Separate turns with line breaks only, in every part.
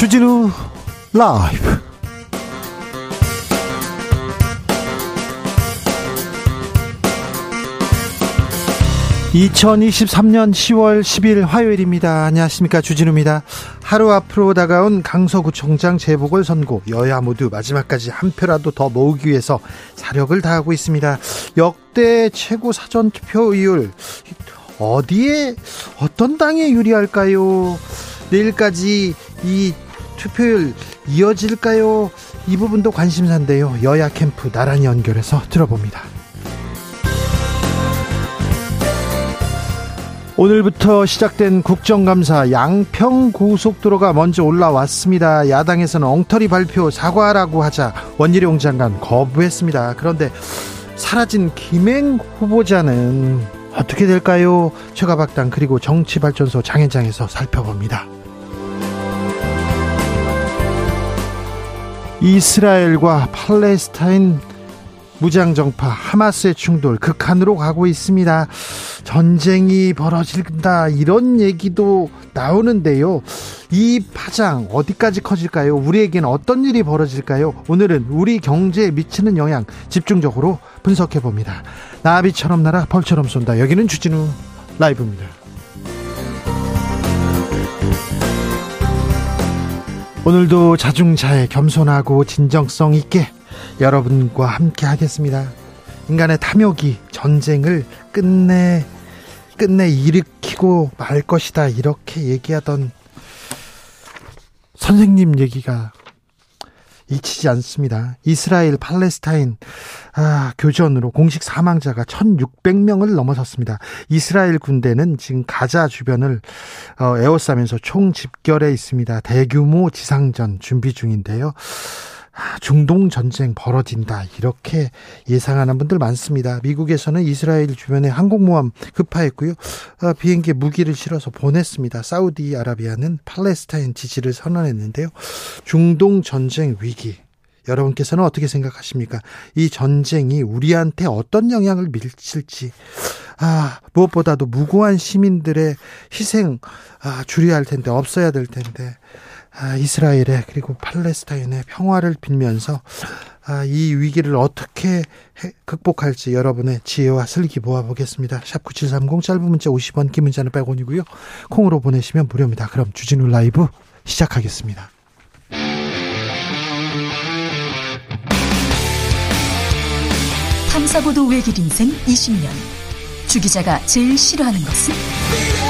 주진우 라이브. (2023년 10월 10일) 화요일입니다. 안녕하십니까. 주진우입니다. 하루 앞으로 다가온 강서구청장 재보궐 선거 여야 모두 마지막까지 한 표라도 더 모으기 위해서 사력을 다하고 있습니다. 역대 최고 사전 투표율. 어디에 어떤 당에 유리할까요? 내일까지 이 투표율 이어질까요? 이 부분도 관심사인데요. 여야 캠프 나란히 연결해서 들어봅니다. 오늘부터 시작된 국정감사 양평 고속도로가 먼저 올라왔습니다. 야당에서는 엉터리 발표 사과라고 하자 원희룡 장관 거부했습니다. 그런데 사라진 김행 후보자는 어떻게 될까요? 최가박당 그리고 정치발전소 장현장에서 살펴봅니다. 이스라엘과 팔레스타인 무장정파 하마스의 충돌 극한으로 가고 있습니다. 전쟁이 벌어진다 이런 얘기도 나오는데요. 이 파장 어디까지 커질까요? 우리에게는 어떤 일이 벌어질까요? 오늘은 우리 경제에 미치는 영향 집중적으로 분석해 봅니다. 나비처럼 날아 벌처럼 쏜다. 여기는 주진우 라이브입니다. 오늘도 자중차에 겸손하고 진정성 있게 여러분과 함께 하겠습니다. 인간의 탐욕이 전쟁을 끝내 끝내 일으키고 말 것이다 이렇게 얘기하던 선생님 얘기가 잊히지 않습니다. 이스라엘 팔레스타인 아, 교전으로 공식 사망자가 1,600명을 넘어섰습니다. 이스라엘 군대는 지금 가자 주변을 어, 에워싸면서 총 집결해 있습니다. 대규모 지상전 준비 중인데요. 아, 중동 전쟁 벌어진다 이렇게 예상하는 분들 많습니다. 미국에서는 이스라엘 주변에 항공모함 급파했고요. 아, 비행기에 무기를 실어서 보냈습니다. 사우디아라비아는 팔레스타인 지지를 선언했는데요. 중동 전쟁 위기 여러분께서는 어떻게 생각하십니까? 이 전쟁이 우리한테 어떤 영향을 미칠지 아 무엇보다도 무고한 시민들의 희생 아 줄여야 할 텐데 없어야 될 텐데 아, 이스라엘의 그리고 팔레스타인의 평화를 빌면서 아, 이 위기를 어떻게 해, 극복할지 여러분의 지혜와 슬기 모아보겠습니다. 샵 9730 짧은 문자 50원 긴 문자는 100원이고요. 콩으로 보내시면 무료입니다. 그럼 주진우 라이브 시작하겠습니다.
탐사보도 외길 인생 20년 주 기자가 제일 싫어하는 것은?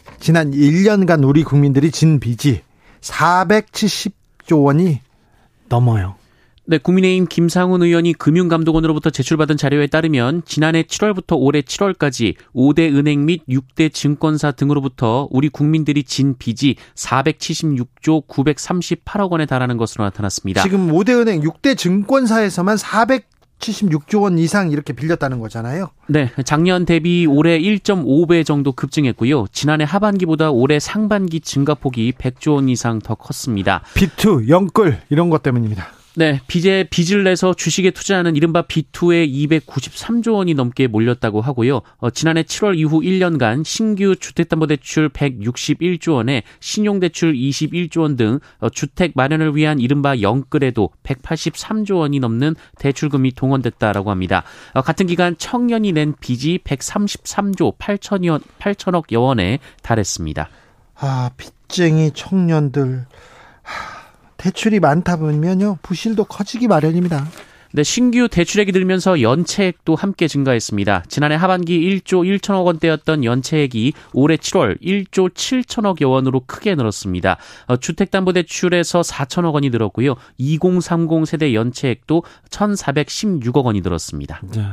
지난 1년간 우리 국민들이 진 빚이 470조 원이 넘어요.
네, 국민의힘 김상훈 의원이 금융감독원으로부터 제출받은 자료에 따르면 지난해 7월부터 올해 7월까지 5대 은행 및 6대 증권사 등으로부터 우리 국민들이 진 빚이 476조 938억 원에 달하는 것으로 나타났습니다.
지금 5대 은행, 6대 증권사에서만 400 76조 원 이상 이렇게 빌렸다는 거잖아요.
네, 작년 대비 올해 1.5배 정도 급증했고요. 지난해 하반기보다 올해 상반기 증가폭이 100조 원 이상 더 컸습니다.
빚투, 영끌 이런 것 때문입니다.
네, 빚에 빚을 내서 주식에 투자하는 이른바 빚투에 293조 원이 넘게 몰렸다고 하고요. 어, 지난해 7월 이후 1년간 신규 주택담보대출 161조 원에 신용대출 21조 원등 어, 주택 마련을 위한 이른바 영끌에도 183조 원이 넘는 대출금이 동원됐다라고 합니다. 어, 같은 기간 청년이 낸 빚이 133조 8천여 8천억 여원에 달했습니다.
아, 빚쟁이 청년들. 하... 대출이 많다 보면요 부실도 커지기 마련입니다.
네, 신규 대출액이 들면서 연체액도 함께 증가했습니다. 지난해 하반기 1조 1천억 원대였던 연체액이 올해 7월 1조 7천억여 원으로 크게 늘었습니다. 어, 주택담보대출에서 4천억 원이 늘었고요. 2030 세대 연체액도 1,416억 원이 늘었습니다. 네.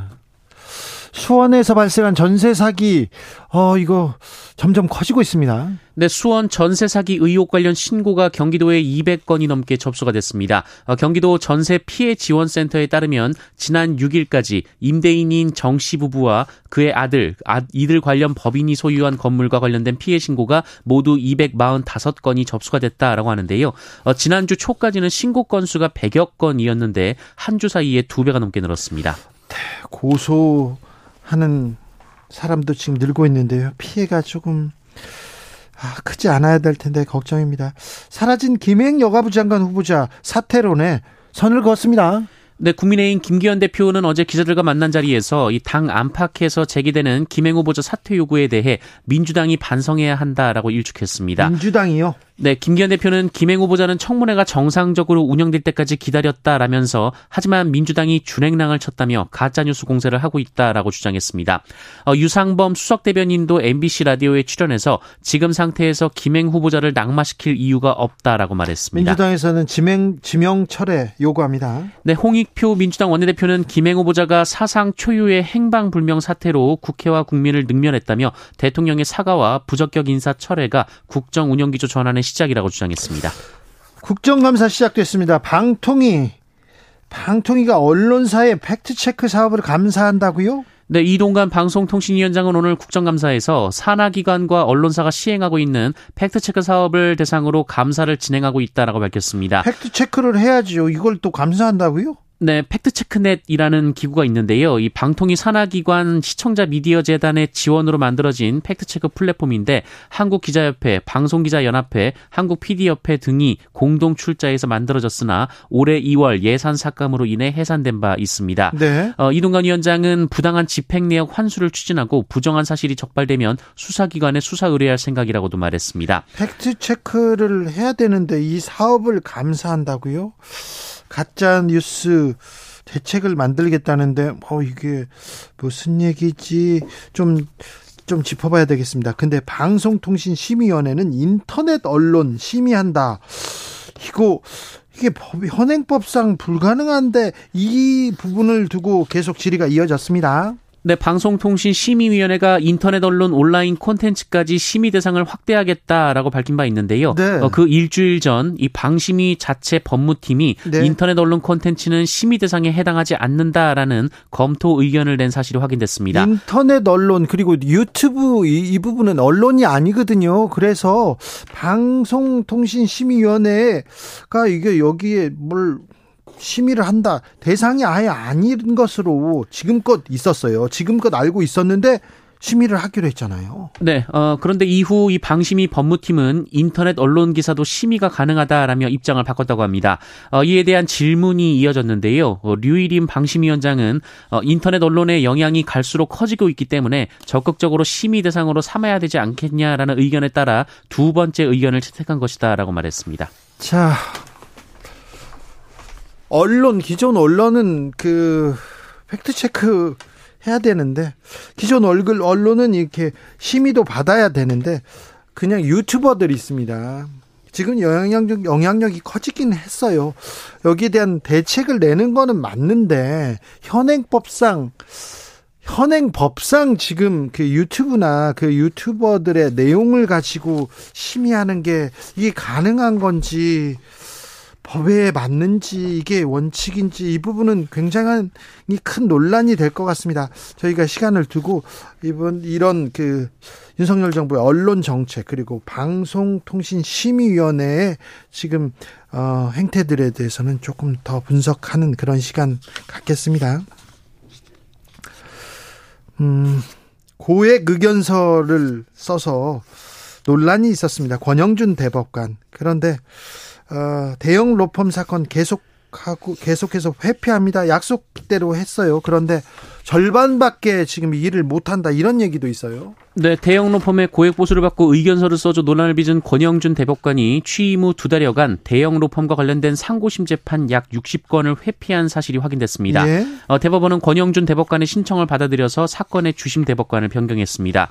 수원에서 발생한 전세 사기, 어, 이거 점점 커지고 있습니다.
네, 수원 전세 사기 의혹 관련 신고가 경기도에 200건이 넘게 접수가 됐습니다. 어, 경기도 전세 피해 지원 센터에 따르면 지난 6일까지 임대인인 정 씨 부부와 그의 아들, 아, 이들 관련 법인이 소유한 건물과 관련된 피해 신고가 모두 245건이 접수가 됐다라고 하는데요. 어, 지난주 초까지는 신고 건수가 100여 건이었는데 한 주 사이에 두 배가 넘게 늘었습니다.
네, 고소 하는 사람도 지금 늘고 있는데요. 피해가 조금 아, 크지 않아야 될 텐데 걱정입니다. 사라진 김행 여가부 장관 후보자 사퇴론에 선을 그었습니다.
네, 국민의힘 김기현 대표는 어제 기자들과 만난 자리에서 이 당 안팎에서 제기되는 김행 후보자 사퇴 요구에 대해 민주당이 반성해야 한다라고 일축했습니다.
민주당이요?
네, 김기현 대표는 김행 후보자는 청문회가 정상적으로 운영될 때까지 기다렸다라면서 하지만 민주당이 준행랑을 쳤다며 가짜뉴스 공세를 하고 있다라고 주장했습니다. 어, 유상범 수석 대변인도 MBC 라디오에 출연해서 지금 상태에서 김행 후보자를 낙마시킬 이유가 없다라고 말했습니다.
민주당에서는 지명, 지명 철회 요구합니다.
네, 홍익표 민주당 원내대표는 김행 후보자가 사상 초유의 행방불명 사태로 국회와 국민을 능멸했다며 대통령의 사과와 부적격 인사 철회가 국정 운영 기조 전환의 시작이라고 주장했습니다.
국정감사 시작됐습니다. 방통위 방통위가 언론사의 팩트체크 사업을 감사한다고요?
네, 이동관 방송통신위원장은 오늘 국정감사에서 산하기관과 언론사가 시행하고 있는 팩트체크 사업을 대상으로 감사를 진행하고 있다라고 밝혔습니다.
팩트체크를 해야지요. 이걸 또 감사한다고요?
네, 팩트체크넷이라는 기구가 있는데요. 이 방통위 산하기관 시청자 미디어 재단의 지원으로 만들어진 팩트체크 플랫폼인데 한국기자협회, 방송기자연합회, 한국PD협회 등이 공동 출자해서 만들어졌으나 올해 2월 예산 삭감으로 인해 해산된 바 있습니다.
네.
어, 이동관 위원장은 부당한 집행 내역 환수를 추진하고 부정한 사실이 적발되면 수사기관에 수사 의뢰할 생각이라고도 말했습니다.
팩트체크를 해야 되는데 이 사업을 감사한다고요? 가짜 뉴스 대책을 만들겠다는데 어 이게 무슨 얘기지 좀좀 짚어봐야 되겠습니다. 근데 방송통신심의위원회는 인터넷 언론 심의한다. 이거 이게 법, 현행법상 불가능한데 이 부분을 두고 계속 질의가 이어졌습니다.
네, 방송통신심의위원회가 인터넷 언론 온라인 콘텐츠까지 심의 대상을 확대하겠다라고 밝힌 바 있는데요.
네.
어, 그 일주일 전 이 방심위 자체 법무팀이
네.
인터넷 언론 콘텐츠는 심의 대상에 해당하지 않는다라는 검토 의견을 낸 사실이 확인됐습니다.
인터넷 언론 그리고 유튜브 이, 이 부분은 언론이 아니거든요. 그래서 방송통신심의위원회가 이게 여기에 뭘 심의를 한다. 대상이 아예 아닌 것으로 지금껏 있었어요. 지금껏 알고 있었는데 심의를 하기로 했잖아요.
네, 어, 그런데 이후 이 방심위 법무팀은 인터넷 언론 기사도 심의가 가능하다라며 입장을 바꿨다고 합니다. 어, 이에 대한 질문이 이어졌는데요. 어, 류일임 방심위원장은 어, 인터넷 언론의 영향이 갈수록 커지고 있기 때문에 적극적으로 심의 대상으로 삼아야 되지 않겠냐라는 의견에 따라 두 번째 의견을 채택한 것이다라고 말했습니다.
자, 언론 기존 언론은 그 팩트 체크 해야 되는데 기존 얼굴 언론은 이렇게 심의도 받아야 되는데 그냥 유튜버들이 있습니다. 지금 영향력 영향력이 커지긴 했어요. 여기에 대한 대책을 내는 거는 맞는데 현행법상 현행법상 지금 그 유튜브나 그 유튜버들의 내용을 가지고 심의하는 게 이게 가능한 건지 법에 맞는지 이게 원칙인지 이 부분은 굉장한 큰 논란이 될 것 같습니다. 저희가 시간을 두고 이번 이런 그 윤석열 정부의 언론 정책 그리고 방송통신심의위원회의 지금 어, 행태들에 대해서는 조금 더 분석하는 그런 시간 갖겠습니다. 음, 고액 의견서를 써서 논란이 있었습니다. 권영준 대법관. 그런데 어, 대형 로펌 사건 계속 하고 계속해서 회피합니다. 약속대로 했어요. 그런데 절반밖에 지금 일을 못한다 이런 얘기도 있어요.
네, 대형 로펌의 고액 보수를 받고 의견서를 써줘 논란을 빚은 권영준 대법관이 취임 후 두 달여간 대형 로펌과 관련된 상고심 재판 약 60건을 회피한 사실이 확인됐습니다.
예.
어, 대법원은 권영준 대법관의 신청을 받아들여서 사건의 주심 대법관을 변경했습니다.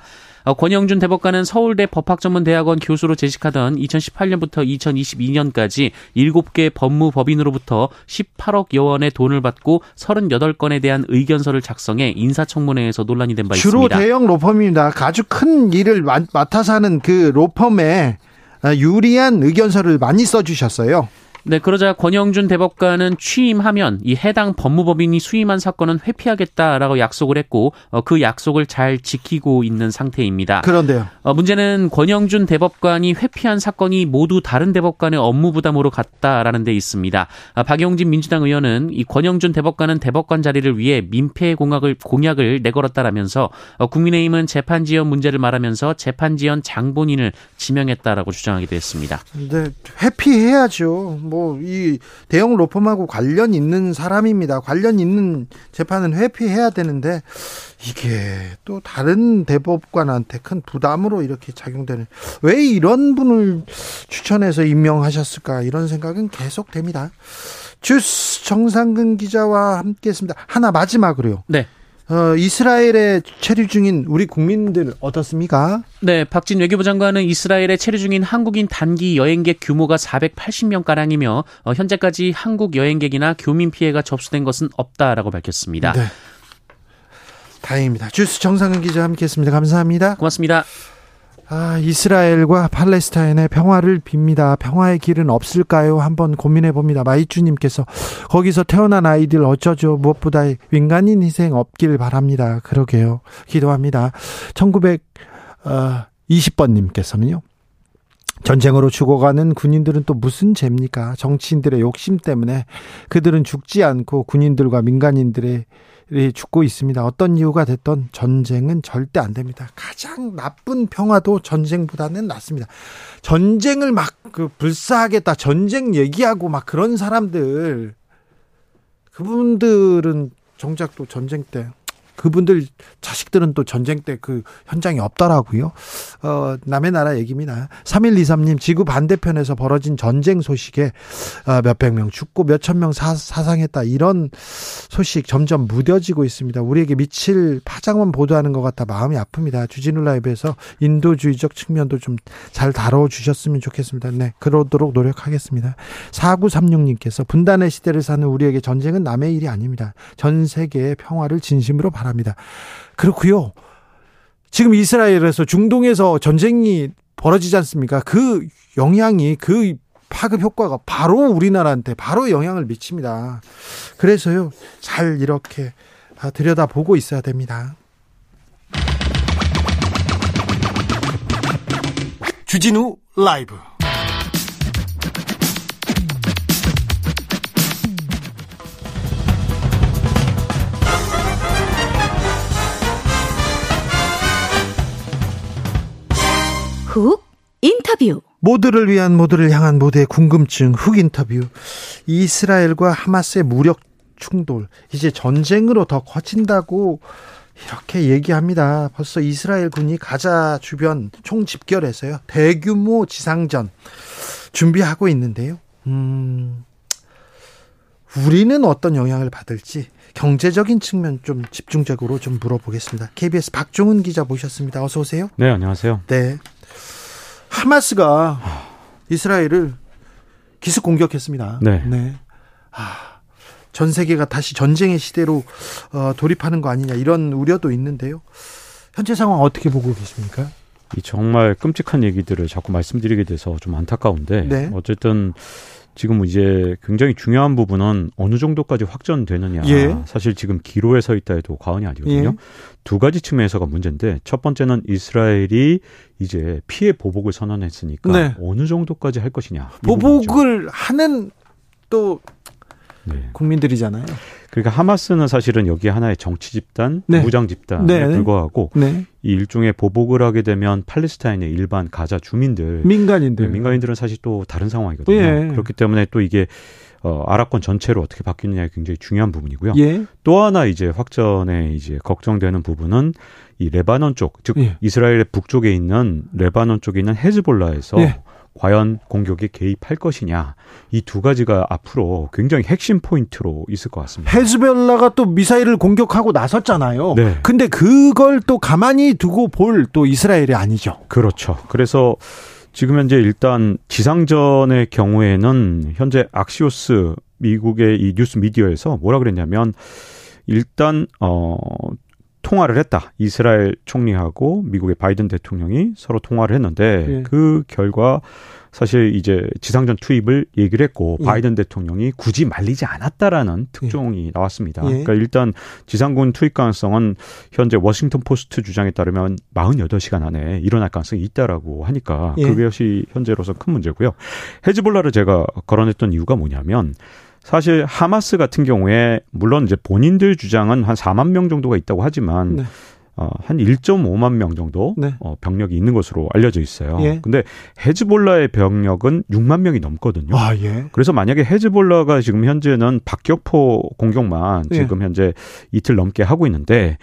어, 권영준 대법관은 서울대 법학전문대학원 교수로 재직하던 2018년부터 2022년까지 7개 법무법인으로부터 18억 여 원의 돈을 받고 38건에 대한 의견서를 작성 작성해 인사청문회에서 논란이 된바
주로
있습니다.
대형 로펌입니다. 아주 큰 일을 마- 맡아서 하는 그 로펌에 유리한 의견서를 많이 써주셨어요.
네, 그러자 권영준 대법관은 취임하면 이 해당 법무법인이 수임한 사건은 회피하겠다라고 약속을 했고 어, 그 약속을 잘 지키고 있는 상태입니다.
그런데요.
어, 문제는 권영준 대법관이 회피한 사건이 모두 다른 대법관의 업무 부담으로 갔다라는 데 있습니다. 아, 박용진 민주당 의원은 이 권영준 대법관은 대법관 자리를 위해 민폐 공약을 공약을 내걸었다라면서 어, 국민의힘은 재판 지연 문제를 말하면서 재판 지연 장본인을 지명했다라고 주장하기도 했습니다.
네, 회피해야죠. 뭐이 대형 로펌하고 관련 있는 사람입니다. 관련 있는 재판은 회피해야 되는데 이게 또 다른 대법관한테 큰 부담으로 이렇게 작용되는 왜 이런 분을 추천해서 임명하셨을까 이런 생각은 계속 됩니다. 주스 정상근 기자와 함께했습니다. 하나 마지막으로요.
네.
어, 이스라엘에 체류 중인 우리 국민들 어떻습니까?
네, 박진 외교부 장관은 이스라엘에 체류 중인 한국인 단기 여행객 규모가 480명 가량이며 어, 현재까지 한국 여행객이나 교민 피해가 접수된 것은 없다라고 밝혔습니다.
네. 다행입니다. 주스 정상근 기자 함께했습니다. 감사합니다.
고맙습니다.
아, 이스라엘과 팔레스타인의 평화를 빕니다. 평화의 길은 없을까요? 한번 고민해 봅니다. 마이주님께서 거기서 태어난 아이들 어쩌죠? 무엇보다 민간인 희생 없길 바랍니다. 그러게요. 기도합니다. 1920번님께서는요. 전쟁으로 죽어가는 군인들은 또 무슨 죄입니까? 정치인들의 욕심 때문에 그들은 죽지 않고 군인들과 민간인들의 이 죽고 있습니다. 어떤 이유가 됐던 전쟁은 절대 안 됩니다. 가장 나쁜 평화도 전쟁보다는 낫습니다. 전쟁을 막 그 불사하겠다, 전쟁 얘기하고 막 그런 사람들 그분들은 정작 또 전쟁 때 그분들 자식들은 또 전쟁 때 그 현장이 없더라고요. 어, 남의 나라 얘기입니다. 3123님, 지구 반대편에서 벌어진 전쟁 소식에 어, 몇백 명 죽고 몇천 명 사, 사상했다. 이런 소식 점점 무뎌지고 있습니다. 우리에게 미칠 파장만 보도하는 것 같아 마음이 아픕니다. 주진우 라이브에서 인도주의적 측면도 좀 잘 다뤄주셨으면 좋겠습니다. 네, 그러도록 노력하겠습니다. 4936님께서 분단의 시대를 사는 우리에게 전쟁은 남의 일이 아닙니다. 전 세계의 평화를 진심으로 바 랍니다. 그렇고요. 지금 이스라엘에서 중동에서 전쟁이 벌어지지 않습니까? 그 영향이 그 파급 효과가 바로 우리나라한테 바로 영향을 미칩니다. 그래서요, 잘 이렇게 들여다보고 있어야 됩니다.
주진우 라이브
훅 인터뷰.
모두를 위한 모두를 향한 모두의 궁금증 흑 인터뷰. 이스라엘과 하마스의 무력 충돌 이제 전쟁으로 더 커진다고 이렇게 얘기합니다. 벌써 이스라엘 군이 가자 주변 총 집결해서요. 대규모 지상전 준비하고 있는데요. 음. 우리는 어떤 영향을 받을지 경제적인 측면 좀 집중적으로 좀 물어보겠습니다. KBS 박종훈 기자 모셨습니다. 어서 오세요.
네, 안녕하세요.
네. 하마스가 이스라엘을 기습 공격했습니다.
네.
아, 전 세계가 다시 전쟁의 시대로 어, 돌입하는 거 아니냐 이런 우려도 있는데요. 현재 상황 어떻게 보고 계십니까?
이 정말 끔찍한 얘기들을 자꾸 말씀드리게 돼서 좀 안타까운데
네.
어쨌든 지금 이제 굉장히 중요한 부분은 어느 정도까지 확전되느냐.
예.
사실 지금 기로에 서 있다 해도 과언이 아니거든요.
예.
두 가지 측면에서가 문제인데 첫 번째는 이스라엘이 이제 피해 보복을 선언했으니까
네.
어느 정도까지 할 것이냐.
보복을 하는 또
네.
국민들이잖아요.
그러니까 하마스는 사실은 여기 하나의 정치 집단,
네.
무장 집단에
네.
불과하고
네.
이 일종의 보복을 하게 되면 팔레스타인의 일반 가자 주민들
민간인들.
네, 민간인들은 사실 또 다른 상황이거든요.
예.
그렇기 때문에 또 이게 어, 아랍권 전체로 어떻게 바뀌느냐가 굉장히 중요한 부분이고요.
예.
또 하나 이제 확전에 이제 걱정되는 부분은 이 레바논 쪽, 즉
예.
이스라엘의 북쪽에 있는 레바논 쪽에 있는 헤즈볼라에서
예.
과연 공격에 개입할 것이냐 이 두 가지가 앞으로 굉장히 핵심 포인트로 있을 것 같습니다.
헤즈벨라가 또 미사일을 공격하고 나섰잖아요.
네.
근데 그걸 또 가만히 두고 볼 또 이스라엘이 아니죠.
그렇죠. 그래서 지금 현재 일단 지상전의 경우에는 현재 악시오스 미국의 이 뉴스 미디어에서 뭐라 그랬냐면 일단 어 통화를 했다. 이스라엘 총리하고 미국의 바이든 대통령이 서로 통화를 했는데
예.
그 결과 사실 이제 지상전 투입을 얘기를 했고
예.
바이든 대통령이 굳이 말리지 않았다라는 특종이 나왔습니다.
예.
그러니까 일단 지상군 투입 가능성은 현재 워싱턴 포스트 주장에 따르면 48시간 안에 일어날 가능성이 있다라고 하니까
예.
그것이 현재로서 큰 문제고요. 헤즈볼라를 제가 거론했던 이유가 뭐냐면 사실 하마스 같은 경우에 물론 이제 본인들 주장은 한 4만 명 정도가 있다고 하지만
네.
어, 한 1.5만 명 정도
네.
어, 병력이 있는 것으로 알려져 있어요.
예.
근데 헤즈볼라의 병력은 6만 명이 넘거든요.
아, 예.
그래서 만약에 헤즈볼라가 지금 현재는 박격포 공격만
예.
지금 현재 이틀 넘게 하고 있는데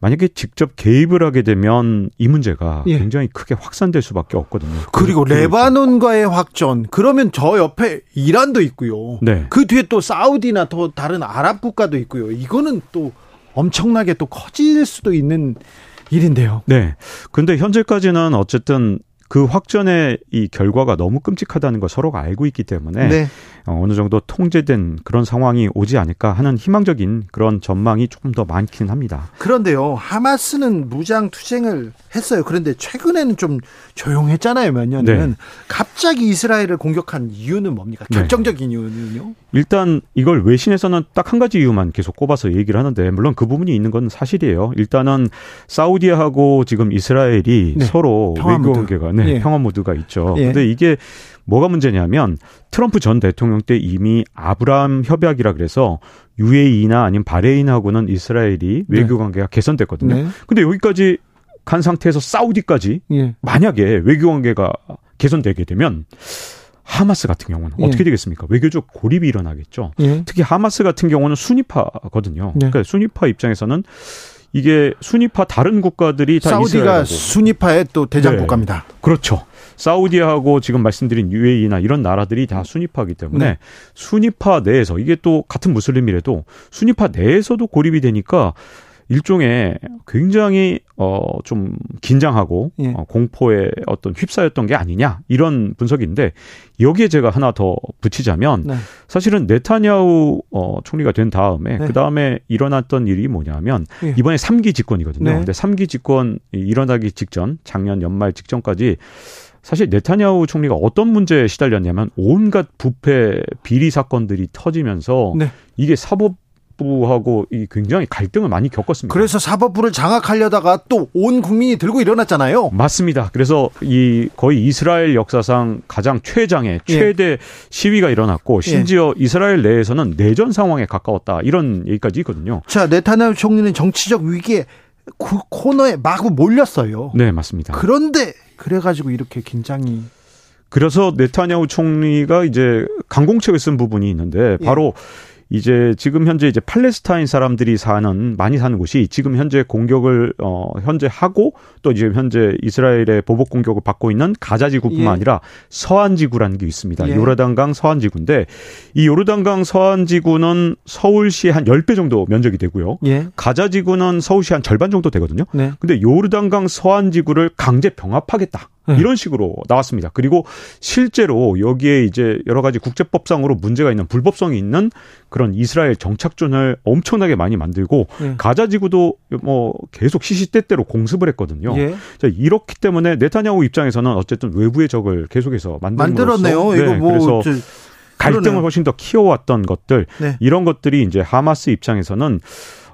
만약에 직접 개입을 하게 되면 이 문제가
예.
굉장히 크게 확산될 수밖에 없거든요.
그리고
그래서
레바논과의 확전. 그러면 저 옆에 이란도 있고요.
네.
그 뒤에 또 사우디나 또 다른 아랍 국가도 있고요. 이거는 또 엄청나게 또 커질 수도 있는 일인데요.
네. 근데 현재까지는 어쨌든 그 확전의 이 결과가 너무 끔찍하다는 걸 서로가 알고 있기 때문에
네.
어, 어느 정도 통제된 그런 상황이 오지 않을까 하는 희망적인 그런 전망이 조금 더 많긴 합니다.
그런데요, 하마스는 무장 투쟁을 했어요. 그런데 최근에는 좀 조용했잖아요, 몇 년은.
네.
갑자기 이스라엘을 공격한 이유는 뭡니까?
네.
결정적인 이유는요?
일단 이걸 외신에서는 딱 한 가지 이유만 계속 꼽아서 얘기를 하는데 물론 그 부분이 있는 건 사실이에요. 일단은 사우디하고 지금 이스라엘이
네.
서로 외교. 관계가 네,
예.
평화 모드가 있죠.
예.
근데 이게 뭐가 문제냐면 트럼프 전 대통령 때 이미 아브라함 협약이라 그래서 UAE나 아니면 바레인하고는 이스라엘이
네.
외교 관계가 개선됐거든요.
네.
근데 여기까지 간 상태에서 사우디까지
예.
만약에 외교 관계가 개선되게 되면 하마스 같은 경우는
예.
어떻게 되겠습니까? 외교적 고립이 일어나겠죠.
예.
특히 하마스 같은 경우는 순위파거든요.
네.
그러니까 순위파 입장에서는 이게 순위파 다른 국가들이 다
사우디가 순위파의 또 대장
네.
국가입니다.
그렇죠. 사우디하고 지금 말씀드린 UAE나 이런 나라들이 다 순위파이기 때문에
네.
순위파 내에서 이게 또 같은 무슬림이라도 순위파 내에서도 고립이 되니까 일종의 굉장히 어좀 긴장하고
예.
어, 공포에 어떤 휩싸였던 게 아니냐 이런 분석인데 여기에 제가 하나 더 붙이자면
네.
사실은 네타냐후 어, 총리가 된 다음에
네.
그 다음에 일어났던 일이 뭐냐면
예.
이번에 3기 집권이거든요.
네.
근데 3기 집권 일어나기 직전 작년 연말 직전까지 사실 네타냐후 총리가 어떤 문제에 시달렸냐면 온갖 부패 비리 사건들이 터지면서
네.
이게 사법 부하고 이 굉장히 갈등을 많이 겪었습니다.
그래서 사법부를 장악하려다가 또 온 국민이 들고 일어났잖아요.
맞습니다. 그래서 이 거의 이스라엘 역사상 가장 최장의
예.
최대 시위가 일어났고 심지어 이스라엘 내에서는 내전 상황에 가까웠다 이런 얘기까지 있거든요.
자, 네타냐후 총리는 정치적 위기에 그 코너에 마구 몰렸어요.
네, 맞습니다.
그런데 그래가지고 이렇게 긴장이
그래서 네타냐후 총리가 이제 강공책을 쓴 부분이 있는데
예.
바로 이제 지금 현재 이제 팔레스타인 사람들이 사는 많이 사는 곳이 지금 현재 공격을 어 현재 하고 또 지금 현재 이스라엘의 보복 공격을 받고 있는 가자 지구뿐만
예.
아니라 서한 지구라는 게 있습니다.
예.
요르단강 서한 지구인데 이 요르단강 서한 지구는 서울시 한 10배 정도 면적이 되고요.
예.
가자 지구는 서울시 한 절반 정도 되거든요.
네.
근데 요르단강 서한 지구를 강제 병합하겠다.
네.
이런 식으로 나왔습니다. 그리고 실제로 여기에 이제 여러 가지 국제법상으로 문제가 있는 불법성이 있는 그런 이스라엘 정착존을 엄청나게 많이 만들고
예.
가자 지구도 뭐 계속 시시때때로 공습을 했거든요.
예.
자, 이렇기 때문에 네타냐후 입장에서는 어쨌든 외부의 적을 계속해서
만들었네요.
네,
이거 뭐
그래서
저,
갈등을
그러네요.
훨씬 더 키워왔던 것들
네.
이런 것들이 이제 하마스 입장에서는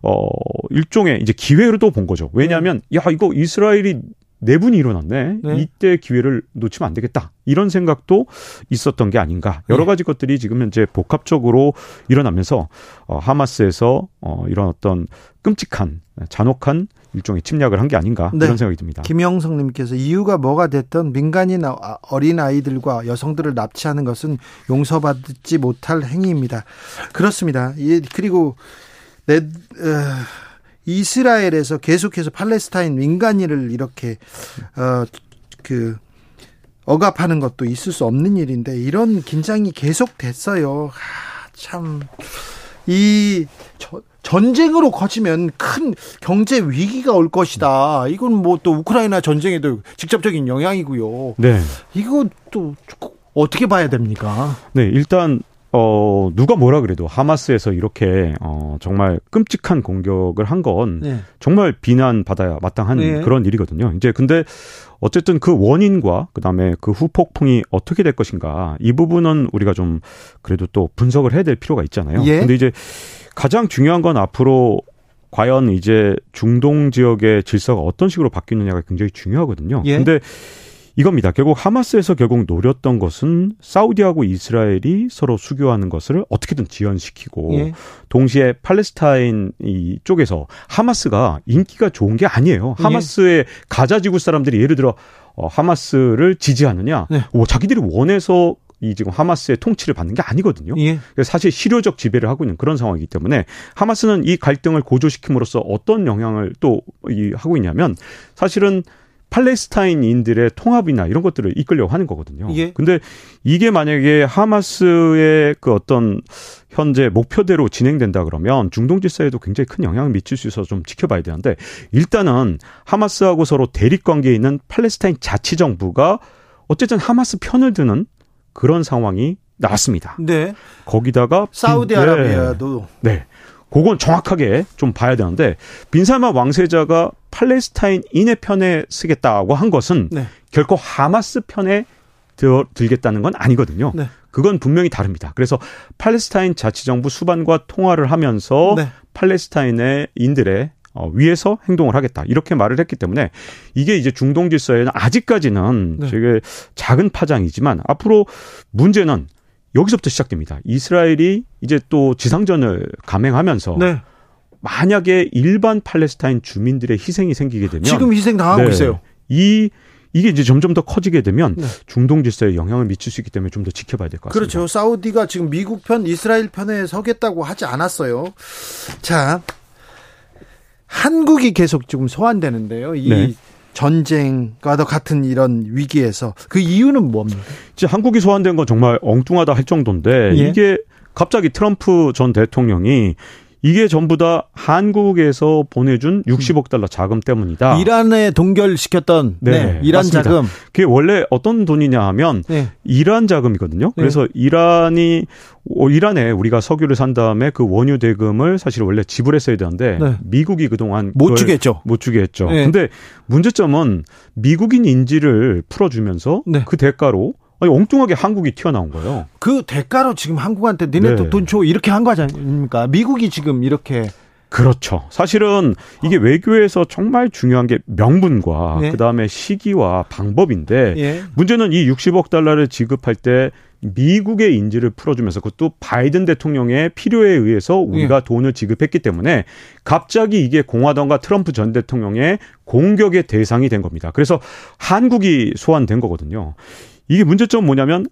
어 일종의 이제 기회로도 본 거죠. 왜냐하면 야 이거 이스라엘이 내분이 일어났네.
네.
이때 기회를 놓치면 안 되겠다. 이런 생각도 있었던 게 아닌가. 여러
네.
가지 것들이 지금 현재 복합적으로 일어나면서 어, 하마스에서 어, 이런 어떤 끔찍한 잔혹한 일종의 침략을 한 게 아닌가
네.
이런 생각이 듭니다.
김영성님께서 이유가 뭐가 됐든 민간인 아- 어린 아이들과 여성들을 납치하는 것은 용서받지 못할 행위입니다. 그렇습니다. 예, 그리고 내, 어, 이스라엘에서 계속해서 팔레스타인 민간인을 이렇게 어, 그 억압하는 것도 있을 수 없는 일인데 이런 긴장이 계속 됐어요. 아, 참. 이 저- 전쟁으로 커지면 큰 경제 위기가 올 것이다. 이건 뭐 또 우크라이나 전쟁에도 직접적인 영향이고요.
네.
이거 또 어떻게 봐야 됩니까?
네, 일단 어, 누가 뭐라 그래도 하마스에서 이렇게 어, 정말 끔찍한 공격을 한건
네.
정말 비난받아야 마땅한
네.
그런 일이거든요. 이제 근데 어쨌든 그 원인과 그다음에 그 후폭풍이 어떻게 될 것인가 이 부분은 우리가 좀 그래도 또 분석을 해야 될 필요가 있잖아요.
예.
근데 이제 가장 중요한 건 앞으로 과연 이제 중동 지역의 질서가 어떤 식으로 바뀌느냐가 굉장히 중요하거든요.
예.
근데 이겁니다. 결국 하마스에서 결국 노렸던 것은 사우디하고 이스라엘이 서로 수교하는 것을 어떻게든 지연시키고
예.
동시에 팔레스타인 이 쪽에서 하마스가 인기가 좋은 게 아니에요.
예.
하마스의 가자 지구 사람들이 예를 들어 어, 하마스를 지지하느냐,
네.
뭐 자기들이 원해서 이 지금 하마스의 통치를 받는 게 아니거든요.
예.
사실 실효적 지배를 하고 있는 그런 상황이기 때문에 하마스는 이 갈등을 고조시킴으로써 어떤 영향을 또 이 하고 있냐면 사실은 팔레스타인인들의 통합이나 이런 것들을 이끌려고 하는 거거든요.
예.
근데 이게 만약에 하마스의 그 어떤 현재 목표대로 진행된다 그러면 중동 질서에도 굉장히 큰 영향을 미칠 수 있어서 좀 지켜봐야 되는데 일단은 하마스하고 서로 대립 관계에 있는 팔레스타인 자치 정부가 어쨌든 하마스 편을 드는 그런 상황이 나왔습니다.
네.
거기다가
사우디아라비아도
네. 네. 그건 정확하게 좀 봐야 되는데 빈살만 왕세자가 팔레스타인인의 편에 쓰겠다고 한 것은
네.
결코 하마스 편에 들, 들겠다는 건 아니거든요.
네.
그건 분명히 다릅니다. 그래서 팔레스타인 자치정부 수반과 통화를 하면서
네.
팔레스타인의 인들의 어, 위에서 행동을 하겠다 이렇게 말을 했기 때문에 이게 이제 중동 질서에는 아직까지는
네.
되게 작은 파장이지만 앞으로 문제는 여기서부터 시작됩니다. 이스라엘이 이제 또 지상전을 감행하면서
네.
만약에 일반 팔레스타인 주민들의 희생이 생기게 되면
지금 희생 당하고
네.
있어요.
이 이게 이제 점점 더 커지게 되면
네.
중동 질서에 영향을 미칠 수 있기 때문에 좀 더 지켜봐야 될 것 같습니다.
그렇죠. 사우디가 지금 미국 편, 이스라엘 편에 서겠다고 하지 않았어요. 자, 한국이 계속 지금 소환되는데요. 이
네.
전쟁과도 같은 이런 위기에서 그 이유는 뭡니까?
이제 한국이 소환된 건 정말 엉뚱하다 할 정도인데
예.
이게 갑자기 트럼프 전 대통령이 이게 전부 다 한국에서 보내준 60억 달러 자금 때문이다.
이란에 동결시켰던
네,
네, 이란
맞습니다.
자금.
그게 원래 어떤 돈이냐 하면
네.
이란 자금이거든요. 그래서 이란이 어, 이란에 우리가 석유를 산 다음에 그 원유 대금을 사실 원래 지불했어야 되는데
네.
미국이 그동안
못 주겠죠.
못 주게 했죠.
네.
근데 문제점은 미국인 인지를 풀어주면서
네.
그 대가로 아니, 엉뚱하게 한국이 튀어나온 거예요.
그 대가로 지금 한국한테 니네
네.
돈줘 이렇게 한 거 아닙니까? 미국이 지금 이렇게
그렇죠. 사실은 이게 외교에서 정말 중요한 게 명분과
네.
그다음에 시기와 방법인데
예.
문제는 이 60억 달러를 지급할 때 미국의 인지를 풀어주면서 그것도 바이든 대통령의 필요에 의해서 우리가 돈을 지급했기 때문에 갑자기 이게 공화당과 트럼프 전 대통령의 공격의 대상이 된 겁니다. 그래서 한국이 소환된 거거든요. 이게 문제점 은 뭐냐면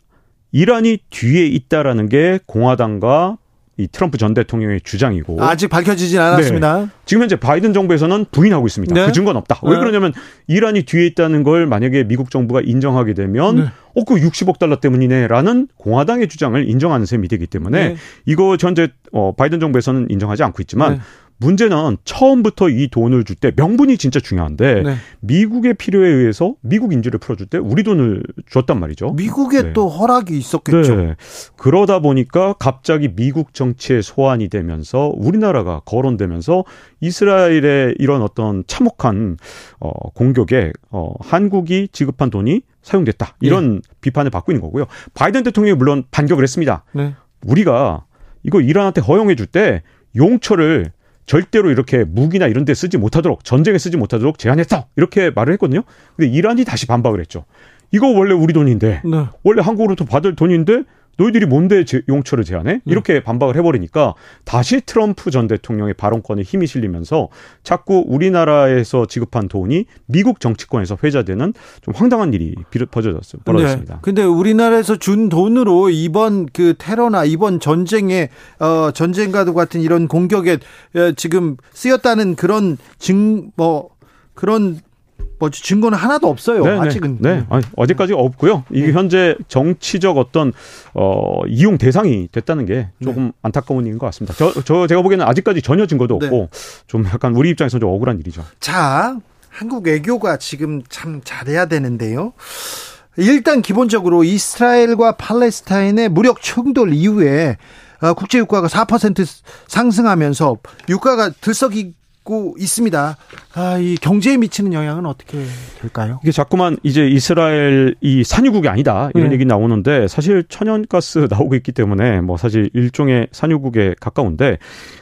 이란이 뒤에 있다라는 게 공화당과 이 트럼프 전 대통령의 주장이고
아직 밝혀지진 않았습니다.
지금 현재 바이든 정부에서는 부인하고 있습니다.
네.
그 증거는 없다. 왜
네.
그러냐면 이란이 뒤에 있다는 걸 만약에 미국 정부가 인정하게 되면
네.
어, 그 60억 달러 때문이네라는 공화당의 주장을 인정하는 셈이 되기 때문에
네.
이거 현재 어, 바이든 정부에서는 인정하지 않고 있지만
네.
문제는 처음부터 이 돈을 줄 때 명분이 진짜 중요한데
네.
미국의 필요에 의해서 미국 인지를 풀어줄 때 우리 돈을 줬단 말이죠.
미국에
네.
또 허락이 있었겠죠.
네. 그러다 보니까 갑자기 미국 정치에 소환이 되면서 우리나라가 거론되면서 이스라엘의 이런 어떤 참혹한 어 공격에 어 한국이 지급한 돈이 사용됐다. 이런 비판을 받고 있는 거고요. 바이든 대통령이 물론 반격을 했습니다.
네.
우리가 이거 이란한테 허용해 줄 때 용처를 절대로 이렇게 무기나 이런 데 쓰지 못하도록 전쟁에 쓰지 못하도록 제한했어. 이렇게 말을 했거든요. 근데 이란이 다시 반박을 했죠. 이거 원래 우리 돈인데
네.
원래 한국으로부터 받을 돈인데 너희들이 뭔데 제- 용처를 제한해? 이렇게 반박을 해버리니까 다시 트럼프 전 대통령의 발언권에 힘이 실리면서 자꾸 우리나라에서 지급한 돈이 미국 정치권에서 회자되는 좀 황당한 일이 비롯 벌어졌습니다. 벌어졌습니다.
네. 근데 우리나라에서 준 돈으로 이번 그 테러나 이번 전쟁에 어 전쟁과도 같은 이런 공격에 어, 지금 쓰였다는 그런 증 뭐 그런 뭐지 증거는 하나도 없어요.
네,
아직은.
네. 네. 아니, 어디까지 없고요. 이게
네.
현재 정치적 어떤 어 이용 대상이 됐다는 게 조금 안타까운 일인 것 같습니다. 저, 저 제가 보기에는 아직까지 전혀 증거도
네.
없고 좀 약간 우리 입장에서 좀 억울한 일이죠.
자, 한국 외교가 지금 참 잘해야 되는데요. 일단 기본적으로 이스라엘과 팔레스타인의 무력 충돌 이후에 어, 국제 유가가 4% 상승하면서 유가가 들썩이 고 있습니다. 아, 이 경제에 미치는 영향은 어떻게 될까요?
이게 자꾸만 이제 이스라엘 이 산유국이 아니다 이런
네.
얘기 나오는데 사실 천연가스 나오고 있기 때문에 뭐 사실 일종의 산유국에 가까운데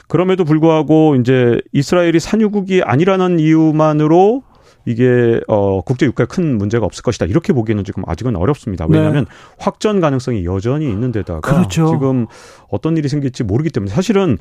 그럼에도 불구하고 이제 이스라엘이 산유국이 아니라는 이유만으로 이게 어 국제 유가에 큰 문제가 없을 것이다 이렇게 보기에는 지금 아직은 어렵습니다. 왜냐하면 확전 가능성이 여전히 있는 데다가
네. 그렇죠.
지금 어떤 일이 생길지 모르기 때문에 사실은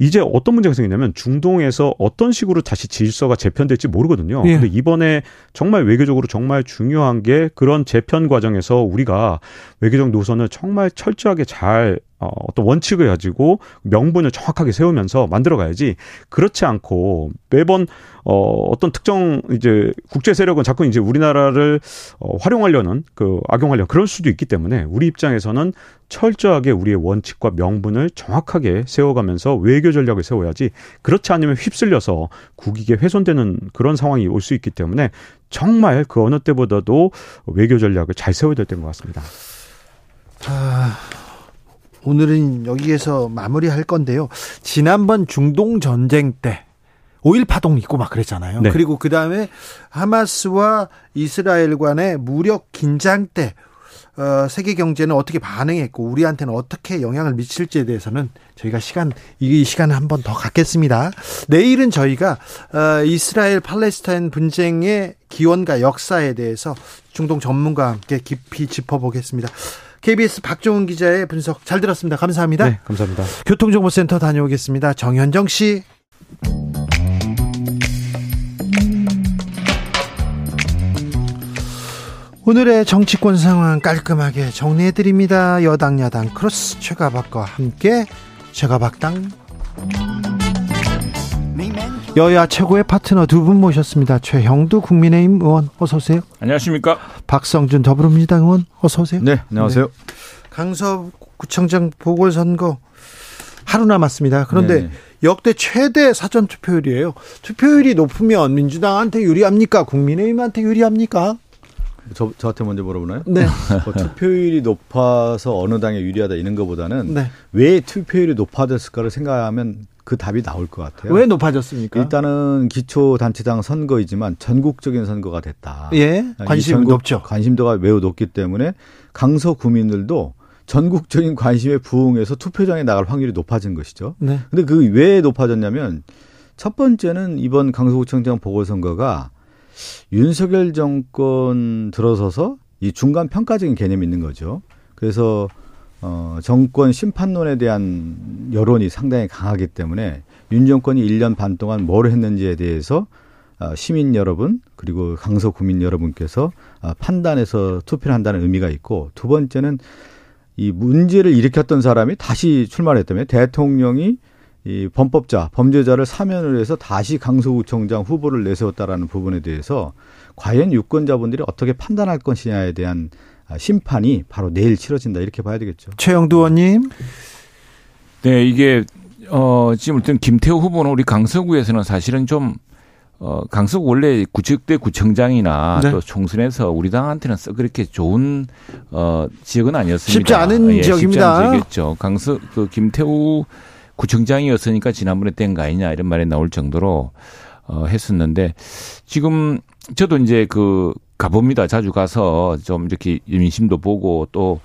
이제 어떤 문제가 생기냐면 중동에서 어떤 식으로 다시 질서가 재편될지 모르거든요.
예.
근데 이번에 정말 외교적으로 정말 중요한 게 그런 재편 과정에서 우리가 외교적 노선을 정말 철저하게 잘 어, 어떤 원칙을 가지고 명분을 정확하게 세우면서 만들어 가야지 그렇지 않고 매번 어, 어떤 특정 이제 국제 세력은 자꾸 이제 우리나라를 어, 활용하려는 그 악용하려는 그럴 수도 있기 때문에 우리 입장에서는 철저하게 우리의 원칙과 명분을 정확하게 세워가면서 외교 전략을 세워야지 그렇지 않으면 휩쓸려서 국익에 훼손되는 그런 상황이 올 수 있기 때문에 정말 그 어느 때보다도 외교 전략을 잘 세워야 될 때인 것 같습니다.
아, 오늘은 여기에서 마무리할 건데요. 지난번 중동 전쟁 때 오일 파동 있고 막 그랬잖아요.
네.
그리고 그 다음에 하마스와 이스라엘 간의 무력 긴장 때 어, 세계 경제는 어떻게 반응했고 우리한테는 어떻게 영향을 미칠지에 대해서는 저희가 시간 이 시간을 한 번 더 갖겠습니다. 내일은 저희가 어, 이스라엘 팔레스타인 분쟁의 기원과 역사에 대해서 중동 전문가와 함께 깊이 짚어보겠습니다. KBS 박종훈 기자의 분석 잘 들었습니다. 감사합니다.
네, 감사합니다.
교통정보센터 다녀오겠습니다. 정현정 씨. 오늘의 정치권 상황 깔끔하게 정리해드립니다. 여당 야당 크로스 최가박과 함께 최가박당 여야 최고의 파트너 두 분 모셨습니다. 최형두 국민의힘 의원 어서 오세요.
안녕하십니까?
박성준 더불어민주당 의원 어서 오세요.
네, 안녕하세요.
강서구청장 보궐선거 하루 남았습니다. 그런데
네네.
역대 최대 사전 투표율이에요. 투표율이 높으면 민주당한테 유리합니까? 국민의힘한테 유리합니까?
저, 저한테 먼저 물어보나요?
네.
뭐 투표율이 높아서 어느 당에 유리하다 이런 것보다는
네.
왜 투표율이 높아졌을까를 생각하면 그 답이 나올 것 같아요.
왜 높아졌습니까?
일단은 기초단체당 선거이지만 전국적인 선거가 됐다.
예,
전국
높죠.
관심도가 매우 높기 때문에 강서 구민들도 전국적인 관심에 부응해서 투표장에 나갈 확률이 높아진 것이죠.
네.
근데 그 왜 높아졌냐면 첫 번째는 이번 강서구청장 보궐선거가 윤석열 정권 들어서서 이 중간 평가적인 개념이 있는 거죠. 그래서 어 정권 심판론에 대한 여론이 상당히 강하기 때문에 윤 정권이 1년 반 동안 뭘 했는지에 대해서 어, 시민 여러분 그리고 강서 구민 여러분께서 어, 판단해서 투표를 한다는 의미가 있고 두 번째는 이 문제를 일으켰던 사람이 다시 출마를 했다면 대통령이 이 범법자, 범죄자를 사면을 해서 다시 강서구청장 후보를 내세웠다라는 부분에 대해서 과연 유권자분들이 어떻게 판단할 것이냐에 대한 아, 심판이 바로 내일 치러진다 이렇게 봐야 되겠죠.
최영두 의원님.
네, 이게 어 지금 일단 김태호 후보는 우리 강서구에서는 사실은 좀 어, 강서구 원래 구직대 구청장이나
네.
또 총선에서 우리 당한테는 썩 그렇게 좋은 어 지역은 아니었습니다.
쉽지 않은
예,
지역입니다.
쉽지 않은 지역이었죠. 강서 그 김태우 구청장이었으니까 지난번에 뗀 거 아니냐 이런 말이 나올 정도로 어 했었는데 지금 저도 이제 그 가봅니다. 자주 가서 좀 이렇게 민심도 보고 또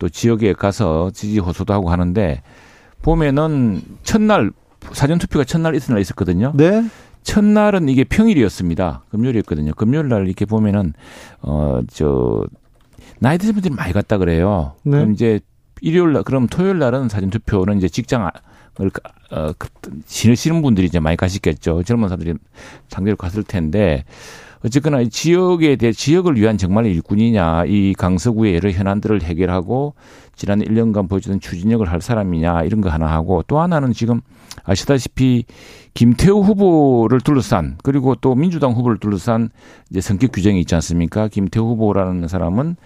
또 지역에 가서 지지 호소도 하고 하는데 보면은 첫날 사전 투표가 첫날 이튿날 있었거든요.
네.
첫날은 이게 평일이었습니다. 금요일이었거든요. 금요일 날 이렇게 보면은 어저 나이 드신 분들이 많이 갔다 그래요.
네.
그럼 이제 일요일 날 그럼 토요일 날은 사전 투표는 이제 직장을 어 지내시는 분들이 이제 많이 가시겠죠. 젊은 사람들이 상대로 갔을 텐데 어쨌거나 이 지역에 대해 지역을 위한 정말 일꾼이냐 이 강서구의 여러 현안들을 해결하고 지난 1년간 보여주던 추진력을 할 사람이냐 이런 거 하나 하고 또 하나는 지금 아시다시피 김태우 후보를 둘러싼 그리고 또 민주당 후보를 둘러싼 이제 성격 규정이 있지 않습니까? 김태우 후보라는 사람은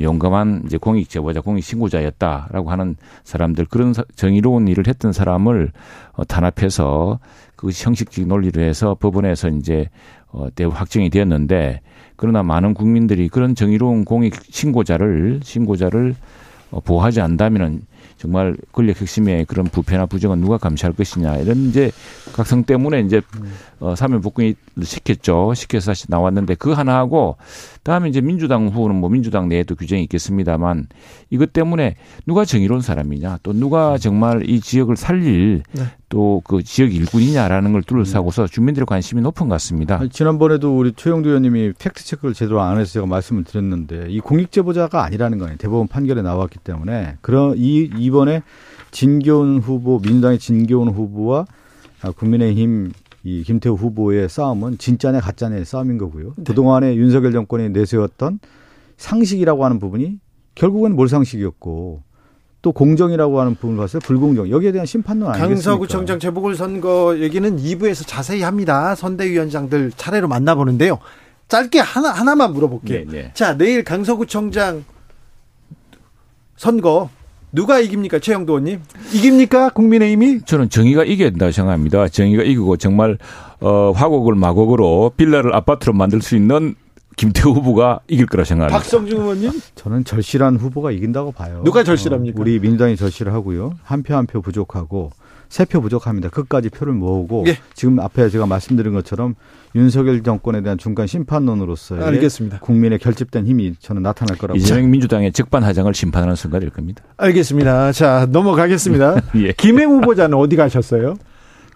용감한 이제 공익 제보자, 공익 신고자였다라고 하는 사람들 그런 사- 정의로운 일을 했던 사람을 어, 탄압해서 그 형식적 논리로 해서 법원에서 이제 어, 대 확정이 되었는데 그러나 많은 국민들이 그런 정의로운 공익 신고자를 신고자를 어, 보호하지 않다면은 정말 권력 핵심의 그런 부패나 부정은 누가 감시할 것이냐 이런 이제 각성 때문에 이제 어, 사면 복권을 시켰죠. 시켜서 다시 나왔는데 그 하나 하고 다음에 이제 민주당 후보는 뭐 민주당 내에도 규정이 있겠습니다만 이것 때문에 누가 정의로운 사람이냐 또 누가 정말 이 지역을 살릴
네.
또그 지역 일꾼이냐라는 걸 둘러싸고서 주민들의 관심이 높은 것 같습니다.
아니, 지난번에도 우리 최영두 의원님이 팩트 체크를 제대로 안 해서 제가 말씀을 드렸는데 이 공익 제보자가 아니라는 거예요. 대법원 판결에 나왔기 때문에 그런 이 이번에 진교훈 후보 민주당의 진교훈 후보와 아, 국민의힘 이 김태우 후보의 싸움은 진짜냐 가짜냐의 싸움인 거고요. 그동안에 윤석열 정권이 내세웠던 상식이라고 하는 부분이 결국은 몰상식이었고 또 공정이라고 하는 부분을 봤을 때 불공정 여기에 대한 심판론 아니겠습니까?
강서구청장 재보궐선거 얘기는 2부에서 자세히 합니다. 선대위원장들 차례로 만나보는데요. 짧게 하나 하나만 물어볼게요.
네, 네.
자 내일 강서구청장 선거 누가 이깁니까 최영도 의원님? 이깁니까 국민의힘이?
저는 정의가 이겨야 된다고 생각합니다. 정의가 이기고 정말 어 화곡을 마곡으로 빌라를 아파트로 만들 수 있는 김태우 후보가 이길 거라 생각합니다.
박성중 의원님?
저는 절실한 후보가 이긴다고 봐요.
누가 절실합니까?
어, 우리 민주당이 절실하고요. 한 표 한 표 부족하고 세 표 부족합니다. 끝까지 표를 모으고
예.
지금 앞에 제가 말씀드린 것처럼 윤석열 정권에 대한 중간 심판론으로서의
알겠습니다.
국민의 결집된 힘이 저는 나타날 거라고
이재명 민주당의 적반하장을 심판하는 순간 일 겁니다.
알겠습니다. 자 넘어가겠습니다.
예.
김행 후보자는 어디 가셨어요?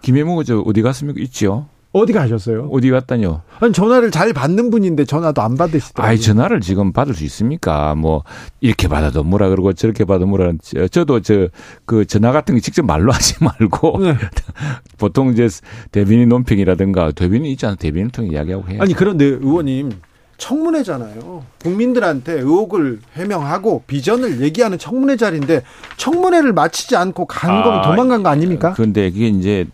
김혜무 저 어디 갔습니까? 있지요.
어디 가셨어요?
어디 갔다뇨?
아니, 전화를 잘 받는 분인데 전화도 안 받으시더라고요.
아이 전화를 지금 받을 수 있습니까? 뭐 이렇게 받아도 뭐라 그러고 저렇게 받아도 뭐라 저- 저도 저 그 전화 같은 거 직접 말로 하지 말고
네.
보통 이제 대변인 논평이라든가 대변인 있지 않아 대변인 통해 이야기하고 해요.
아니 그런데 의원님 청문회잖아요. 국민들한테 의혹을 해명하고 비전을 얘기하는 청문회 자리인데 청문회를 마치지 않고 간 거면
아,
도망간 거 아닙니까?
그런데 그게 이제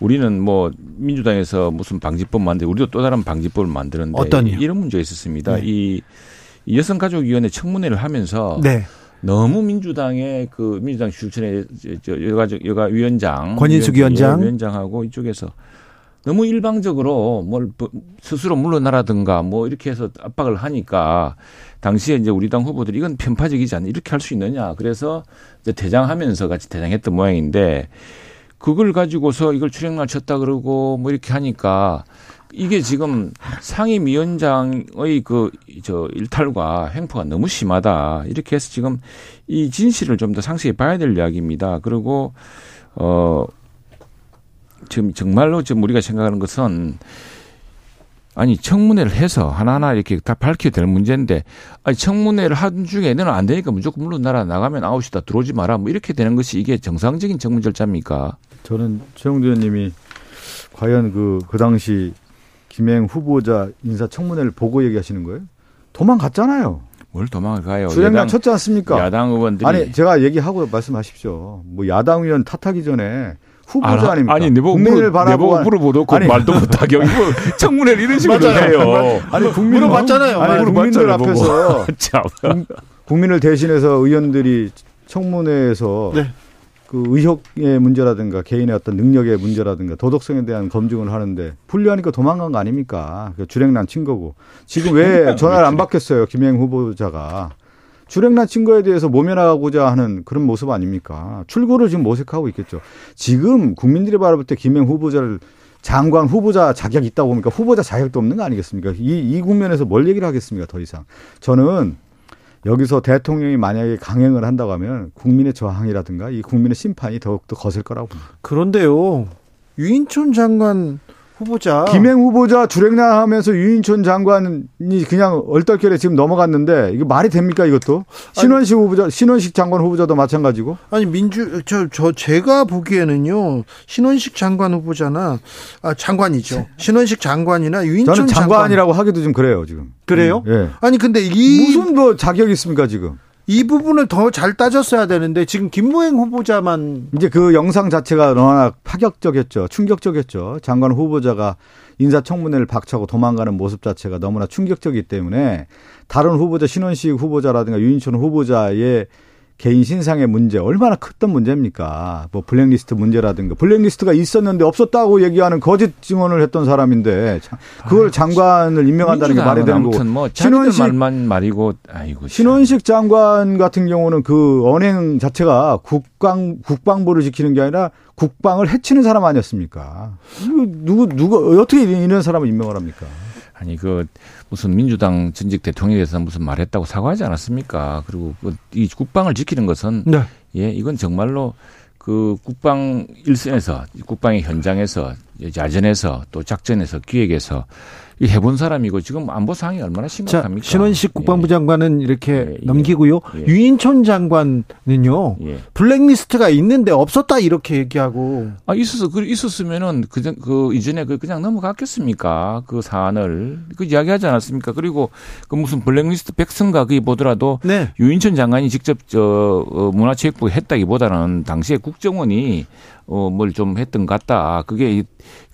우리는 뭐 민주당에서 무슨 방지법 만들 우리도 또 다른 방지법을 만드는데
어떤이요?
이런 문제가 있었습니다.
네.
이, 이 여성가족위원회 청문회를 하면서
네.
너무 민주당의 그 민주당 저- 저 여가 여가 위원장
권인숙 위원장.
예, 위원장하고 이쪽에서 너무 일방적으로 뭘뭐 스스로 물러나라든가 뭐 이렇게 해서 압박을 하니까 당시에 이제 우리 당 후보들이 이건 편파적이지 않나 이렇게 할 수 있느냐 그래서 이제 대장하면서 같이 대장했던 모양인데 그걸 가지고서 이걸 출행날 쳤다 그러고 뭐 이렇게 하니까 이게 지금 상임위원장의 그 저 일탈과 횡포가 너무 심하다 이렇게 해서 지금 이 진실을 좀 더 상세히 봐야 될 이야기입니다. 그리고 어 지금 정말로 지금 우리가 생각하는 것은 아니 청문회를 해서 하나하나 이렇게 다 밝혀야 될 문제인데 아니 청문회를 한 중에 너는 안 되니까 무조건 물러나라 나가면 아웃이다 들어오지 마라 뭐 이렇게 되는 것이 이게 정상적인 청문 절차입니까?
저는 최영두 의원님이 과연 그, 그 당시 김행 후보자 인사청문회를 보고 얘기하시는 거예요? 도망갔잖아요.
뭘 도망을 가요? 야당,
쳤지 않습니까?
야당 의원들이
아니 제가 얘기하고 말씀하십시오. 뭐 야당 의원 탓하기 전에 후보자
아,
아닙니까?
아니 내보고
바라보고
물어보도 그 말도 못하게 이거 청문회를 이런 식으로 해요.
아니 국민
물어봤잖아요.
아니 국민들
물어봤잖아요,
앞에서
참.
국민을 대신해서 의원들이 청문회에서
네.
그 의혹의 문제라든가 개인의 어떤 능력의 문제라든가 도덕성에 대한 검증을 하는데 불리하니까 도망간 거 아닙니까? 그 주랭난 친 거고 지금 왜 전화를 안 받겠어요 김행 후보자가 주랭난 친 거에 대해서 모면하고자 하는 그런 모습 아닙니까? 출구를 지금 모색하고 있겠죠. 지금 국민들이 바라볼 때 김행 후보자를 장관 후보자 자격 있다고 보니까 후보자 자격도 없는 거 아니겠습니까? 이, 이 국면에서 뭘 얘기를 하겠습니까? 더 이상. 저는 여기서 대통령이 만약에 강행을 한다고 하면 국민의 저항이라든가 이 국민의 심판이 더욱더 거셀 거라고 봅니다.
그런데요. 유인촌 장관 후보자
김행 후보자 주랭나 하면서 유인촌 장관이 그냥 얼떨결에 지금 넘어갔는데 이거 말이 됩니까 이것도? 신원식 후보자, 신원식 장관 후보자도 마찬가지고.
아니 민주 저저 제가 보기에는요 신원식 장관 후보자나 아 장관이죠 신원식 장관이나 유인촌
저는
장관
장관이라고 하기도 좀 그래요 지금.
그래요?
예.
아니 근데 이
무슨 뭐 자격 이 있습니까 지금?
이 부분을 더 잘 따졌어야 되는데 지금 김무행 후보자만
이제 그 영상 자체가 너무나 파격적이었죠. 충격적이었죠. 장관 후보자가 인사청문회를 박차고 도망가는 모습 자체가 너무나 충격적이기 때문에 다른 후보자 신원식 후보자라든가 유인천 후보자의 개인 신상의 문제 얼마나 컸던 문제입니까? 뭐 블랙리스트 문제라든가 블랙리스트가 있었는데 없었다고 얘기하는 거짓 증언을 했던 사람인데 그걸 장관을 임명한다는 게 말이 되는 거고
뭐 신원식 말만 말이고 아이고
신원식 장관 같은 경우는 그 언행 자체가 국방 국방부를 지키는 게 아니라 국방을 해치는 사람 아니었습니까? 누구 누구 어떻게 이런 사람을 임명을 합니까?
아니 그 무슨 민주당 전직 대통령에 대해서 무슨 말했다고 사과하지 않았습니까? 그리고 이 국방을 지키는 것은 네. 예 이건 정말로 그 국방 일선에서 국방의 현장에서 야전에서 또 작전에서 기획에서 해본 사람이고 지금 안보 상황이 얼마나 심각합니까?
자, 신원식 국방부 예. 장관은 이렇게 예, 예. 넘기고요. 예. 유인촌 장관은요. 예. 블랙리스트가 있는데 없었다 이렇게 얘기하고.
아 있었어. 그 있었으면은 그, 그 이전에 그 그냥 넘어갔겠습니까? 그 사안을 그 이야기하지 않았습니까? 그리고 그 무슨 블랙리스트 백성가 그게 보더라도 네. 유인촌 장관이 직접 저 어, 문화체육부에 했다기보다는 당시에 국정원이 어, 뭘 좀 했던 것 같다. 그게,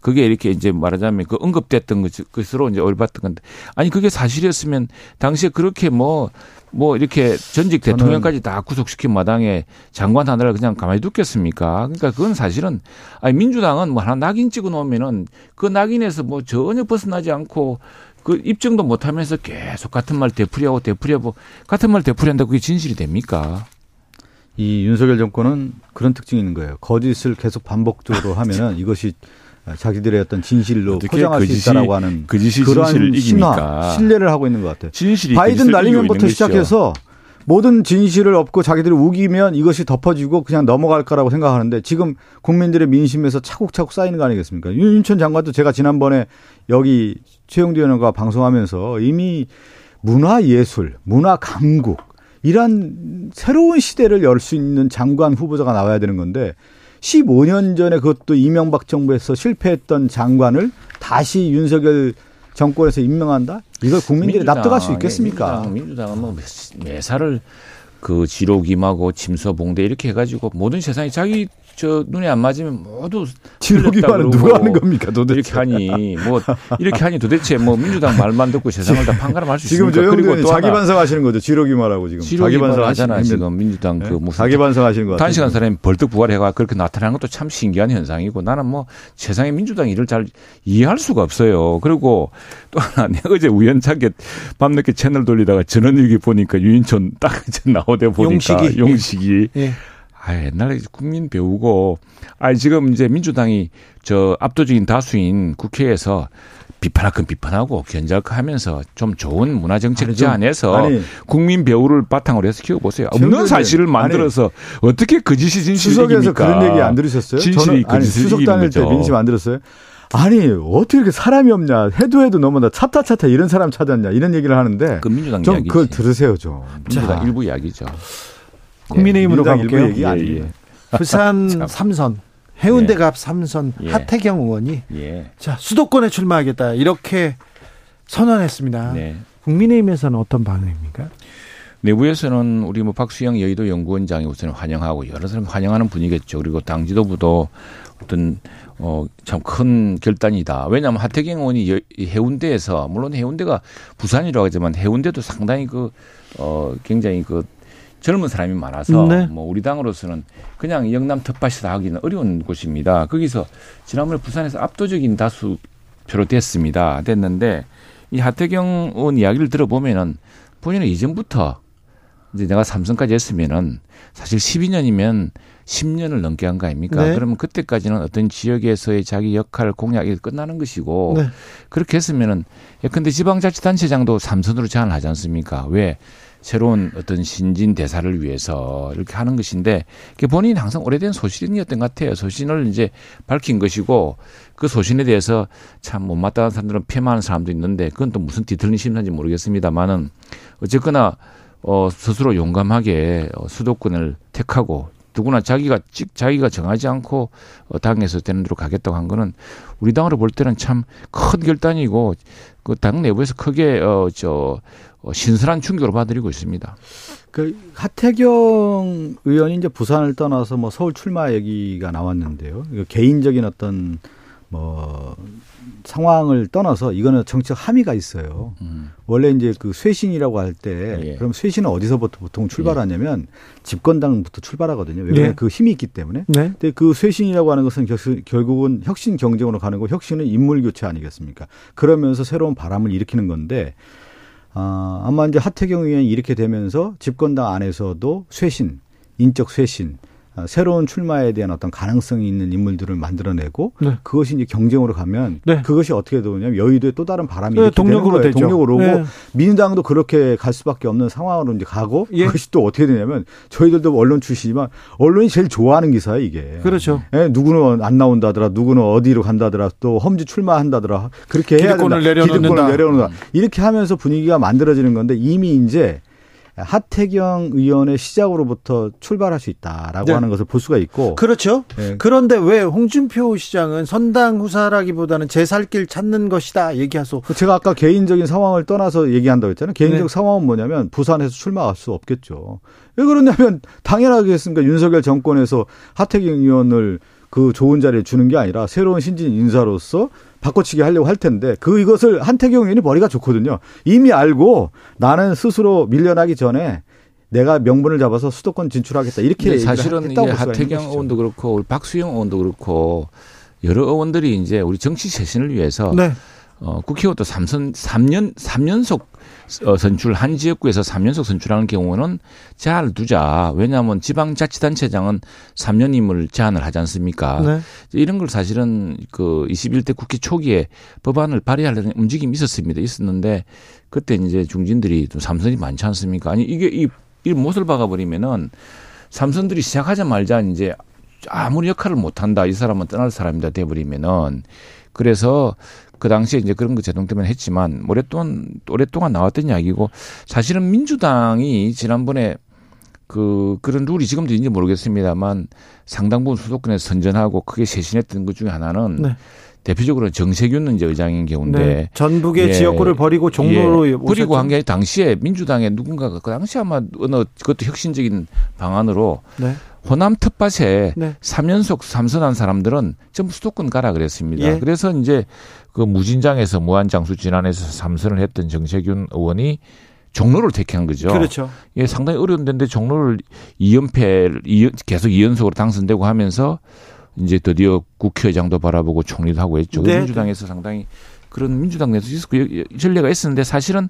그게 이렇게 이제 말하자면 그 언급됐던 것 으로 이제 올봤던 건데. 아니, 그게 사실이었으면 당시에 그렇게 뭐, 뭐 이렇게 전직 대통령까지 다 구속시킨 마당에 장관 하나를 그냥 가만히 두겠습니까? 그러니까 그건 사실은 아니 민주당은 뭐 하나 낙인 찍어 놓으면은 그 낙인에서 뭐 전혀 벗어나지 않고 그 입증도 못 하면서 계속 같은 말 되풀이하고 되풀이하고 같은 말 되풀이한다고 그게 진실이 됩니까?
이 윤석열 정권은 그런 특징이 있는 거예요. 거짓을 계속 반복적으로 하면은 이것이 자기들의 어떤 진실로 포장할 거짓이, 수 있다라고 하는
거짓이 그러한 신화,
신뢰를 하고 있는 것 같아요.
진실이
바이든 날리면부터 시작해서 모든 진실을 얻고 자기들이 우기면 이것이 덮어지고 그냥 넘어갈 거라고 생각하는데 지금 국민들의 민심에서 차곡차곡 쌓이는 거 아니겠습니까? 윤천 장관도 제가 지난번에 여기 최영두 의원과 방송하면서 이미 문화예술, 문화강국 이런 새로운 시대를 열 수 있는 장관 후보자가 나와야 되는 건데 15년 전에 그것도 이명박 정부에서 실패했던 장관을 다시 윤석열 정권에서 임명한다? 이걸 국민들이 민주당, 납득할 수 있겠습니까?
민주당, 민주당은 뭐 매사를 그 지록임하고 짐서봉대 이렇게 해가지고 모든 세상이 자기 저 눈에 안 맞으면 모두
지록이만은 누가 하는 겁니까 도대체
이렇게 하니 뭐 이렇게 하니 도대체 뭐 민주당 말만 듣고 세상을 다 판가름할 수
있습니까? 지금 그리고 또 자기 반성하시는 거죠 지록이만하고 지금
자기 반성하잖아 지금 민주당 그 네? 그 무슨
자기 반성하시는 거
단시간 사람이 벌떡 부활해가 그렇게 나타나는 것도 참 신기한 현상이고 나는 뭐 세상에 민주당 일을 잘 이해할 수가 없어요. 그리고 또 하나 내가 어제 우연찮게 밤늦게 채널 돌리다가 전원일기 보니까 유인촌 딱 나오대 보니까 용식이, 용식이. 예. 아, 옛날에 국민 배우고, 아, 지금 이제 민주당이 저 압도적인 다수인 국회에서 비판할 건 비판하고 견제할 건 하면서 좀 좋은 문화 정책 제안해서 아니, 국민 배우를 바탕으로 해서 키워보세요. 없는 사실을 만들어서 아니, 어떻게 거짓이 그 진실이
수석에서 그런 얘기 안 들으셨어요?
진실이 저는 아니,
수석 다닐 때 민심 안 들었어요? 아니 어떻게 이렇게 사람이 없냐 해도 해도 너무나 차타 차타 이런 사람 찾았냐 이런 얘기를 하는데
그 민주당
좀
이야기지.
그걸 들으세요 좀
민주당 자. 일부 이야기죠.
국민의힘으로 예, 가볼게요. 얘기 예, 예. 부산 삼선 해운대갑 예. 삼선 예. 하태경 의원이 예. 자 수도권에 출마하겠다 이렇게 선언했습니다. 네. 국민의힘에서는 어떤 반응입니까?
내부에서는 우리 뭐 박수영 여의도 연구원장이 우선 환영하고 여러 사람 환영하는 분위기겠죠. 그리고 당 지도부도 어떤 어 참 큰 결단이다. 왜냐하면 하태경 의원이 해운대에서 물론 해운대가 부산이라고 하지만 해운대도 상당히 그 어 굉장히 그 젊은 사람이 많아서 네. 뭐 우리 당으로서는 그냥 영남 텃밭이다 하기는 어려운 곳입니다. 거기서 지난번에 부산에서 압도적인 다수 표로 됐습니다. 됐는데 이 하태경 의원 이야기를 들어보면은 본인은 이전부터 이제 내가 삼성까지 했으면은 사실 12년이면 10년을 넘게 한 거 아닙니까? 네. 그러면 그때까지는 어떤 지역에서의 자기 역할 공약이 끝나는 것이고 네. 그렇게 했으면은 예컨대 지방자치단체장도 삼선으로 제안을 하지 않습니까? 왜? 새로운 어떤 신진 대사를 위해서 이렇게 하는 것인데 본인이 항상 오래된 소신이었던 것 같아요. 소신을 이제 밝힌 것이고 그 소신에 대해서 참 못마땅한 사람들은 폐만하는 사람도 있는데 그건 또 무슨 뒤틀린 심산인지 모르겠습니다만은 어쨌거나 어 스스로 용감하게 어, 수도권을 택하고 누구나 자기가 찍 자기가 정하지 않고 어, 당에서 되는 대로 가겠다고 한 거는 우리 당으로 볼 때는 참 큰 결단이고 그 당 내부에서 크게 어저 어, 신선한 충격을 받아들이고 있습니다.
그 하태경 의원이 이제 부산을 떠나서 뭐 서울 출마 얘기가 나왔는데요. 이거 개인적인 어떤 뭐 상황을 떠나서 이거는 정치적 함의가 있어요.
음.
원래 이제 그 쇄신이라고 할때
예.
그럼 쇄신은 어디서부터 보통 출발하냐면 집권당부터 출발하거든요. 왜냐하면
예.
그 힘이 있기 때문에.
네.
근데 그 쇄신이라고 하는 것은 결- 결국은 혁신 경쟁으로 가는 거 혁신은 인물 교체 아니겠습니까? 그러면서 새로운 바람을 일으키는 건데 아, 아마 이제 하태경 의원이 이렇게 되면서 집권당 안에서도 쇄신, 인적 쇄신, 아, 새로운 출마에 대한 어떤 가능성이 있는 인물들을 만들어내고
네.
그것이 이제 경쟁으로 가면
네.
그것이 어떻게 되냐면 여의도에 또 다른 바람이
네, 동력으로
되는 거예요.
되죠.
동력으로 오고
네.
민주당도 그렇게 갈 수밖에 없는 상황으로 이제 가고
예.
그것이 또 어떻게 되냐면 저희들도 언론 출신이지만 언론이 제일 좋아하는 기사예요 이게.
그렇죠.
예, 누구는 안 나온다더라, 누구는 어디로 간다더라, 또 험지 출마한다더라. 그렇게 해야
기득권을
된다.
내려놓는다.
기득권을 내려놓는다. 이렇게 하면서 분위기가 만들어지는 건데 이미 이제 하태경 의원의 시작으로부터 출발할 수 있다라고
네.
하는 것을 볼 수가 있고.
그렇죠.
예.
그런데 왜 홍준표 시장은 선당 후사라기보다는 제 살길 찾는 것이다 얘기하소.
제가 아까 개인적인 상황을 떠나서 얘기한다고 했잖아요. 개인적
네.
상황은 뭐냐면 부산에서 출마할 수 없겠죠. 왜 그러냐면 당연하겠습니까? 윤석열 정권에서 하태경 의원을 그 좋은 자리에 주는 게 아니라 새로운 신진 인사로서 바꿔치기 하려고 할 텐데 그 이것을 한태경 의원이 머리가 좋거든요. 이미 알고 나는 스스로 밀려나기 전에 내가 명분을 잡아서 수도권 진출하겠다 이렇게
사실은 이게 하태경. 의원도 그렇고 우리 박수영 의원도 그렇고 여러 의원들이 이제 우리 정치 쇄신을 위해서
네.
어, 국회의원도 3선, 3년, 3연속 어, 선출, 한 지역구에서 3연속 선출하는 경우는 제한을 두자. 왜냐하면 지방자치단체장은 3년임을 제한을 하지 않습니까?
네.
이런 걸 사실은 그 21대 국회 초기에 법안을 발의하려는 움직임이 있었습니다. 있었는데 그때 이제 중진들이 좀 삼선이 많지 않습니까? 아니 이게 이, 이 못을 박아버리면은 삼선들이 시작하자마자 이제 아무리 역할을 못한다. 이 사람은 떠날 사람이다. 돼버리면은 그래서 그 당시에 이제 그런 거 제동 때문에 했지만 오랫동안 오랫동안 나왔던 이야기고 사실은 민주당이 지난번에 그 그런 룰이 지금도 있는지 모르겠습니다만 상당 부분 수도권에서 선전하고 크게 쇄신했던 것 중에 하나는
네.
대표적으로 정세균 이제 의장인 경우인데
네. 전북의
예.
지역구를 버리고 종로로
예. 그리고
오셨죠?
한게 당시에 민주당의 누군가가 그 당시 아마 어느 그것도 혁신적인 방안으로
네.
호남 텃밭에
네.
3연속 삼선한 사람들은 전부 수도권 가라 그랬습니다.
예.
그래서 이제 그 무진장에서 무한장수 진안에서 삼선을 했던 정세균 의원이 종로를 택한 거죠.
그렇죠.
예, 상당히 어려운 데인데 종로를 2연패를 이연- 계속 2연속으로 당선되고 하면서 이제 드디어 국회의장도 바라보고 총리도 하고 했죠.
네.
민주당에서 상당히 그런 민주당 내에서 전례가 있었는데 사실은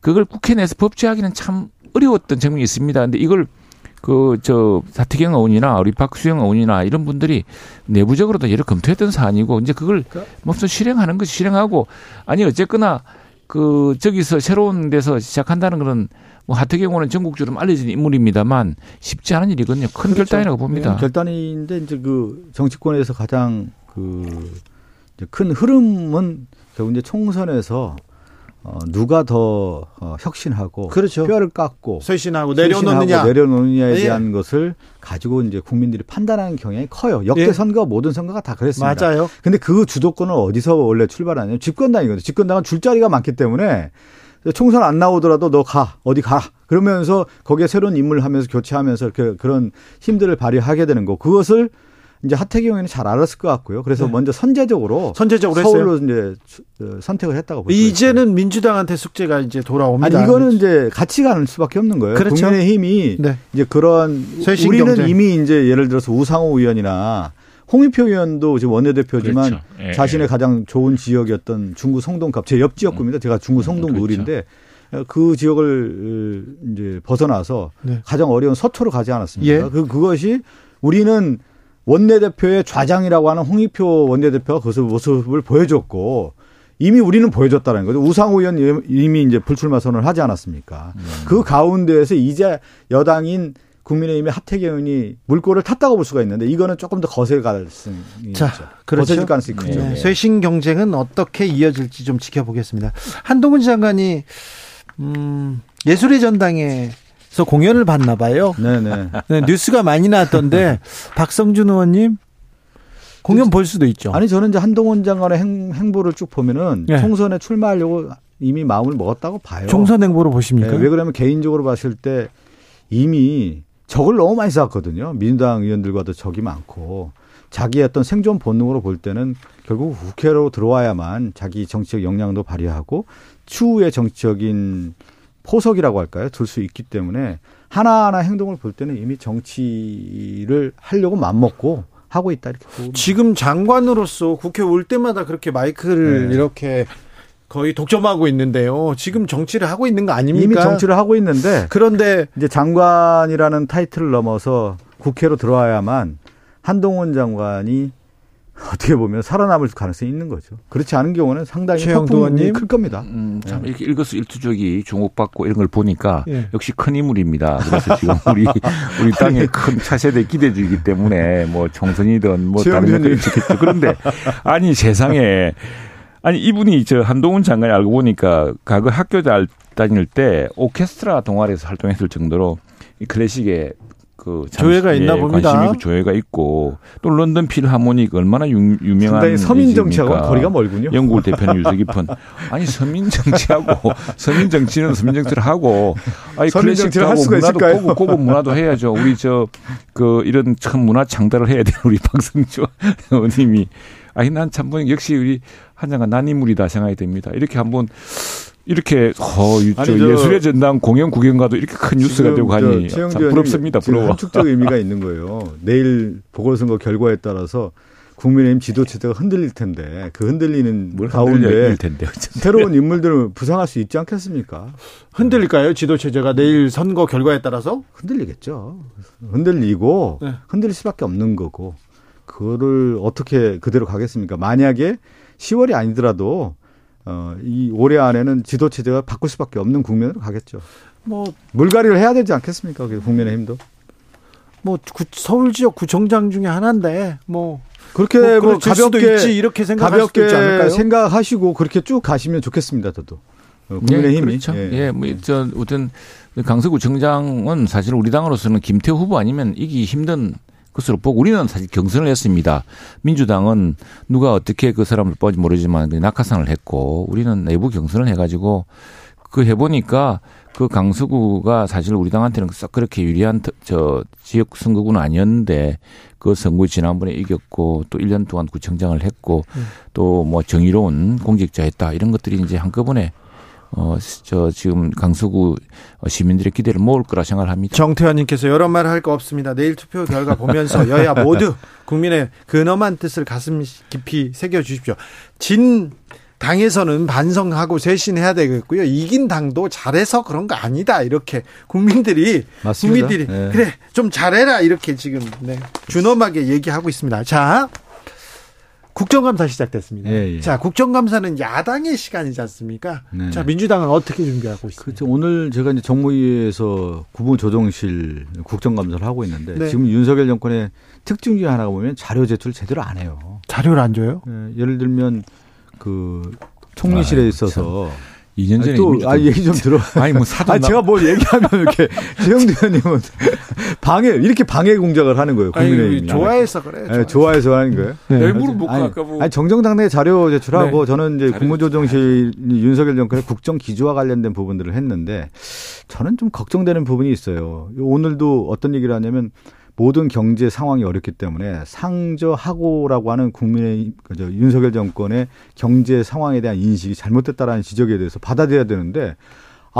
그걸 국회 내에서 법제하기는 참 어려웠던 점이 있습니다. 근데 이걸 그 저 사태경 의원이나 우리 박수영 의원이나 이런 분들이 내부적으로도 여러 검토했던 사안이고 이제 그걸 몹시 실행하는 것이 실행하고 아니 어쨌거나 그 저기서 새로운 데서 시작한다는 그런 뭐 하태경 의원은 전국적으로 알려진 인물입니다만 쉽지 않은 일이거든요. 큰 결단이라고 봅니다.
네, 결단인데 이제 그 정치권에서 가장 그큰 흐름은 결국 이제 총선에서 어, 누가 더 어, 혁신하고
그렇죠.
뼈를 깎고
쇄신하고 내려놓느냐.
내려놓느냐에
예.
대한 것을 가지고 이제 국민들이 판단하는 경향이 커요. 역대
예.
선거 모든 선거가 다 그랬습니다.
맞아요.
근데 그 주도권은 어디서 원래 출발하냐면 집권당이거든요. 집권당은 줄 자리가 많기 때문에 총선 안 나오더라도 너 가. 어디 가라. 그러면서 거기에 새로운 인물을 하면서 교체하면서 이렇게 그런 힘들을 발휘하게 되는 거. 그것을 이제 하태경 의원이 잘 알았을 것 같고요. 그래서
네.
먼저 선제적으로
선제적으로 했어요.
서울로 이제 수- 어, 선택을 했다고 있어요.
이제는 민주당한테 숙제가 이제 돌아옵니다.
아니 이거는 이제 같이 가는 수밖에 없는 거예요.
그렇죠.
국민의힘이
네.
이제 그런 우리는
경쟁.
이미 이제 예를 들어서 우상호 의원이나 홍익표 의원도 지금 원내대표지만
그렇죠. 예,
자신의
예.
가장 좋은 지역이었던 중구 성동갑 제 옆 지역구입니다. 제가 중구 성동
그렇죠.
을인데 그 지역을 이제 벗어나서
네.
가장 어려운 서초로 가지 않았습니까?
예.
그 그것이 우리는 원내대표의 좌장이라고 하는 홍익표 원내대표가 그 모습을 보여줬고 이미 우리는 보여줬다는 거죠. 우상호 의원 이미 이제 불출마 선언을 하지 않았습니까?
음.
그 가운데에서 이제 여당인 국민의힘의 하태경 의원이 물꼬를 탔다고 볼 수가 있는데 이거는 조금 더 거셀 가능성이
자,
있죠.
그렇죠.
거세질 가능성이 크죠.
네,
네.
쇄신 경쟁은 어떻게 이어질지 좀 지켜보겠습니다. 한동훈 장관이 음, 예술의 전당에서 공연을 봤나 봐요.
네네.
네, 뉴스가 많이 나왔던데 박성준 의원님 공연 볼 수도 있죠.
아니 저는 이제 한동훈 장관의 행, 행보를 쭉 보면은
네.
총선에 출마하려고 이미 마음을 먹었다고 봐요.
총선 행보로 보십니까?
네, 왜 그러면 개인적으로 봤을 때 이미 적을 너무 많이 쌓았거든요. 민주당 의원들과도 적이 많고 자기의 어떤 생존 본능으로 볼 때는 결국 국회로 들어와야만 자기 정치적 역량도 발휘하고 추후의 정치적인 포석이라고 할까요? 둘 수 있기 때문에 하나하나 행동을 볼 때는 이미 정치를 하려고 맘먹고 하고 있다 이렇게 보고
지금 장관으로서 국회 올 때마다 그렇게 마이크를
네.
이렇게 거의 독점하고 있는데요. 지금 정치를 하고 있는 거 아닙니까?
이미 정치를 하고 있는데
그런데
이제 장관이라는 타이틀을 넘어서 국회로 들어와야만 한동훈 장관이 어떻게 보면 살아남을 가능성이 있는 거죠. 그렇지 않은 경우는 상당히 폭풍이? 클 겁니다.
음, 참 이렇게 일거수일투족이 주목받고 이런 걸 보니까
예.
역시 큰 인물입니다. 그래서 지금 우리 우리 땅의 큰 차세대 기대주이기 때문에 뭐 총선이든 뭐 다른 것도 있겠죠. 그런데 아니 세상에 아니 이분이 저 한동훈 장관이 알고 보니까 과거 학교 다- 다닐 때 오케스트라 동아리에서 활동했을 정도로 이 클래식의 그 참-
조예가 있나
예,
봅니다.
관심이 있고 조예가 있고 또 런던 필하모닉 얼마나 유, 유명한
상당히 서민 정치하고? 거리가 멀군요.
영국을 대표하는 유서 깊은 아니 서민 정치하고 서민 정치는 서민 정치를 하고 아니
서민
클래식하고
수가
문화도
있을까요?
고급, 고급 문화도 해야죠. 우리 저 그 이런 참 문화 창달을 해야 되는 우리 박성주 의원님이 아니 난 참 보니 역시 우리 한장관 난 인물이다 생각이 듭니다. 이렇게 한번 이렇게 어, 유- 저
아니, 저
예술의 전당 공연 구경 가도 이렇게 큰 뉴스가 되고 하니 참 부럽습니다. 부러워.
함축적 의미가 있는 거예요. 내일 보궐선거 결과에 따라서 국민의힘 지도체제가 흔들릴 텐데 그 흔들리는
뭘
가운데
흔들릴 텐데.
새로운 인물들을 부상할 수 있지 않겠습니까?
흔들릴까요? 지도체제가 내일 선거 결과에 따라서?
흔들리겠죠. 흔들리고
네.
흔들릴 수밖에 없는 거고 그거를 어떻게 그대로 가겠습니까? 만약에 10월이 아니더라도 어, 이 올해 안에는 지도 체제가 바꿀 수밖에 없는 국면으로 가겠죠.
뭐,
물갈이를 해야 되지 않겠습니까? 그 국민의힘도
뭐, 구- 서울 지역 구청장 중에 하나인데, 뭐,
그렇게
뭐,
뭐,
수도
가볍게
있지, 이렇게 생각할 수도
가볍게
있지 않을까요?
생각하시고 그렇게 쭉 가시면 좋겠습니다. 저도 어, 국민의힘이
예, 그렇죠.
예.
예, 뭐, 저, 어떤, 강서구청장은 사실 우리 당으로서는 김태호 후보 아니면 이기 힘든 것으로 보고 우리는 사실 경선을 했습니다. 민주당은 누가 어떻게 그 사람을 뽑을지 모르지만 그 낙하산을 했고 우리는 내부 경선을 해가지고 그 해보니까 그 강서구가 사실 우리 당한테는 썩 그렇게 유리한 터- 저 지역 선거구는 아니었는데 그 선거 지난번에 이겼고 또 1년 동안 구청장을 했고 또 뭐 정의로운 공직자 했다 이런 것들이 이제 한꺼번에 어, 저 지금 강서구 시민들의 기대를 모을 거라 생각을 합니다.
정태환님께서 여러 말 할 거 없습니다. 내일 투표 결과 보면서 여야 모두 국민의 근엄한 뜻을 가슴 깊이 새겨 주십시오. 진 당에서는 반성하고 쇄신해야 되겠고요. 이긴 당도 잘해서 그런 거 아니다. 이렇게 국민들이
맞습니다.
국민들이
예.
그래 좀 잘해라 이렇게 지금 네, 준엄하게 얘기하고 있습니다. 자. 국정감사 시작됐습니다.
예, 예.
자, 국정감사는 야당의 시간이지 않습니까?
네.
자, 민주당은 어떻게 준비하고 있습니까?
그렇죠. 오늘 제가 이제 정무위에서 국무조정실 국정감사를 하고 있는데
네.
지금 윤석열 정권의 특징 중에 하나가 보면 자료 제출 제대로 안 해요.
자료를 안 줘요?
예, 예를 들면 그 총리실에
아유,
있어서
2년 전에
아니, 또 아, 얘기 좀 들어.
아니 뭐 사돈
아 제가 뭘 얘기하면 이렇게 최영두 의원님은 방해 이렇게 방해 공작을 하는 거예요. 국민의힘이.
아니, 좋아해서 그래.
예, 좋아해서 하는 거예요.
일부러 못
아니,
아까 뭐
아니 정정당내 자료 제출하고
네.
저는 이제 국무조정실 윤석열 정권의 국정 기조와 관련된 부분들을 했는데 저는 좀 걱정되는 부분이 있어요. 오늘도 어떤 얘기를 하냐면 모든 경제 상황이 어렵기 때문에 상저하고라고 하는 국민의 윤석열 정권의 경제 상황에 대한 인식이 잘못됐다라는 지적에 대해서 받아들여야 되는데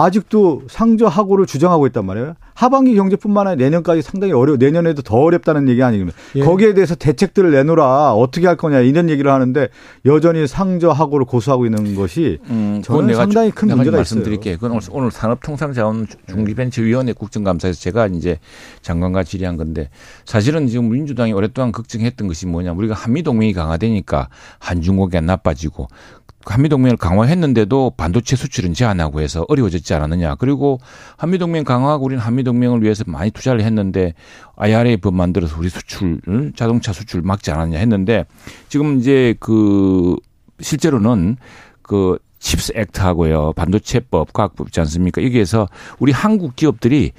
아직도 상저하고를 주장하고 있단 말이에요. 하반기 경제뿐만 아니라 내년까지 상당히 어려 내년에도 더 어렵다는 얘기 아니겠습니까?
예.
거기에 대해서 대책들을 내놓으라 어떻게 할 거냐 이런 얘기를 하는데 여전히 상저하고를 고수하고 있는 것이
음,
저는 상당히 큰
내가
문제가
말씀드릴게요. 그건 오늘, 오늘 산업통상자원 중기벤처위원회 국정감사에서 제가 이제 장관과 질의한 건데 사실은 지금 민주당이 오랫동안 걱정했던 것이 뭐냐. 우리가 한미 동맹이 강화되니까 한중국이 나빠지고 한미동맹을 강화했는데도 반도체 수출은 제한하고 해서 어려워졌지 않았느냐. 그리고 한미동맹 강화하고 우리는 한미동맹을 위해서 많이 투자를 했는데 IRA 법 만들어서 우리 수출, 자동차 수출 막지 않았냐 했는데 지금 이제 그 실제로는 그 칩스 액트하고요. 반도체법, 과학법 있지 않습니까? 여기에서 우리 한국 기업들이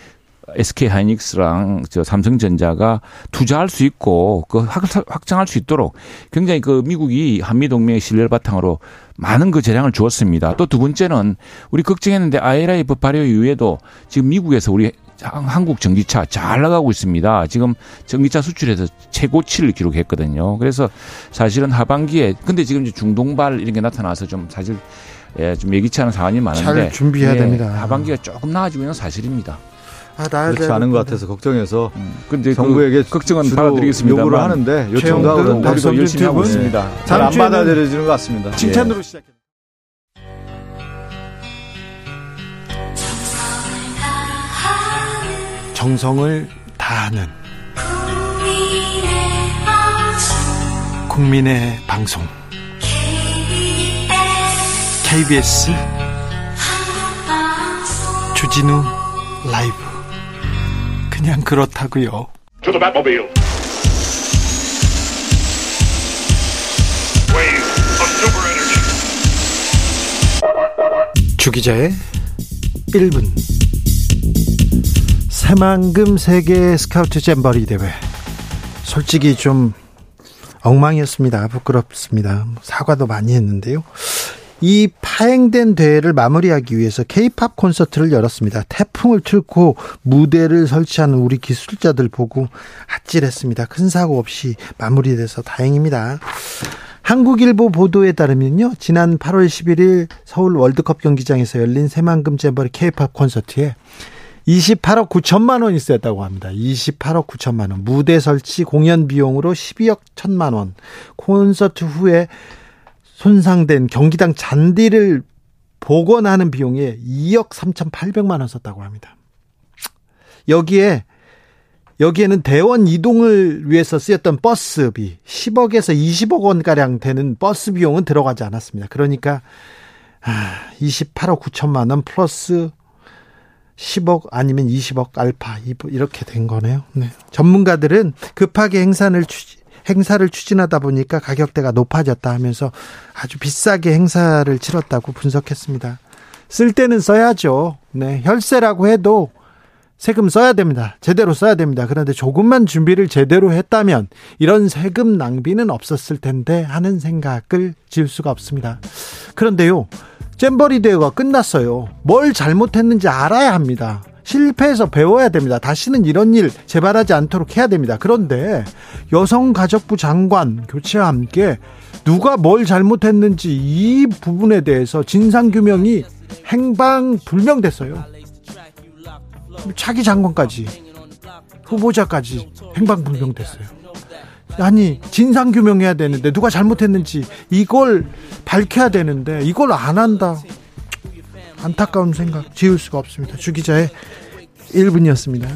SK 하이닉스랑 저 삼성전자가 투자할 수 있고 그 확- 확장할 수 있도록 굉장히 그 미국이 한미 동맹의 신뢰를 바탕으로 많은 그 재량을 주었습니다. 또 두 번째는 우리 걱정했는데 IRA 법 발효 이후에도 지금 미국에서 우리 한국 전기차 잘 나가고 있습니다. 지금 전기차 수출에서 최고치를 기록했거든요. 그래서 사실은 하반기에 근데 지금 이제 중동발 이런 게 나타나서 좀 사실 예, 좀 예기치 않은 사안이 많은데
잘 준비해야
예,
됩니다.
하반기가 조금 나아지고 있는 사실입니다.
아,
그렇지 않은 것 같아서 걱정해서
음, 근데
정부에게
그 걱정은 받아드리겠습니다.
요구를 하는데 요청도 하고
우리도 열심히 하고. 있습니다.
잘안
다음 주에는
받아들여지는 것 같습니다.
칭찬으로 시작해. 정성을 다하는 국민의 방송 KBS 주진우 라이브 그냥 그렇다고요. 주기자의 1분 새만금 세계 스카우트 잼버리 대회 솔직히 좀 엉망이었습니다. 부끄럽습니다. 사과도 많이 했는데요. 이 파행된 대회를 마무리하기 위해서 케이팝 콘서트를 열었습니다. 태풍을 뚫고 무대를 설치하는 우리 기술자들 보고 아찔했습니다. 큰 사고 없이 마무리돼서 다행입니다. 한국일보 보도에 따르면요. 지난 8월 11일 서울 월드컵 경기장에서 열린 새만금 잼버리 케이팝 콘서트에 28억 9천만 원이 쓰였다고 합니다. 28억 9천만 원. 무대 설치 공연 비용으로 12억 1천만 원. 콘서트 후에 손상된 경기장 잔디를 복원하는 비용에 2억 3,800만 원 썼다고 합니다. 여기에 여기에는 대원 이동을 위해서 쓰였던 버스비 10억에서 20억 원 가량 되는 버스 비용은 들어가지 않았습니다. 그러니까 28억 9천만 원 플러스 10억 아니면 20억 알파 이렇게 된 거네요. 네. 전문가들은 급하게 행사를 추 행사를 추진하다 보니까 가격대가 높아졌다 하면서 아주 비싸게 행사를 치렀다고 분석했습니다. 쓸 때는 써야죠. 네. 혈세라고 해도 세금 써야 됩니다. 제대로 써야 됩니다. 그런데 조금만 준비를 제대로 했다면 이런 세금 낭비는 없었을 텐데 하는 생각을 지을 수가 없습니다. 그런데요. 잼버리 대회가 끝났어요. 뭘 잘못했는지 알아야 합니다. 실패해서 배워야 됩니다. 다시는 이런 일 재발하지 않도록 해야 됩니다. 그런데 여성가족부 장관 교체와 함께 누가 뭘 잘못했는지 이 부분에 대해서 진상규명이 행방불명됐어요. 차기 장관까지 후보자까지 행방불명됐어요. 아니 진상 규명해야 되는데 누가 잘못했는지 이걸 밝혀야 되는데 이걸 안 한다. 안타까운 생각 지울 수가 없습니다. 주 기자의 1분이었습니다.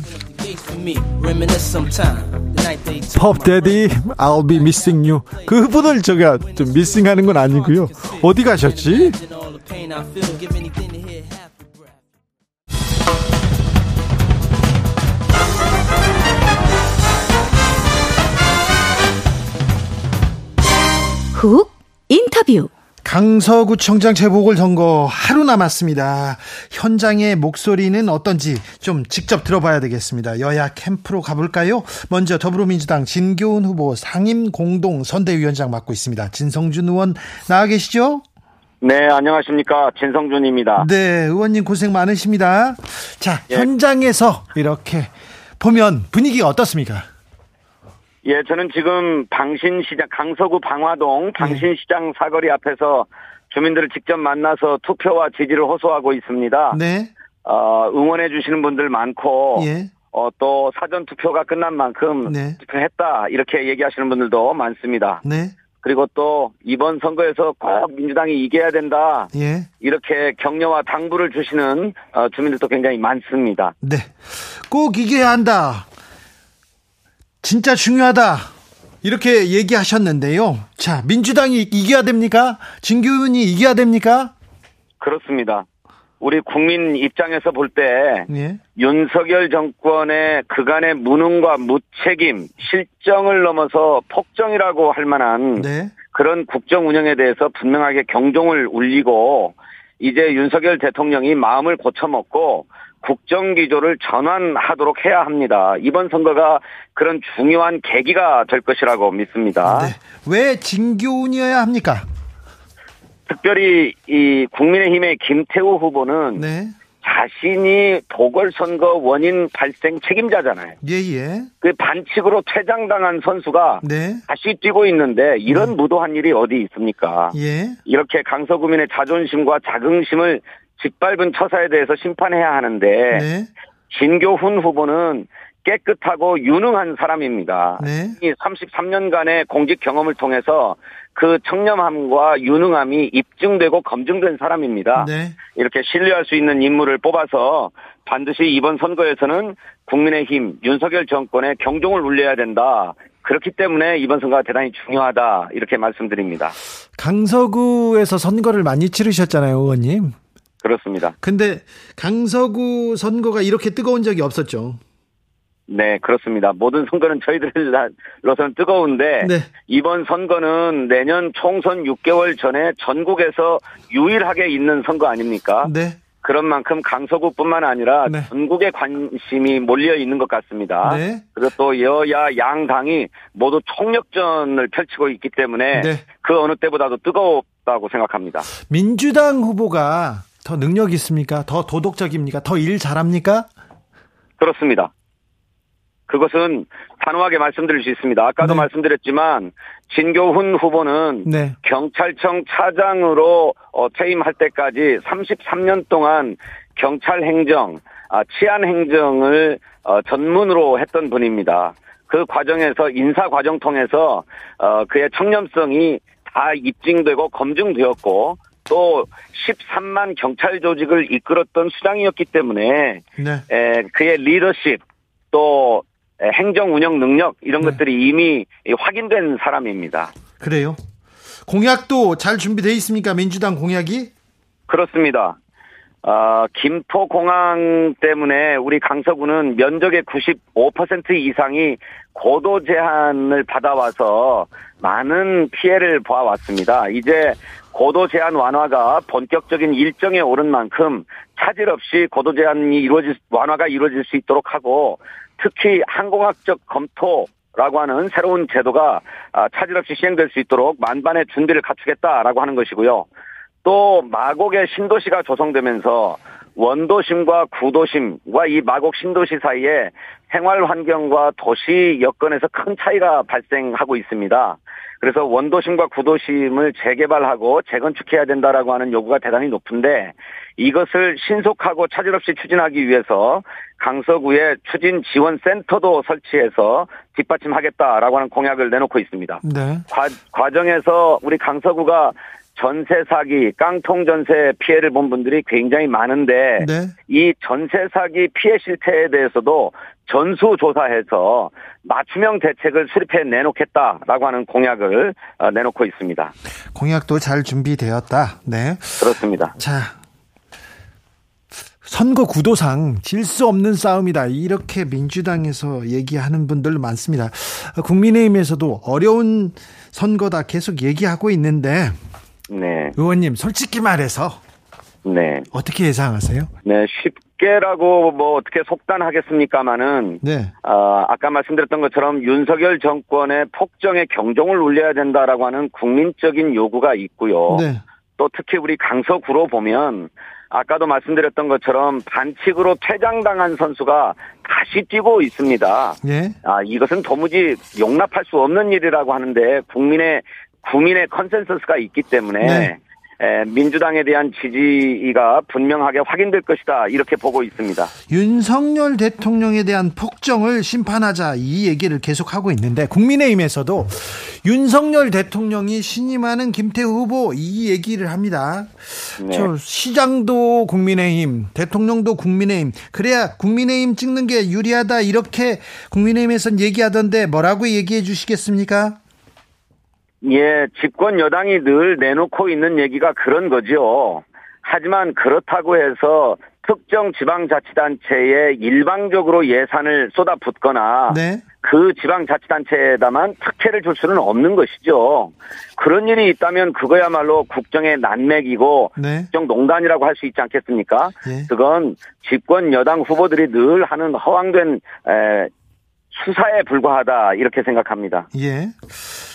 펍데디 I'll be missing you 그분을 제가 좀 미싱하는 건 아니고요. 어디 가셨지?
훅 인터뷰
강서구청장 재보궐선거 하루 남았습니다. 현장의 목소리는 어떤지 좀 직접 들어봐야 되겠습니다. 여야 캠프로 가볼까요? 먼저 더불어민주당 진교훈 후보 상임 공동 선대위원장 맡고 있습니다. 진성준 의원 나와 계시죠?
네, 안녕하십니까. 진성준입니다.
네, 의원님 고생 많으십니다. 자,
예.
현장에서 이렇게 보면 분위기가 어떻습니까?
예, 저는 지금 방신시장, 강서구 방화동 방신시장 사거리 앞에서 주민들을 직접 만나서 투표와 지지를 호소하고 있습니다.
네,
어, 응원해 주시는 분들 많고,
예,
어, 또 사전 투표가 끝난 만큼
네.
투표했다. 이렇게 얘기하시는 분들도 많습니다.
네,
그리고 또 이번 선거에서 꼭 민주당이 이겨야 된다.
예.
이렇게 격려와 당부를 주시는 어, 주민들도 굉장히 많습니다.
네. 꼭 이겨야 한다. 진짜 중요하다. 이렇게 얘기하셨는데요. 자, 민주당이 이겨야 됩니까? 진규훈이 이겨야 됩니까?
그렇습니다. 우리 국민 입장에서 볼때
예.
윤석열 정권의 그간의 무능과 무책임, 실정을 넘어서 폭정이라고 할 만한
네.
그런 국정 운영에 대해서 분명하게 경종을 울리고 이제 윤석열 대통령이 마음을 고쳐먹고 국정 기조를 전환하도록 해야 합니다. 이번 선거가 그런 중요한 계기가 될 것이라고 믿습니다.
네. 왜 진교훈이어야 합니까?
특별히 이 국민의힘의 김태우 후보는
네.
자신이 보궐선거 원인 발생 책임자잖아요.
예, 예.
그 반칙으로 퇴장당한 선수가
네.
다시 뛰고 있는데 이런 무도한 일이 어디 있습니까?
예.
이렇게 강서구민의 자존심과 자긍심을 짓밟은 처사에 대해서 심판해야 하는데
네.
진교훈 후보는 깨끗하고 유능한 사람입니다.
네.
이 33년간의 공직 경험을 통해서 그 청렴함과 유능함이 입증되고 검증된 사람입니다.
네.
이렇게 신뢰할 수 있는 인물을 뽑아서 반드시 이번 선거에서는 국민의힘 윤석열 정권의 경종을 울려야 된다. 그렇기 때문에 이번 선거가 대단히 중요하다. 이렇게 말씀드립니다.
강서구에서 선거를 많이 치르셨잖아요, 의원님.
그렇습니다.
근데 강서구 선거가 이렇게 뜨거운 적이 없었죠.
네, 그렇습니다. 모든 선거는 저희들로서는 뜨거운데
네.
이번 선거는 내년 총선 6개월 전에 전국에서 유일하게 있는 선거 아닙니까?
네.
그런 만큼 강서구뿐만 아니라
네.
전국의 관심이 몰려 있는 것 같습니다.
네.
그리고 또 여야 양당이 모두 총력전을 펼치고 있기 때문에
네.
그 어느 때보다도 뜨겁다고 생각합니다.
민주당 후보가 더 능력 있습니까? 더 도덕적입니까? 더 일 잘합니까?
그렇습니다. 그것은 단호하게 말씀드릴 수 있습니다. 아까도
네.
말씀드렸지만 진교훈 후보는
네.
경찰청 차장으로 어, 퇴임할 때까지 33년 동안 경찰 행정, 아, 치안 행정을 어, 전문으로 했던 분입니다. 그 과정에서 인사 과정 통해서 어, 그의 청렴성이 다 입증되고 검증되었고 또 13만 경찰 조직을 이끌었던 수장이었기 때문에
네.
에, 그의 리더십 또 에, 행정 운영 능력 이런
네.
것들이 이미 확인된 사람입니다.
그래요. 공약도 잘 준비되어 있습니까? 민주당 공약이?
그렇습니다. 어, 김포공항 때문에 우리 강서구는 면적의 95% 이상이 고도 제한을 받아와서 많은 피해를 보아왔습니다. 이제 고도 제한 완화가 본격적인 일정에 오른 만큼 차질 없이 고도 제한이 이루어질 완화가 이루어질 수 있도록 하고 특히 항공학적 검토 라고 하는 새로운 제도가 아, 차질 없이 시행될 수 있도록 만반의 준비를 갖추겠다라고 하는 것이고요. 또 마곡의 신도시가 조성되면서 원도심과 구도심과 이 마곡 신도시 사이에 생활 환경과 도시 여건에서 큰 차이가 발생하고 있습니다. 그래서 원도심과 구도심을 재개발하고 재건축해야 된다라고 하는 요구가 대단히 높은데 이것을 신속하고 차질 없이 추진하기 위해서 강서구에 추진 지원 센터도 설치해서 뒷받침하겠다라고 하는 공약을 내놓고 있습니다.
네.
과, 과정에서 우리 강서구가 전세 사기, 깡통 전세 피해를 본 분들이 굉장히 많은데
네.
이 전세 사기 피해 실태에 대해서도 전수 조사해서 맞춤형 대책을 수립해 내놓겠다라고 하는 공약을 어, 내놓고 있습니다.
공약도 잘 준비되었다. 네.
그렇습니다.
자. 선거 구도상 질 수 없는 싸움이다. 이렇게 민주당에서 얘기하는 분들 많습니다. 국민의힘에서도 어려운 선거다 계속 얘기하고 있는데
네,
의원님 솔직히 말해서
네,
어떻게 예상하세요?
네 쉽게라고 뭐 어떻게 속단하겠습니까마는
네.
어, 아까 말씀드렸던 것처럼 윤석열 정권의 폭정에 경종을 울려야 된다라고 하는 국민적인 요구가 있고요.
네.
또 특히 우리 강서구로 보면 아까도 말씀드렸던 것처럼 반칙으로 퇴장당한 선수가 다시 뛰고 있습니다.
예.
아, 이것은 도무지 용납할 수 없는 일이라고 하는데 국민의 국민의 컨센서스가 있기 때문에
네.
에, 민주당에 대한 지지가 분명하게 확인될 것이다 이렇게 보고 있습니다.
윤석열 대통령에 대한 폭정을 심판하자 이 얘기를 계속하고 있는데 국민의힘에서도 윤석열 대통령이 신임하는 김태우 후보 이 얘기를 합니다.
네.
저 시장도 국민의힘, 대통령도 국민의힘. 그래야 국민의힘 찍는 게 유리하다 이렇게 국민의힘에선 얘기하던데 뭐라고 얘기해 주시겠습니까?
예, 집권 여당이 늘 내놓고 있는 얘기가 그런 거죠. 하지만 그렇다고 해서 특정 지방자치단체에 일방적으로 예산을 쏟아붓거나
네.
그 지방자치단체에다만 특혜를 줄 수는 없는 것이죠. 그런 일이 있다면 그거야말로 국정의 난맥이고
네.
국정 농단이라고 할 수 있지 않겠습니까?
예.
그건 집권 여당 후보들이 늘 하는 허황된 에, 수사에 불과하다 이렇게 생각합니다.
예.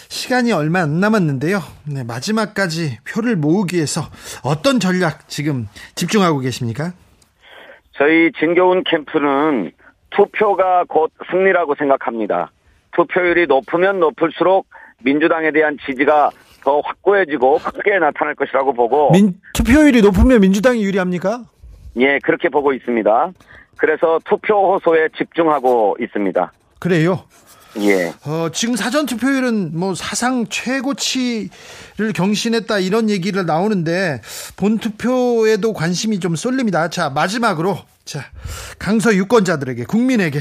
시간이 얼마 안 남았는데요. 네, 마지막까지 표를 모으기 위해서 어떤 전략 지금 집중하고 계십니까?
저희 진교훈 캠프는 투표가 곧 승리라고 생각합니다. 투표율이 높으면 높을수록 민주당에 대한 지지가 더 확고해지고 크게 나타날 것이라고 보고
민, 투표율이 높으면 민주당이 유리합니까?
예 그렇게 보고 있습니다. 그래서 투표 호소에 집중하고 있습니다.
그래요.
예.
어, 지금 사전 투표율은 뭐 사상 최고치를 경신했다 이런 얘기를 나오는데 본 투표에도 관심이 좀 쏠립니다. 자, 마지막으로 자, 강서 유권자들에게 국민에게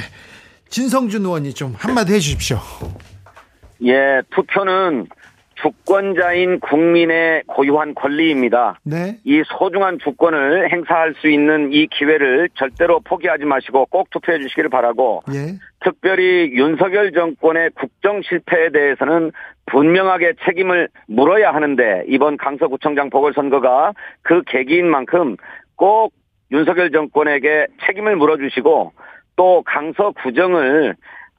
진성준 의원이 좀 한마디 해 주십시오.
예, 투표는 주권자인 국민의 고유한 권리입니다.
네.
이 소중한 주권을 행사할 수 있는 이 기회를 절대로 포기하지 마시고 꼭 투표해 주시기를 바라고
예.
특별히 윤석열 정권의 국정 실패에 대해서는 분명하게 책임을 물어야 하는데 이번 강서구청장 보궐선거가 그 계기인 만큼 꼭 윤석열 정권에게 책임을 물어주시고 또 강서구정을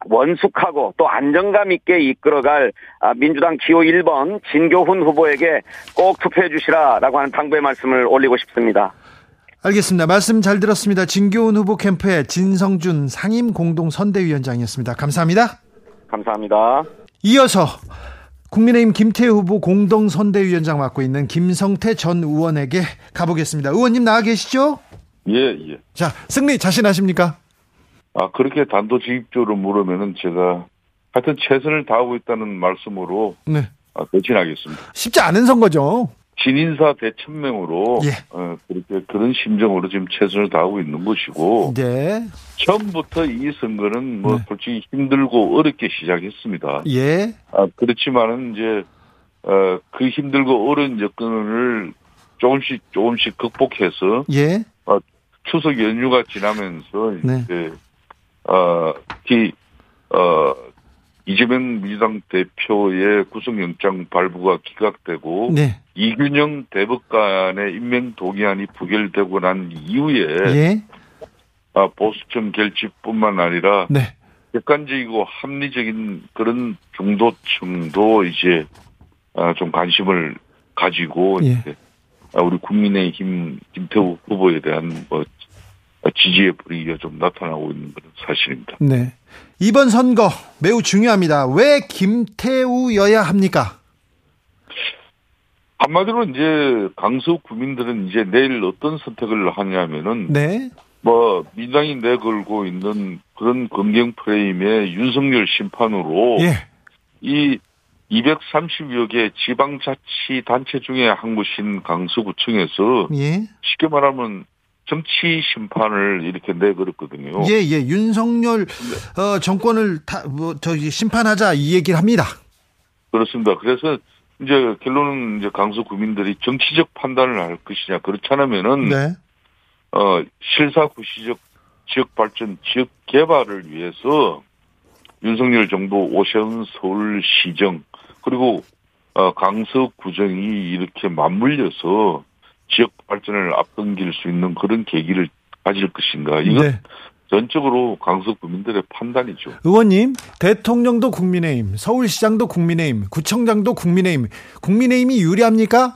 원숙하고 또 안정감 있게 이끌어갈 아, 민주당 기호 1번 진교훈 후보에게 꼭 투표해 주시라라고 하는 당부의 말씀을 올리고 싶습니다.
알겠습니다. 말씀 잘 들었습니다. 진교훈 후보 캠프의 진성준 상임 공동 선대위원장이었습니다. 감사합니다.
감사합니다.
이어서 국민의힘 김태우 후보 공동 선대위원장 맡고 있는 김성태 전 의원에게 가보겠습니다. 의원님 나와 계시죠?
예, 예.
자, 승리 자신하십니까?
아, 그렇게 단도직입적으로 물으면은 제가 하여튼 최선을 다하고 있다는 말씀으로
네.
아, 대신하겠습니다.
쉽지 않은 선거죠.
신인사 대천명으로
예.
어, 그렇게 그런 심정으로 지금 최선을 다하고 있는 것이고
네.
처음부터 이 선거는 뭐
네.
솔직히 힘들고 어렵게 시작했습니다.
예.
아, 그렇지만은 이제 어, 그 힘들고 어려운 여건을 조금씩 조금씩 극복해서
예.
추석 연휴가 지나면서
네.
이제 어, 특히 어, 이재명 민주당 대표의 구속영장 발부가 기각되고
네.
이균영 대법관의 임명 동의안이 부결되고 난 이후에
예.
아, 보수층 결집뿐만 아니라
네.
객관적이고 합리적인 그런 중도층도 이제 아, 좀 관심을 가지고
예.
이제 아, 우리 국민의힘 김태우 후보에 대한 뭐 지지의 불이가 좀 나타나고 있는 그런 사실입니다.
네. 이번 선거 매우 중요합니다. 왜 김태우여야 합니까?
한마디로 이제 강서 구민들은 이제 내일 어떤 선택을 하냐면은
네.
뭐 민당이 내걸고 있는 그런 검경 프레임의 윤석열 심판으로
예.
이 230여 개 지방자치 단체 중에 한 곳인 강서구청에서
예.
쉽게 말하면 정치 심판을 이렇게 내걸었거든요.
예, 예. 윤석열 어, 정권을 다, 뭐, 저기 심판하자 이 얘기를 합니다.
그렇습니다. 그래서 이제 결론은 이제 강서 구민들이 정치적 판단을 할 것이냐 그렇지 않으면은
네.
어 실사구시적 지역 발전, 지역 개발을 위해서 윤석열 정부 오세훈 서울시정 그리고 어 강서구정이 이렇게 맞물려서 지역 발전을 앞당길 수 있는 그런 계기를 가질 것인가 이건
네.
전적으로 강서 구민들의 판단이죠.
의원님, 대통령도 국민의힘, 서울시장도 국민의힘, 구청장도 국민의힘. 국민의힘이 유리합니까?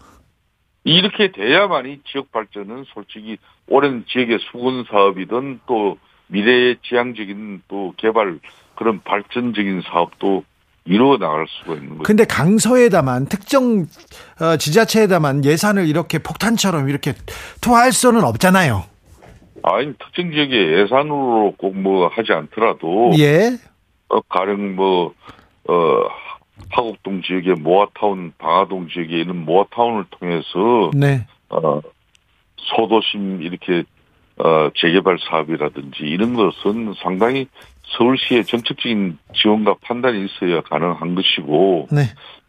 이렇게 돼야만이 지역 발전은 솔직히 오랜 지역의 수건 사업이든 또 미래의 지향적인 또 개발 그런 발전적인 사업도 이루어 나갈 수가 있는 거죠.
근데 강서에다만 특정 어, 지자체에다만 예산을 이렇게 폭탄처럼 이렇게 투하할 수는 없잖아요.
아니 특정 지역의 예산으로 꼭 뭐 하지 않더라도
예.
어, 가령 뭐 어, 화곡동 지역의 모아타운, 방화동 지역에 있는 모아타운을 통해서
네.
어, 소도심 이렇게 어, 재개발 사업이라든지 이런 것은 상당히 서울시의 정책적인 지원과 판단이 있어야 가능한 것이고
네.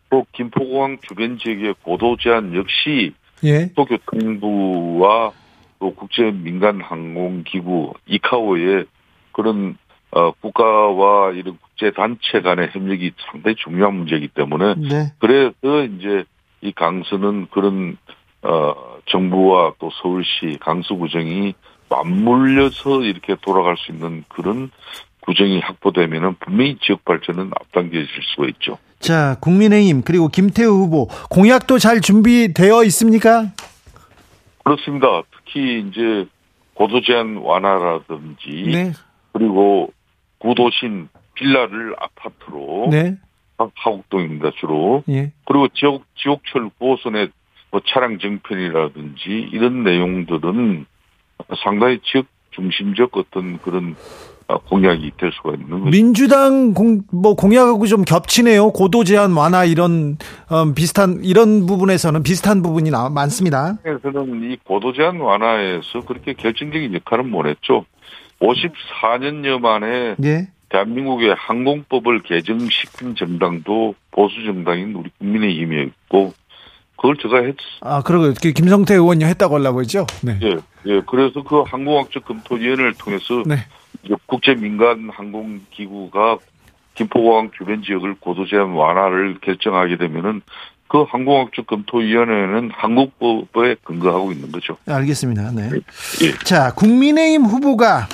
또 김포공항 주변 지역의 고도 제한 역시
예.
국토교통부와 또 국제 민간 항공 기구 이카오의 그런 어, 국가와 이런 국제 단체 간의 협력이 상당히 중요한 문제이기 때문에
네.
그래서 이제 이 강서는 그런 어 정부와 또 서울시 강서구정이 맞물려서 이렇게 돌아갈 수 있는 그런 구정이 확보되면은 분명히 지역 발전은 앞당겨질 수가 있죠.
자, 국민의힘 그리고 김태우 후보 공약도 잘 준비되어 있습니까?
그렇습니다. 특히 이제 고도 제한 완화라든지
네.
그리고 구도심 빌라를 아파트로
네.
하- 하곡동입니다 주로
예.
그리고 지옥 지옥철 9호선의 뭐 차량 정편이라든지 이런 내용들은 상당히 지역 중심적 어떤 그런 아, 공약이 될 수가 있는 거죠.
민주당 공, 뭐 공약하고 좀 겹치네요. 고도 제한 완화 이런 음, 비슷한 이런 부분에서는 비슷한 부분이 나, 많습니다.
에서는 이 고도 제한 완화에서 그렇게 결정적인 역할은 못했죠. 54년여 만에
예.
대한민국의 항공법을 개정시킨 정당도 보수 정당인 우리 국민의힘이었고 그걸 제가 했,
아, 그러고 그 김성태 의원이 했다고 하려고 했죠. 네.
예, 예. 그래서 그 항공학적 검토위원회를 통해서
네.
국제 민간 항공기구가 김포공항 주변 지역을 고도 제한 완화를 결정하게 되면은 그 항공학적 검토위원회는 한국법에 근거하고 있는 거죠.
알겠습니다. 네.
예.
자, 국민의힘 후보가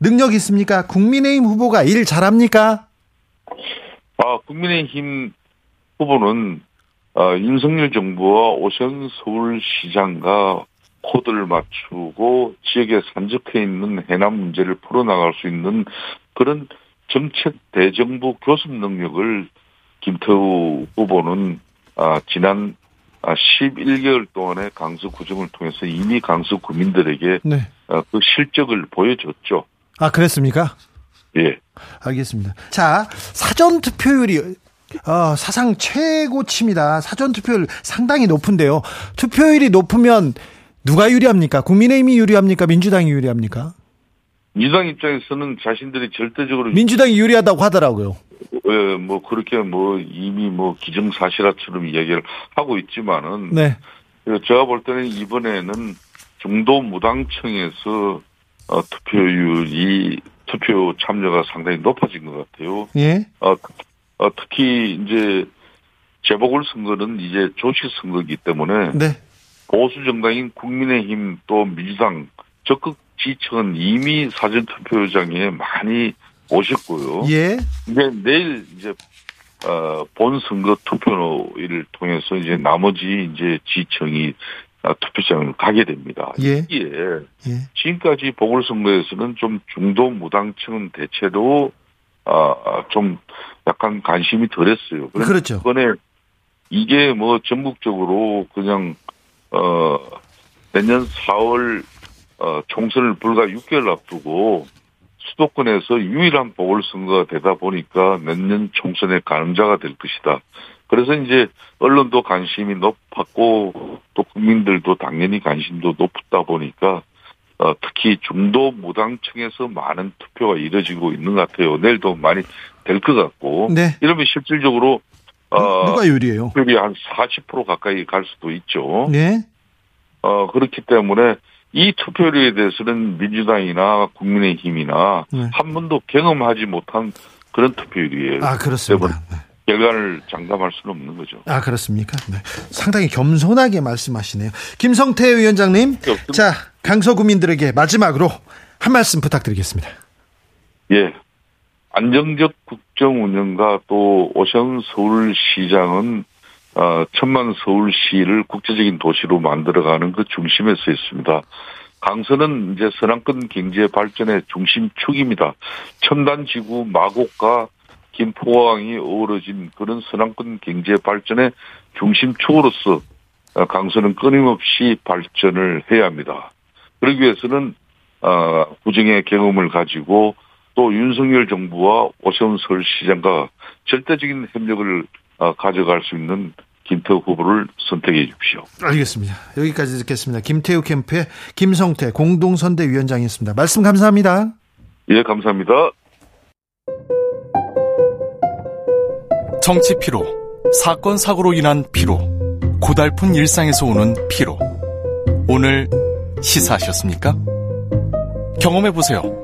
능력 있습니까? 국민의힘 후보가 일 잘합니까?
아, 국민의힘 후보는 아, 윤석열 정부와 오션 서울시장과 코드를 맞추고 지역에 산적해 있는 해남 문제를 풀어나갈 수 있는 그런 정책 대정부 교섭 능력을 김태우 후보는 아, 지난 아, 11개월 동안의 강서 구정을 통해서 이미 강서 구민들에게
네.
아, 그 실적을 보여줬죠.
아, 그랬습니까?
예.
알겠습니다. 자, 사전 투표율이 어, 사상 최고치입니다. 사전 투표율 상당히 높은데요. 투표율이 높으면 누가 유리합니까? 국민의힘이 유리합니까? 민주당이 유리합니까?
민주당 입장에서는 자신들이 절대적으로
민주당이 유리하다고 하더라고요.
예, 뭐 그렇게 뭐 이미 뭐 기정사실화처럼 이야기를 하고 있지만은
네.
그 제가 볼 때는 이번에는 중도 무당층에서 어, 투표율이 투표 참여가 상당히 높아진 것 같아요.
예.
어, 어, 특히 이제 재보궐 선거는 이제 조직 선거이기 때문에
네.
보수 정당인 국민의힘 또 민주당 적극 지층은 이미 사전 투표장에 많이 오셨고요.
예.
이제 내일 이제 어, 본 선거 투표를 통해서 이제 나머지 이제 지청이 어, 투표장을 가게 됩니다.
예. 예.
지금까지 보궐선거에서는 좀 중도 무당층은 대체로 아, 좀 약간 관심이 덜했어요.
그렇죠.
이번에 이게 뭐 전국적으로 그냥 어 내년 4월 어 총선을 불과 6개월 앞두고 수도권에서 유일한 보궐선거가 되다 보니까 내년 총선의 가늠자가 될 것이다. 그래서 이제 언론도 관심이 높았고 또 국민들도 당연히 관심도 높다 보니까 어, 특히 중도 무당층에서 많은 투표가 이뤄지고 있는 것 같아요. 내일도 많이 될 것 같고
네.
이러면 실질적으로 어,
누가 유리해요?
투표율이 한 40% 가까이 갈 수도 있죠.
네.
어, 그렇기 때문에 이 투표율에 대해서는 민주당이나 국민의힘이나
네.
한 번도 경험하지 못한 그런 투표율이에요.
아, 그렇습니다. 네.
결과를 장담할 수는 없는 거죠.
아, 그렇습니까? 네. 상당히 겸손하게 말씀하시네요. 김성태 위원장님. 자, 강서 구민들에게 마지막으로 한 말씀 부탁드리겠습니다.
예. 안정적 국 정 운영과 또 오션 서울시장은 어, 천만 서울시를 국제적인 도시로 만들어가는 그 중심에 서 있습니다. 강서는 이제 서남권 경제 발전의 중심축입니다. 첨단 지구 마곡과 김포항이 어우러진 그런 서남권 경제 발전의 중심축으로서 어, 강서는 끊임없이 발전을 해야 합니다. 그러기 위해서는 어, 구정의 경험을 가지고 또 윤석열 정부와 오세훈 서울시장과 절대적인 협력을 어, 가져갈 수 있는 김태우 후보를 선택해 주십시오.
알겠습니다. 여기까지 듣겠습니다. 김태우 캠프의 김성태 공동선대위원장이었습니다. 말씀 감사합니다.
예, 감사합니다.
정치 피로, 사건 사고로 인한 피로, 고달픈 일상에서 오는 피로. 오늘 시사하셨습니까? 경험해 보세요.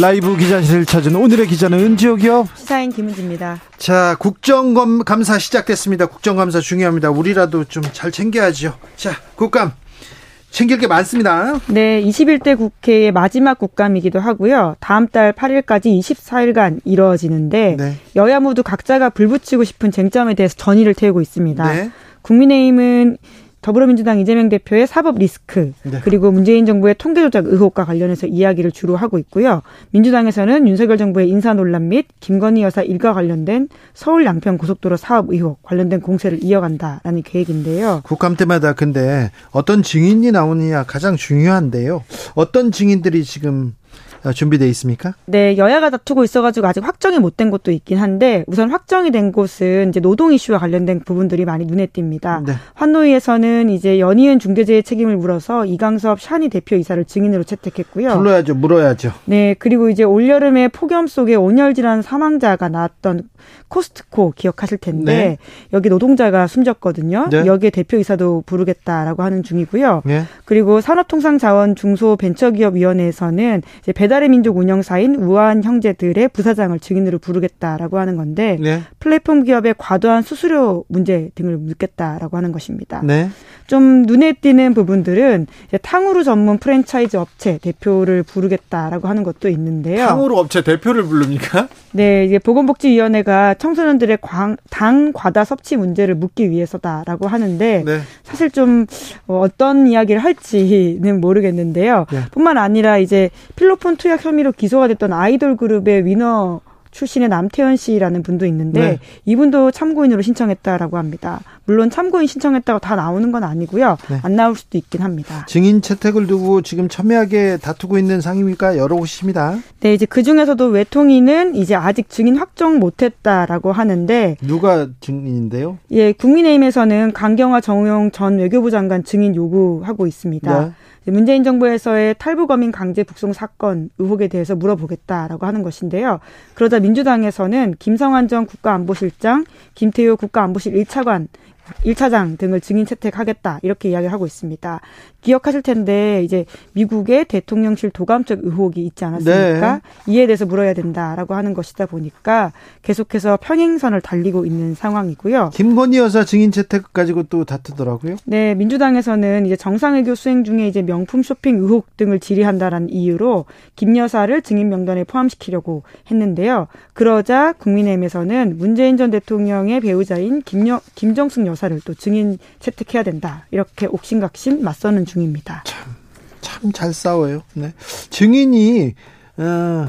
라이브 기자실을 찾은 오늘의 기자는 은지옥이요.
시사인 김은지입니다.
자, 국정감사 시작됐습니다. 국정감사 중요합니다. 우리라도 좀 잘 챙겨야죠. 자, 국감 챙길 게 많습니다.
네, 21대 국회의 마지막 국감이기도 하고요. 다음 달 8일까지 24일간 이루어지는데
네.
여야 모두 각자가 불붙이고 싶은 쟁점에 대해서 전의를 태우고 있습니다.
네.
국민의힘은 더불어민주당 이재명 대표의 사법 리스크
네.
그리고 문재인 정부의 통계 조작 의혹과 관련해서 이야기를 주로 하고 있고요. 민주당에서는 윤석열 정부의 인사 논란 및 김건희 여사 일과 관련된 서울 양평 고속도로 사업 의혹 관련된 공세를 이어간다라는 계획인데요.
국감 때마다 근데 어떤 증인이 나오느냐 가장 중요한데요. 어떤 증인들이 지금 어, 준비되어 있습니까?
네, 여야가 다투고 있어가지고 아직 확정이 못된 곳도 있긴 한데 우선 확정이 된 곳은 이제 노동 이슈와 관련된 부분들이 많이 눈에 띕니다.
네.
환노위에서는 이제 연이은 중대재해 책임을 물어서 이강섭 샤니 대표 이사를 증인으로 채택했고요.
불러야죠, 물어야죠.
네, 그리고 이제 올 여름에 폭염 속에 온열 질환 사망자가 나왔던 코스트코 기억하실 텐데
네.
여기 노동자가 숨졌거든요.
네.
여기에 대표 이사도 부르겠다라고 하는 중이고요.
예.
그리고 산업통상자원 중소벤처기업위원회에서는 이제 배 달의 민족 운영사인 우한 형제들의 부사장을 증인으로 부르겠다라고 하는 건데
네.
플랫폼 기업의 과도한 수수료 문제 등을 묻겠다라고 하는 것입니다.
네.
좀 눈에 띄는 부분들은 이제 탕후루 전문 프랜차이즈 업체 대표를 부르겠다라고 하는 것도 있는데요.
탕후루 업체 대표를 부릅니까?
네, 이제 보건복지위원회가 청소년들의 광- 당 과다 섭취 문제를 묻기 위해서다라고 하는데
네.
사실 좀 어, 어떤 이야기를 할지는 모르겠는데요.
네.
뿐만 아니라 이제 필로폰 투약 혐의로 기소가 됐던 아이돌 그룹의 위너 출신의 남태현 씨라는 분도 있는데
네.
이분도 참고인으로 신청했다라고 합니다. 물론 참고인 신청했다고 다 나오는 건 아니고요.
네.
안 나올 수도 있긴 합니다.
증인 채택을 두고 지금 첨예하게 다투고 있는 상임위가 여러 곳입니다.
네, 이제 그 중에서도 외통위는 이제 아직 증인 확정 못했다라고 하는데
누가 증인인데요?
예, 국민의힘에서는 강경화 정우영 전 외교부 장관 증인 요구하고 있습니다.
네.
문재인 정부에서의 탈북어민 강제 북송 사건 의혹에 대해서 물어보겠다라고 하는 것인데요. 그러자 민주당에서는 김성환 전 국가안보실장, 김태효 국가안보실 1차관, 1차장 등을 증인 채택하겠다 이렇게 이야기를 하고 있습니다. 기억하실 텐데 이제 미국의 대통령실 도감적 의혹이 있지 않았습니까?
네.
이에 대해서 물어야 된다라고 하는 것이다 보니까 계속해서 평행선을 달리고 있는 상황이고요.
김건희 여사 증인 채택 가지고 또 다투더라고요.
네, 민주당에서는 이제 정상외교 수행 중에 이제 명품 쇼핑 의혹 등을 질의한다라는 이유로 김 여사를 증인 명단에 포함시키려고 했는데요. 그러자 국민의힘에서는 문재인 전 대통령의 배우자인 김여, 김정숙 여사 를 또 증인 채택해야 된다. 이렇게 옥신각신 맞서는 중입니다.
참잘 싸워요. 네. 증인이 어,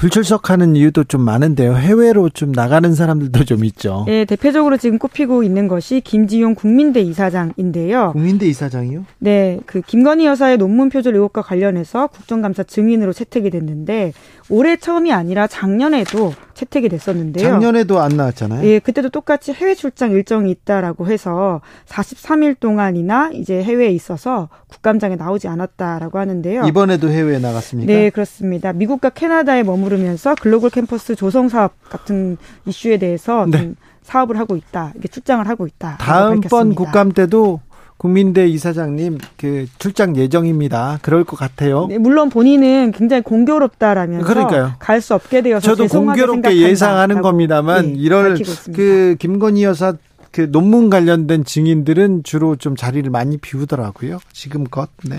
불출석하는 이유도 좀 많은데요. 해외로 좀 나가는 사람들도 좀 있죠.
네, 대표적으로 지금 꼽히고 있는 것이 김지용 국민대 이사장인데요.
국민대 이사장이요?
네, 그 김건희 여사의 논문 표절 의혹과 관련해서 국정감사 증인으로 채택이 됐는데 올해 처음이 아니라 작년에도 채택이 됐었는데요.
작년에도 안 나왔잖아요.
예, 그때도 똑같이 해외 출장 일정이 있다라고 해서 43일 동안이나 이제 해외에 있어서 국감장에 나오지 않았다라고 하는데요.
이번에도 해외에 나갔습니까?
네, 그렇습니다. 미국과 캐나다에 머무 르면서 글로벌 캠퍼스 조성 사업 같은 이슈에 대해서
네.
좀 사업을 하고 있다. 이게 출장을 하고 있다.
다음번 국감 때도 국민대 이사장님 그 출장 예정입니다. 그럴 것 같아요.
네, 물론 본인은 굉장히 공교롭다라면서
그러니까요.
갈 수 없게 되어서
저도 공교롭게 예상하는 겁니다만
네,
이럴. 그 김건희 여사 그 논문 관련된 증인들은 주로 좀 자리를 많이 비우더라고요. 지금껏. 네.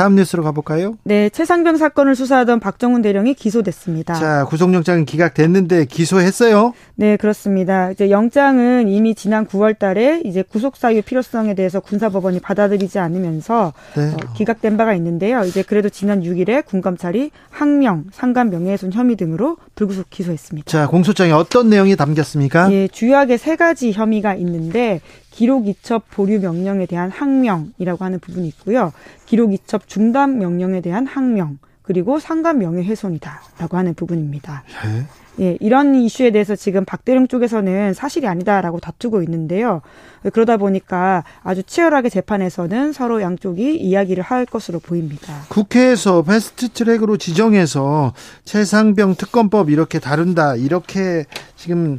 다음 뉴스로 가볼까요?
네, 최상병 사건을 수사하던 박정훈 대령이 기소됐습니다.
자, 구속영장은 기각됐는데 기소했어요.
네, 그렇습니다. 이제 영장은 이미 지난 9월 달에 이제 구속 사유 필요성에 대해서 군사법원이 받아들이지 않으면서
네.
어, 기각된 바가 있는데요. 이제 그래도 지난 6일에 군검찰이 항명, 상간 명예훼손 혐의 등으로 불구속 기소했습니다.
자, 공소장에 어떤 내용이 담겼습니까?
예, 주요하게 세 가지 혐의가 있는데 기록 이첩 보류 명령에 대한 항명이라고 하는 부분이 있고요. 기록 이첩 중단 명령에 대한 항명 그리고 상간 명예 훼손이다라고 하는 부분입니다. 예, 이런 이슈에 대해서 지금 박대령 쪽에서는 사실이 아니다라고 다투고 있는데요. 그러다 보니까 아주 치열하게 재판에서는 서로 양쪽이 이야기를 할 것으로 보입니다.
국회에서 패스트 트랙으로 지정해서 최상병 특검법 이렇게 다룬다. 이렇게 지금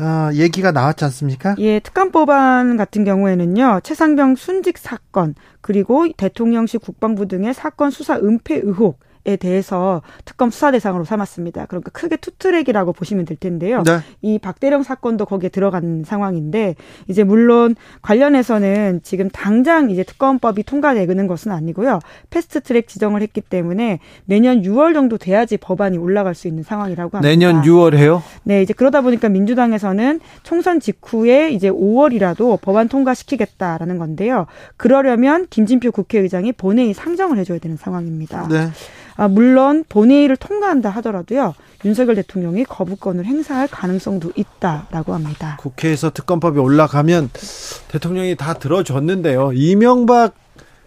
어, 얘기가 나왔지 않습니까?
예, 특검법안 같은 경우에는요, 최상병 순직 사건, 그리고 대통령실 국방부 등의 사건 수사 은폐 의혹, 대해서 특검 수사 대상으로 삼았습니다. 그러니까 크게 투트랙이라고 보시면 될 텐데요.
네.
이 박대령 사건도 거기에 들어간 상황인데 이제 물론 관련해서는 지금 당장 이제 특검법이 통과되는 것은 아니고요. 패스트트랙 지정을 했기 때문에 내년 6월 정도 돼야지 법안이 올라갈 수 있는 상황이라고 합니다.
내년 6월에요?
네, 이제 그러다 보니까 민주당에서는 총선 직후에 이제 5월이라도 법안 통과시키겠다라는 건데요. 그러려면 김진표 국회의장이 본회의 상정을 해줘야 되는 상황입니다.
네.
아, 물론 본회의를 통과한다 하더라도요. 윤석열 대통령이 거부권을 행사할 가능성도 있다라고 합니다.
국회에서 특검법이 올라가면 대통령이 다 들어줬는데요. 이명박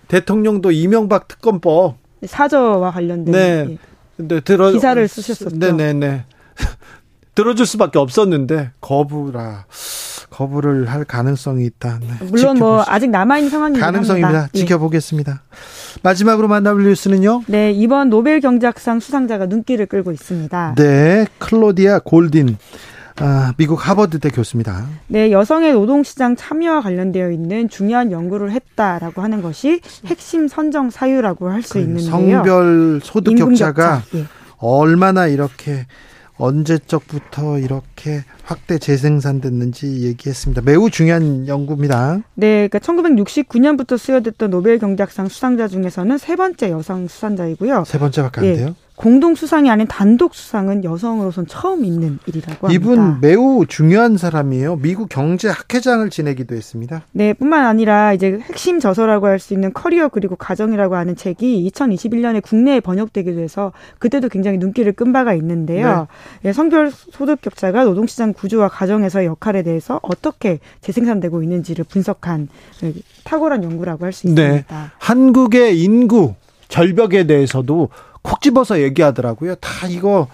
대통령도 이명박 특검법
사저와 관련된
네.
예.
근데 들어
기사를 쓰셨었죠.
네네네. 들어줄 수밖에 없었는데 거부라 거부를 할 가능성이 있다. 네.
물론 뭐
지켜볼 수-
아직 남아 있는 상황이긴
가능성입니다.
합니다. 예.
지켜보겠습니다. 마지막으로 만나볼 뉴스는요.
네, 이번 노벨 경제학상 수상자가 눈길을 끌고 있습니다.
네, 클로디아 골딘. 아, 미국 하버드대 교수입니다.
네, 여성의 노동시장 참여와 관련되어 있는 중요한 연구를 했다라고 하는 것이 핵심 선정 사유라고 할 수 있는데요.
성별 소득 격차가
격차, 예.
얼마나 이렇게 언제적부터 이렇게 확대 재생산됐는지 얘기했습니다. 매우 중요한 연구입니다.
네, 그러니까 1969년부터 수여됐던 노벨 경제학상 수상자 중에서는 세 번째 여성 수상자이고요.
세 번째밖에 안
예,
돼요.
공동 수상이 아닌 단독 수상은 여성으로선 처음 있는 일이라고 합니다.
이분 매우 중요한 사람이에요. 미국 경제 학회장을 지내기도 했습니다.
네, 뿐만 아니라 이제 핵심 저서라고 할 수 있는 커리어 그리고 가정이라고 하는 책이 2021년에 국내에 번역되기도 해서 그때도 굉장히 눈길을 끈 바가 있는데요.
네.
예, 성별 소득 격차가 노동시장 구조와 가정에서의 역할에 대해서 어떻게 재생산되고 있는지를 분석한 예, 탁월한 연구라고 할수
네.
있습니다.
한국의 인구 절벽에 대해서도 콕 집어서 얘기하더라고요. 다 이거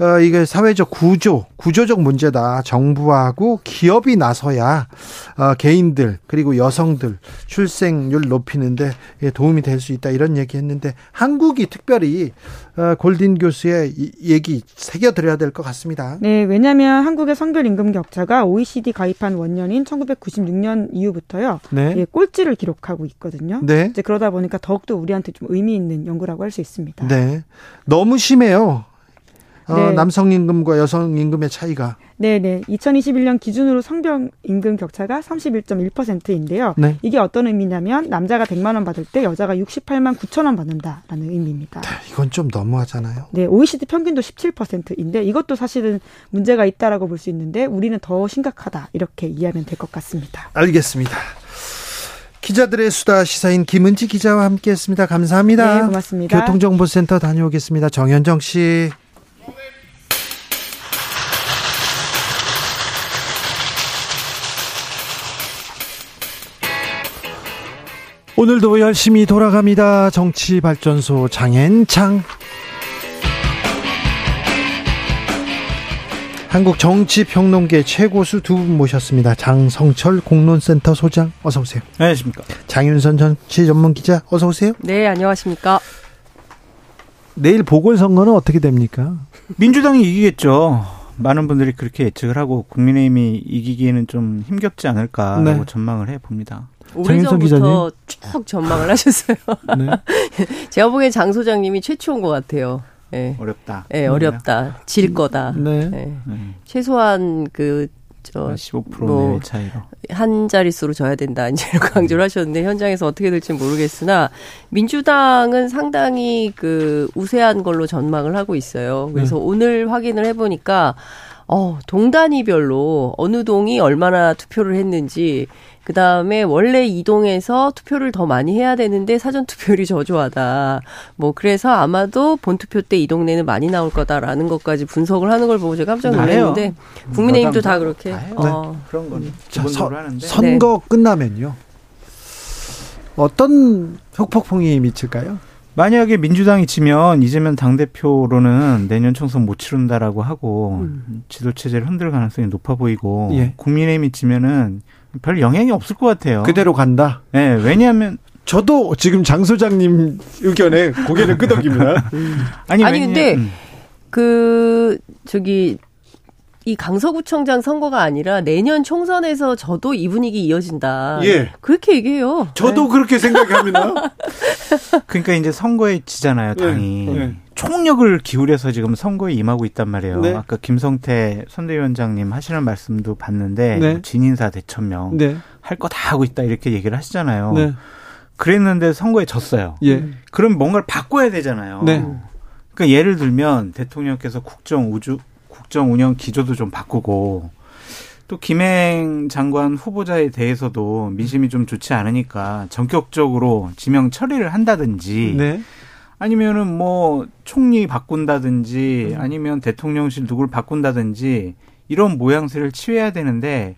어, 이게 사회적 구조, 구조적 문제다. 정부하고 기업이 나서야 어, 개인들 그리고 여성들 출생률 높이는데 예, 도움이 될 수 있다 이런 얘기했는데 한국이 특별히 어, 골딘 교수의 이 얘기 새겨드려야 될 것 같습니다.
네, 왜냐하면 한국의 성별 임금 격차가 OECD 가입한 원년인 1996년 이후부터요.
네.
예, 꼴찌를 기록하고 있거든요.
네.
이제 그러다 보니까 더욱더 우리한테 좀 의미 있는 연구라고 할 수 있습니다.
네, 너무 심해요. 어,
네.
남성 임금과 여성 임금의 차이가.
네, 네. 2021년 기준으로 성별 임금 격차가 31.1%인데요.
네.
이게 어떤 의미냐면 남자가 100만 원 받을 때 여자가 68만 9천 원 받는다라는 의미입니다.
이건 좀 너무하잖아요.
네, OECD 평균도 17%인데 이것도 사실은 문제가 있다라고 볼 수 있는데 우리는 더 심각하다 이렇게 이해하면 될 것 같습니다.
알겠습니다. 기자들의 수다 시사인 김은지 기자와 함께했습니다. 감사합니다.
네, 고맙습니다.
교통정보센터 다녀오겠습니다. 정현정 씨. 오늘도 열심히 돌아갑니다. 정치발전소 장현창. 한국 정치평론계 최고수 두 분 모셨습니다. 장성철 공론센터 소장 어서 오세요.
안녕하십니까.
장윤선 정치 전문 기자 어서 오세요.
네, 안녕하십니까.
내일 보궐선거는 어떻게 됩니까?
민주당이 이기겠죠. 많은 분들이 그렇게 예측을 하고 국민의힘이 이기기에는 좀 힘겹지 않을까라고
네.
전망을 해 봅니다.
오래전부터 쭉 전망을 하셨어요.
네.
제가 보기엔 장 소장님이 최초인 것 같아요. 예.
어렵다.
예, 어렵다. 질 거다.
네.
예. 최소한 그, 저,
15%
뭐,
차이로.
한 자릿수로 져야 된다. 이제 강조를 하셨는데 현장에서 어떻게 될지 모르겠으나 민주당은 상당히 그 우세한 걸로 전망을 하고 있어요. 그래서 오늘 확인을 해보니까 어, 동단위별로 어느 동이 얼마나 투표를 했는지 그 다음에 원래 이동에서 투표를 더 많이 해야 되는데 사전 투표율이 저조하다. 뭐 그래서 아마도 본 투표 때 이 동네는 많이 나올 거다라는 것까지 분석을 하는 걸 보고 제가 깜짝 놀랐는데 국민의힘도 다 그렇게 어,
그런 건
자,
기본적으로
서-
하는데.
선거 끝나면요. 어떤 흑폭풍이 미칠까요?
만약에 민주당이 지면 이재명 당대표로는 내년 총선 못 치른다라고 하고 지도 체제를 흔들 가능성이 높아 보이고
예.
국민의힘이 지면은 별 영향이 없을 것 같아요.
그대로 간다.
네, 왜냐하면
저도 지금 장 소장님 의견에 고개를 끄덕입니다.
아니,
아니, 근데
음.
그 저기 이 강서구청장 선거가 아니라 내년 총선에서 저도 이 분위기 이어진다.
예.
그렇게 얘기해요.
저도 그렇게 생각합니다.
그러니까 이제 선거에 지잖아요, 당이.
네.
총력을 기울여서 지금 선거에 임하고 있단 말이에요.
네.
아까 김성태 선대위원장님 하시는 말씀도 봤는데
네.
뭐 진인사 대천명
네.
할거 다 하고 있다 이렇게 얘기를 하시잖아요.
네.
그랬는데 선거에 졌어요.
예.
그럼 뭔가를 바꿔야 되잖아요.
네.
그러니까 예를 들면 대통령께서 국정 우주 국정 운영 기조도 좀 바꾸고 또 김행 장관 후보자에 대해서도 민심이 좀 좋지 않으니까 전격적으로 지명 처리를 한다든지
네.
아니면은 뭐 총리 바꾼다든지
음.
아니면 대통령실 누굴 바꾼다든지 이런 모양새를 취해야 되는데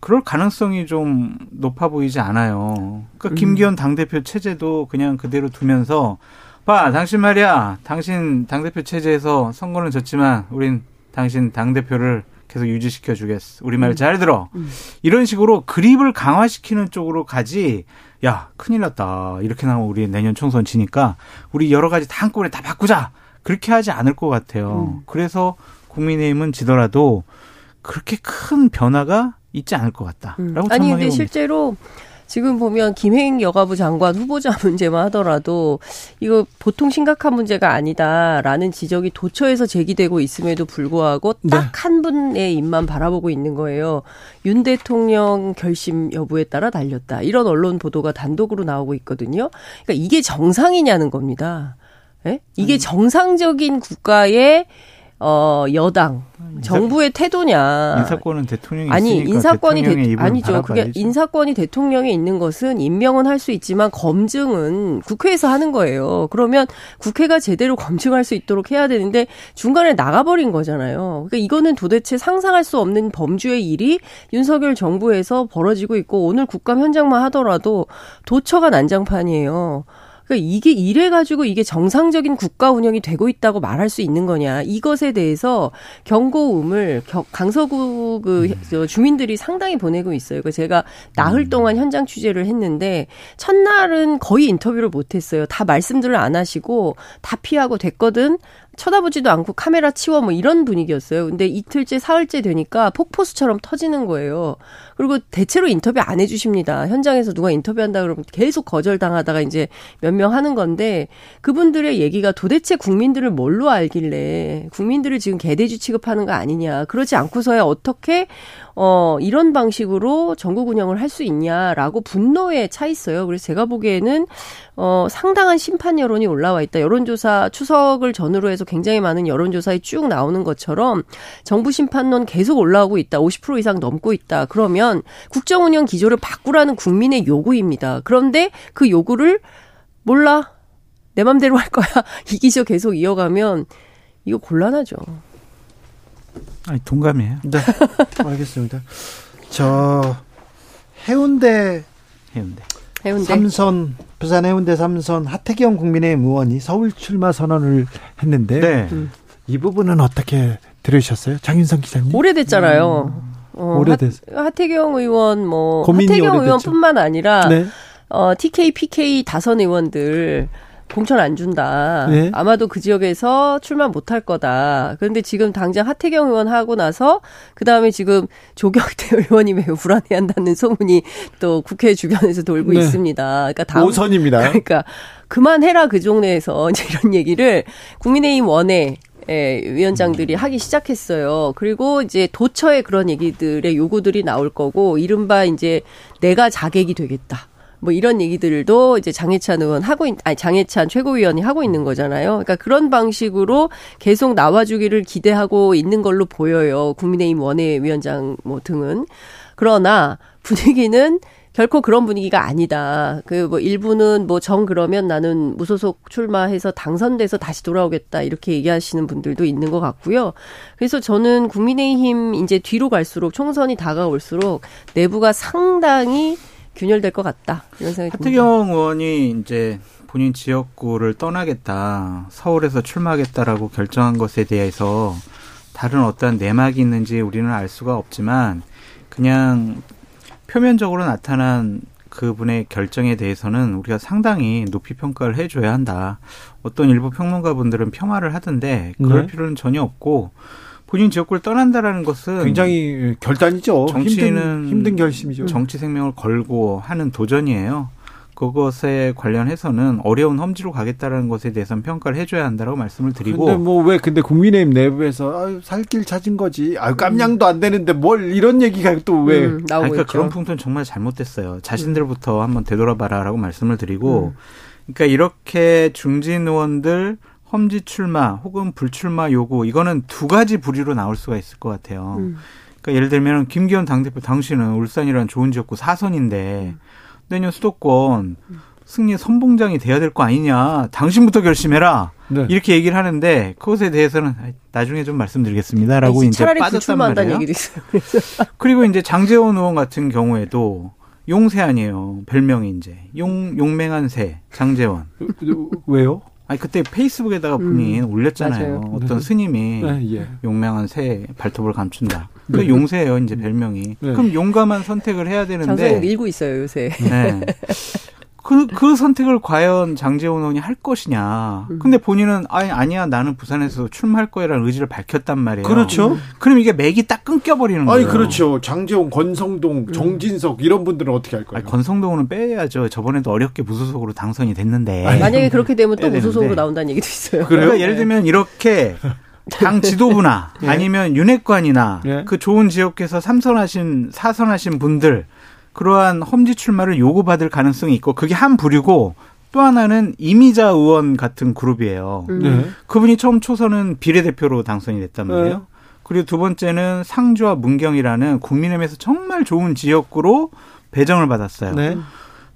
그럴 가능성이 좀 높아 보이지 않아요. 그러니까
음.
김기현 당대표 체제도 그냥 그대로 두면서 봐, 당신 말이야. 당신 당대표 체제에서 선거는 졌지만 우린 당신 당 대표를 계속 유지시켜 주겠어. 우리
음.
말잘 들어. 이런 식으로 그립을 강화시키는 쪽으로 가지. 야, 큰일 났다. 이렇게 나오면 우리 내년 총선 지니까 우리 여러 가지 다 한꺼번에 다 바꾸자. 그렇게 하지 않을 것 같아요. 그래서 국민의힘은 지더라도 그렇게 큰 변화가 있지 않을 것 같다 라고
아니
전망해
근데
봅니다.
실제로 지금 보면 김행 여가부 장관 후보자 문제만 하더라도 이거 보통 심각한 문제가 아니다라는 지적이 도처에서 제기되고 있음에도 불구하고 딱한 분의 입만 바라보고 있는 거예요. 윤 대통령 결심 여부에 따라 달렸다. 이런 언론 보도가 단독으로 나오고 있거든요. 그러니까 이게 정상이냐는 겁니다. 예? 이게 정상적인 국가의 어 여당 정부의 태도냐?
인사권은 대통령이
아니 인사권이
대,
아니죠. 그게. 인사권이 대통령에 있는 것은 임명은 할 수 있지만 검증은 국회에서 하는 거예요. 그러면 국회가 제대로 검증할 수 있도록 해야 되는데 중간에 나가버린 거잖아요. 그러니까 이거는 도대체 상상할 수 없는 범주의 일이 윤석열 정부에서 벌어지고 있고 오늘 국감 현장만 하더라도 도처가 난장판이에요. 그러니까 이게 이래 가지고 이게 정상적인 국가 운영이 되고 있다고 말할 수 있는 거냐 이것에 대해서 경고음을 겨- 강서구 그저 주민들이 상당히 보내고 있어요. 그 제가 나흘 동안 현장 취재를 했는데 첫날은 거의 인터뷰를 못했어요. 다 말씀들을 안 하시고 다 피하고 됐거든. 쳐다보지도 않고 카메라 치워 뭐 이런 분위기였어요. 근데 이틀째 사흘째 되니까 폭포수처럼 터지는 거예요. 그리고 대체로 인터뷰 안 해주십니다. 현장에서 누가 인터뷰한다 그러면 계속 거절당하다가 이제 몇 명 하는 건데 그분들의 얘기가 도대체 국민들을 뭘로 알길래 국민들을 지금 개돼지 취급하는 거 아니냐. 그러지 않고서야 어떻게 어 이런 방식으로 전국 운영을 할 수 있냐라고 분노에 차 있어요. 그래서 제가 보기에는 어 상당한 심판 여론이 올라와 있다. 여론조사 추석을 전후로 해서 굉장히 많은 여론조사에 쭉 나오는 것처럼 정부 심판론 계속 올라오고 있다. 50% 이상 넘고 있다. 그러면 국정 운영 기조를 바꾸라는 국민의 요구입니다. 그런데 그 요구를 몰라. 내 맘대로 할 거야. 이 기조 계속 이어가면 이거 곤란하죠.
아니, 동감이에요.
네. 알겠습니다. 저 해운대
해운대.
해운대.
삼선 부산 해운대 삼선 하태경 국민의힘 의원이 서울 출마 선언을 했는데
네.
이 부분은 어떻게 들으셨어요? 장윤성 기자님?
오래됐잖아요. 어,
오래됐-
하, 하태경 의원 뭐
고민이
하태경
오래됐죠.
의원뿐만 아니라
네.
어, TK, PK 다선 의원들 공천 안 준다.
네.
아마도 그 지역에서 출마 못할 거다. 그런데 지금 당장 하태경 의원 하고 나서 그 다음에 지금 조경태 의원이 매우 불안해한다는 소문이 또 국회 주변에서 돌고
네.
있습니다. 그러니까 다음
오선입니다.
그러니까 그만해라 그 종래에서 이제 이런 얘기를 국민의힘 원내 예, 위원장들이 하기 시작했어요. 그리고 이제 도처에 그런 얘기들의 요구들이 나올 거고, 이른바 이제 내가 자객이 되겠다. 뭐 이런 얘기들도 이제 장해찬 의원 하고 있, 아니 장해찬 최고위원이 하고 있는 거잖아요. 그러니까 그런 방식으로 계속 나와주기를 기대하고 있는 걸로 보여요. 국민의힘 원내위원장 뭐 등은. 그러나 분위기는 결코 그런 분위기가 아니다. 그 뭐 일부는 뭐 정 그러면 나는 무소속 출마해서 당선돼서 다시 돌아오겠다 이렇게 얘기하시는 분들도 있는 것 같고요. 그래서 저는 국민의힘 이제 뒤로 갈수록 총선이 다가올수록 내부가 상당히 균열될 것 같다 이런 생각이 듭니다.
하태경 의원이 이제 본인 지역구를 떠나겠다, 서울에서 출마하겠다라고 결정한 것에 대해서 다른 어떠한 내막이 있는지 우리는 알 수가 없지만 그냥 표면적으로 나타난 그분의 결정에 대해서는 우리가 상당히 높이 평가를 해줘야 한다. 어떤 일부 평론가 분들은 폄하를 하던데 그럴
네.
필요는 전혀 없고 본인 지역구를 떠난다라는 것은
굉장히 결단이죠.
정치인은
힘든, 힘든 결심이죠.
정치 생명을 걸고 하는 도전이에요. 그것에 관련해서는 어려운 험지로 가겠다라는 것에 대해서는 평가를 해줘야 한다라고 말씀을 드리고.
근데 뭐 왜 근데 국민의힘 내부에서 아유, 살길 찾은 거지. 아유 깜냥도 안 되는데 뭘 이런 얘기가 또 왜?
음, 그러니까 그런 풍토는 정말 잘못됐어요. 자신들부터 한번 되돌아봐라라고 말씀을 드리고. 음. 그러니까 이렇게 중진 의원들 험지 출마 혹은 불출마 요구 이거는 두 가지 부류로 나올 수가 있을 것 같아요. 음. 그러니까 예를 들면 김기현 당대표 당신은 울산이라는 좋은 지역구 사선인데 음. 내년 수도권 승리 선봉장이 돼야 될 거 아니냐. 당신부터 결심해라. 네. 이렇게 얘기를 하는데 그것에 대해서는 나중에 좀 말씀드리겠습니다라고 이제 빠졌단 말이에요.
얘기도 있어요.
그리고 이제 장재원 의원 같은 경우에도 용새 아니에요. 별명이 이제 용 용맹한 새 장재원.
왜요?
아니 그때 페이스북에다가 본인 음, 올렸잖아요. 맞아요. 어떤 네. 스님이 네, 예. 용맹한 새 발톱을 감춘다. 그 네. 용새예요, 이제 별명이. 네. 그럼 용감한 선택을 해야 되는데.
장성욱 밀고 있어요, 요새.
네. 그, 그 선택을 과연 장재원 의원이 할 것이냐. 음. 근데 본인은, 아니, 아니야, 나는 부산에서 출마할 거야라는 의지를 밝혔단 말이에요.
그렇죠.
그럼 이게 맥이 딱 끊겨버리는 거예요.
아니, 그렇죠. 장재원, 권성동, 음. 정진석, 이런 분들은 어떻게 할 거예요? 아니,
권성동은 빼야죠. 저번에도 어렵게 무소속으로 당선이 됐는데.
아니, 만약에 그렇게 되면 또 무소속으로 나온다는 얘기도 있어요.
그러니까 네. 예를 들면 이렇게 당 지도부나 예. 아니면 윤핵관이나 예. 그 좋은 지역에서 삼선하신 사선하신 분들 그러한 험지 출마를 요구받을 가능성이 있고 그게 한 부류고 또 하나는 이미자 의원 같은 그룹이에요. 음. 네. 그분이 처음 초선은 비례대표로 당선이 됐단 네. 말이에요. 네. 그리고 두 번째는 상주와 문경이라는 국민의힘에서 정말 좋은 지역구로 배정을 받았어요. 네.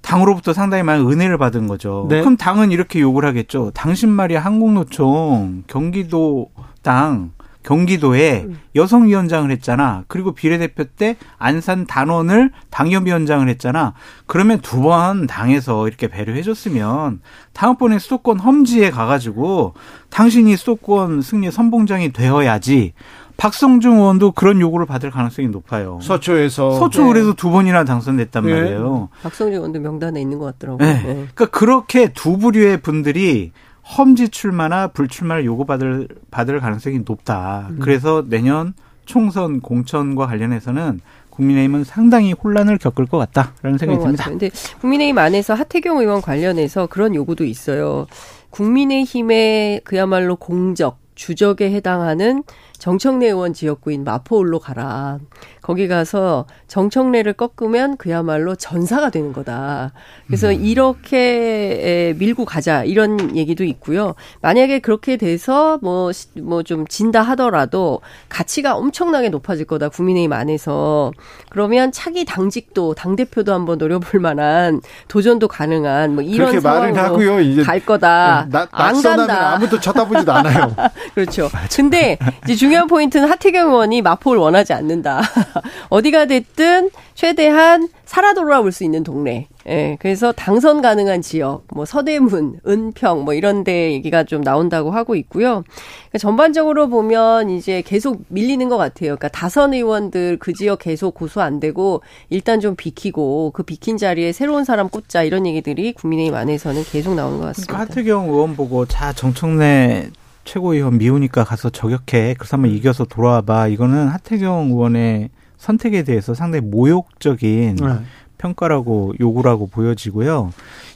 당으로부터 상당히 많은 은혜를 받은 거죠. 네. 그럼 당은 이렇게 욕을 하겠죠. 당신 말이야 한국노총 경기도 당 경기도에 음. 여성위원장을 했잖아. 그리고 비례대표 때 안산 단원을 당협위원장을 했잖아. 그러면 두 번 당에서 이렇게 배려해줬으면 다음번에 수도권 험지에 가가지고 당신이 수도권 승리 선봉장이 되어야지. 박성중 의원도 그런 요구를 받을 가능성이 높아요.
서초에서
서초 그래서 네. 두 번이나 당선됐단 네. 말이에요.
박성중 의원도 명단에 있는 것 같더라고요. 네.
네. 그러니까 그렇게 두 부류의 분들이 험지 출마나 불출마를 요구받을 받을 가능성이 높다. 음. 그래서 내년 총선 공천과 관련해서는 국민의힘은 상당히 혼란을 겪을 것 같다라는 생각이 듭니다.
그런데 국민의힘 안에서 하태경 의원 관련해서 그런 요구도 있어요. 국민의힘의 그야말로 공적 주적에 해당하는 정청래 의원 지역구인 마포울로 가라. 거기 가서 정청래를 꺾으면 그야말로 전사가 되는 거다. 그래서 음. 이렇게 밀고 가자 이런 얘기도 있고요. 만약에 그렇게 돼서 뭐 뭐 좀 진다 하더라도 가치가 엄청나게 높아질 거다 국민의힘 안에서 그러면 차기 당직도 당 대표도 한번 노려볼 만한 도전도 가능한 뭐 이런 상황으로 하고요. 이제 갈 거다.
나, 안 간다. 아무도 쳐다보지도 않아요.
그렇죠. 근데 이제 중요한 포인트는 하태경 의원이 마포를 원하지 않는다. 어디가 됐든 최대한 살아 돌아올 수 있는 동네. 예, 그래서 당선 가능한 지역, 뭐 서대문, 은평, 뭐 이런 데 얘기가 좀 나온다고 하고 있고요. 그러니까 전반적으로 보면 이제 계속 밀리는 것 같아요. 그러니까 다선 의원들 그 지역 계속 고소 안 되고 일단 좀 비키고 그 비킨 자리에 새로운 사람 꽂자 이런 얘기들이 국민의힘 안에서는 계속 나오는 것 같습니다.
그러니까 하태경 의원 보고 자 정청래 최고위원 미우니까 가서 저격해. 그래서 한번 이겨서 돌아와 봐. 이거는 하태경 의원의 선택에 대해서 상당히 모욕적인 네. 평가라고 요구라고 보여지고요.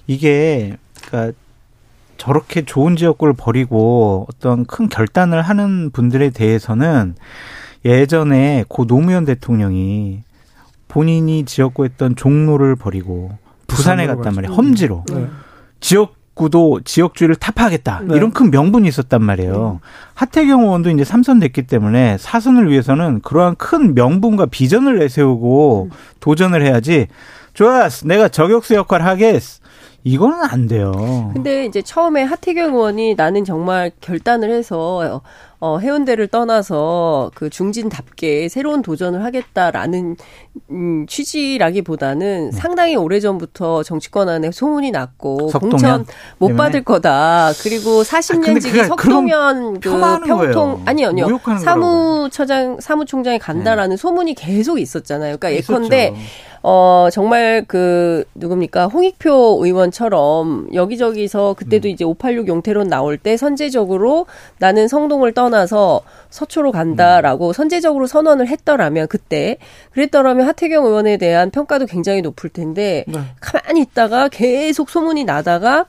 이게 그러니까 저렇게 좋은 지역구를 버리고 어떤 큰 결단을 하는 분들에 대해서는 예전에 고 노무현 대통령이 본인이 지역구했던 종로를 버리고 부산에 갔단 말이에요. 험지로. 네. 지역 구도 지역주의를 타파하겠다 네. 이런 큰 명분이 있었단 말이에요. 네. 하태경 의원도 이제 삼선됐기 때문에 사선을 위해서는 그러한 큰 명분과 비전을 내세우고 음. 도전을 해야지. 좋았어, 내가 저격수 역할 하겠어. 이거는 안 돼요.
근데 이제 처음에 하태경 의원이 나는 정말 결단을 해서 어, 해운대를 떠나서 그 중진답게 새로운 도전을 하겠다라는 음, 취지라기보다는 네. 상당히 오래전부터 정치권 안에 소문이 났고 석동현? 공천 못? 받을 거다. 그리고 40년 지기 아, 석동현 그 평통 아니 아니요. 사무처장 사무총장이 간다라는 네. 소문이 계속 있었잖아요. 그러니까 예컨대 어, 정말 그, 누굽니까, 홍익표 의원처럼 여기저기서 그때도 음. 이제 586 용태론 나올 때 선제적으로 나는 성동을 떠 떠나서 서초로 간다라고 선제적으로 선언을 했더라면 그때 그랬더라면 하태경 의원에 대한 평가도 굉장히 높을 텐데
네.
가만히 있다가 계속 소문이 나다가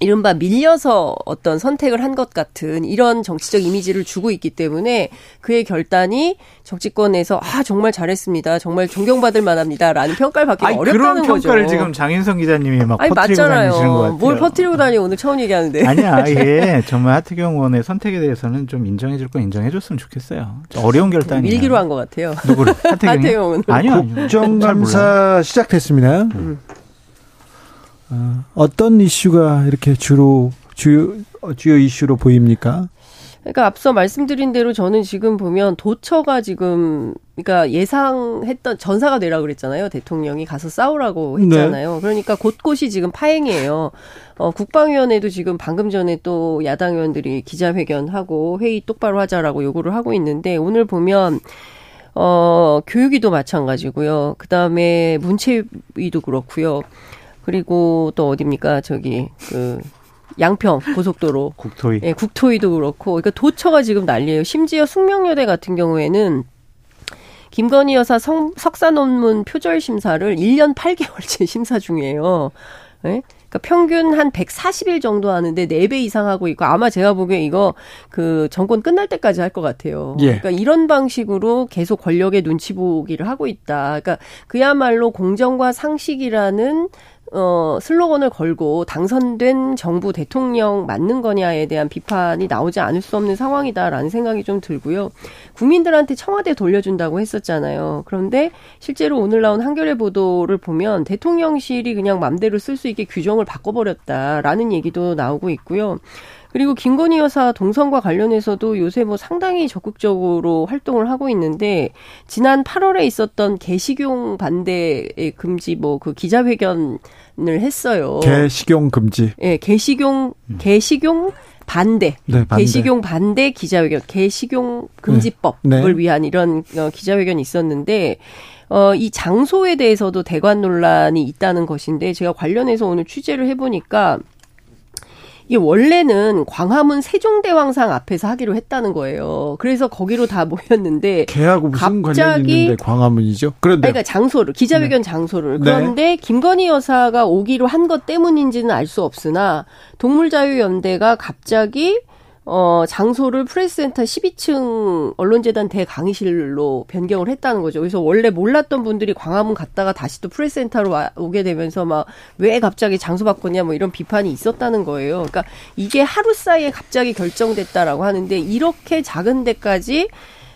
이른바 밀려서 어떤 선택을 한 것 같은 이런 정치적 이미지를 주고 있기 때문에 그의 결단이 정치권에서 아 정말 잘했습니다. 정말 존경받을 만합니다라는 평가를 받기가
아니,
어렵다는
그런
거죠.
평가를 지금 장인성 기자님이 막
아니
퍼뜨리고 다니시는 것
맞잖아요.
같아요.
뭘 퍼뜨리고 다니 오늘 처음 얘기하는데.
아니야, 이게 정말 하태경 의원의 선택에 대해서는 좀 인정해줄 건 인정해줬으면 좋겠어요. 어려운 결단이에요.
밀기로 한 것 같아요.
누구를? 하태경
의원.
아니요, 아니요.
국정감사 시작됐습니다. 어, 어떤 이슈가 이렇게 주로 주요 어, 주요 이슈로 보입니까?
그러니까 앞서 말씀드린 대로 저는 지금 보면 도처가 지금 그러니까 예상했던 전사가 되라 그랬잖아요. 대통령이 가서 싸우라고 했잖아요. 그러니까 곳곳이 지금 파행이에요. 어, 국방위원회도 지금 방금 전에 또 야당 의원들이 기자회견하고 회의 똑바로 하자라고 요구를 하고 있는데 오늘 보면 어, 교육위도 마찬가지고요. 그다음에 문체위도 그렇고요. 그리고 또 어딥니까? 저기 그 양평 고속도로
국토위.
예, 국토위도 그렇고 그러니까 도처가 지금 난리예요. 심지어 숙명여대 같은 경우에는 김건희 여사 성, 석사 논문 표절 심사를 1년 8개월째 심사 중이에요. 예? 그러니까 평균 한 140일 정도 하는데 4배 이상 하고 있고 아마 제가 보기에 이거 그 정권 끝날 때까지 할 것 같아요.
예.
그러니까 이런 방식으로 계속 권력의 눈치 보기를 하고 있다. 그러니까 그야말로 공정과 상식이라는 어, 슬로건을 걸고 당선된 정부 대통령 맞는 거냐에 대한 비판이 나오지 않을 수 없는 상황이다라는 생각이 좀 들고요. 국민들한테 청와대 돌려준다고 했었잖아요. 그런데 실제로 오늘 나온 한겨레 보도를 보면 대통령실이 그냥 맘대로 쓸 수 있게 규정을 바꿔버렸다라는 얘기도 나오고 있고요. 그리고 김건희 여사 동선과 관련해서도 요새 뭐 상당히 적극적으로 활동을 하고 있는데 지난 8월에 있었던 개식용 반대 금지 뭐 그 기자회견을 했어요.
개식용 금지.
예, 개식용 개식용 반대,
네, 반대.
개식용 반대 기자회견, 개식용 금지법을
네. 네.
위한 이런 어, 기자회견이 있었는데 어, 이 장소에 대해서도 대관 논란이 있다는 것인데 제가 관련해서 오늘 취재를 해보니까 이게 원래는 광화문 세종대왕상 앞에서 하기로 했다는 거예요. 그래서 거기로 다 모였는데
개하고 무슨 관련이
갑자기
있는데 광화문이죠? 그런데
그러니까 장소를 기자회견 장소를
네.
그런데 김건희 여사가 오기로 한 것 때문인지는 알 수 없으나 동물자유연대가 갑자기 어 장소를 프레스센터 12층 언론재단 대강의실로 변경을 했다는 거죠. 그래서 원래 몰랐던 분들이 광화문 갔다가 다시 또 프레스센터로 와, 오게 되면서 막 왜 갑자기 장소 바꿨냐 뭐 이런 비판이 있었다는 거예요. 그러니까 이게 하루 사이에 갑자기 결정됐다라고 하는데 이렇게 작은 데까지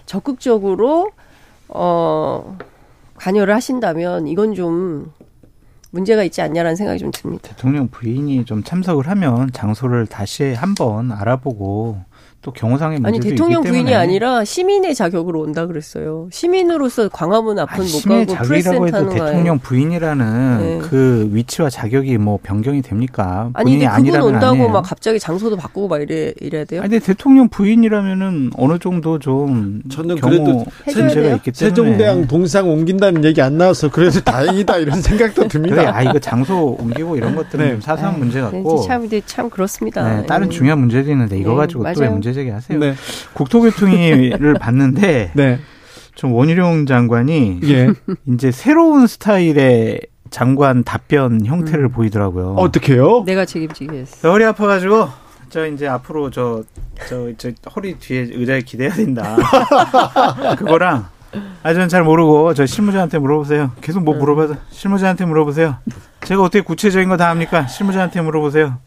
적극적으로 어 관여를 하신다면 이건 좀 문제가 있지 않냐라는 생각이 좀 듭니다.
대통령 부인이 좀 참석을 하면 장소를 다시 한번 알아보고 또 경호상의 문제도
아니 대통령
있기
부인이
때문에
아니라 시민의 자격으로 온다 그랬어요. 시민으로서 광화문 앞은 못
시민의
가고
자격이라고 해도 대통령 부인이라는
네.
그 위치와 자격이 뭐 변경이 됩니까?
아니 근데 그분 온다고
아니에요.
막 갑자기 장소도 바꾸고 막 이래 이래야 돼요?
아니 근데 대통령 부인이라면은 어느 정도 좀
저는
경호
그래도
문제가 있기 때문에
세종대왕 동상 옮긴다는 얘기 안 나와서 그래도 다행이다 이런 생각도 듭니다.
그래, 아 이거 장소 옮기고 이런 것들은
네.
좀 사소한 문제
네,
같고
참 참 그렇습니다.
네, 다른
예.
중요한 문제도 있는데 이거
네,
가지고 또. 문제 제기하세요?
네.
국토교통위를 봤는데
네.
좀 원희룡 장관이
예.
이제 새로운 스타일의 장관 답변 형태를 보이더라고요.
어떻게요?
내가 책임지겠어.
저 허리 아파가지고 저 이제 앞으로 저 저 저 허리 뒤에 의자에 기대야 된다. 그거랑 아 저는 잘 모르고 저 실무자한테 물어보세요. 계속 뭐 물어봐서 실무자한테 물어보세요. 제가 어떻게 구체적인 거 다 합니까? 실무자한테 물어보세요.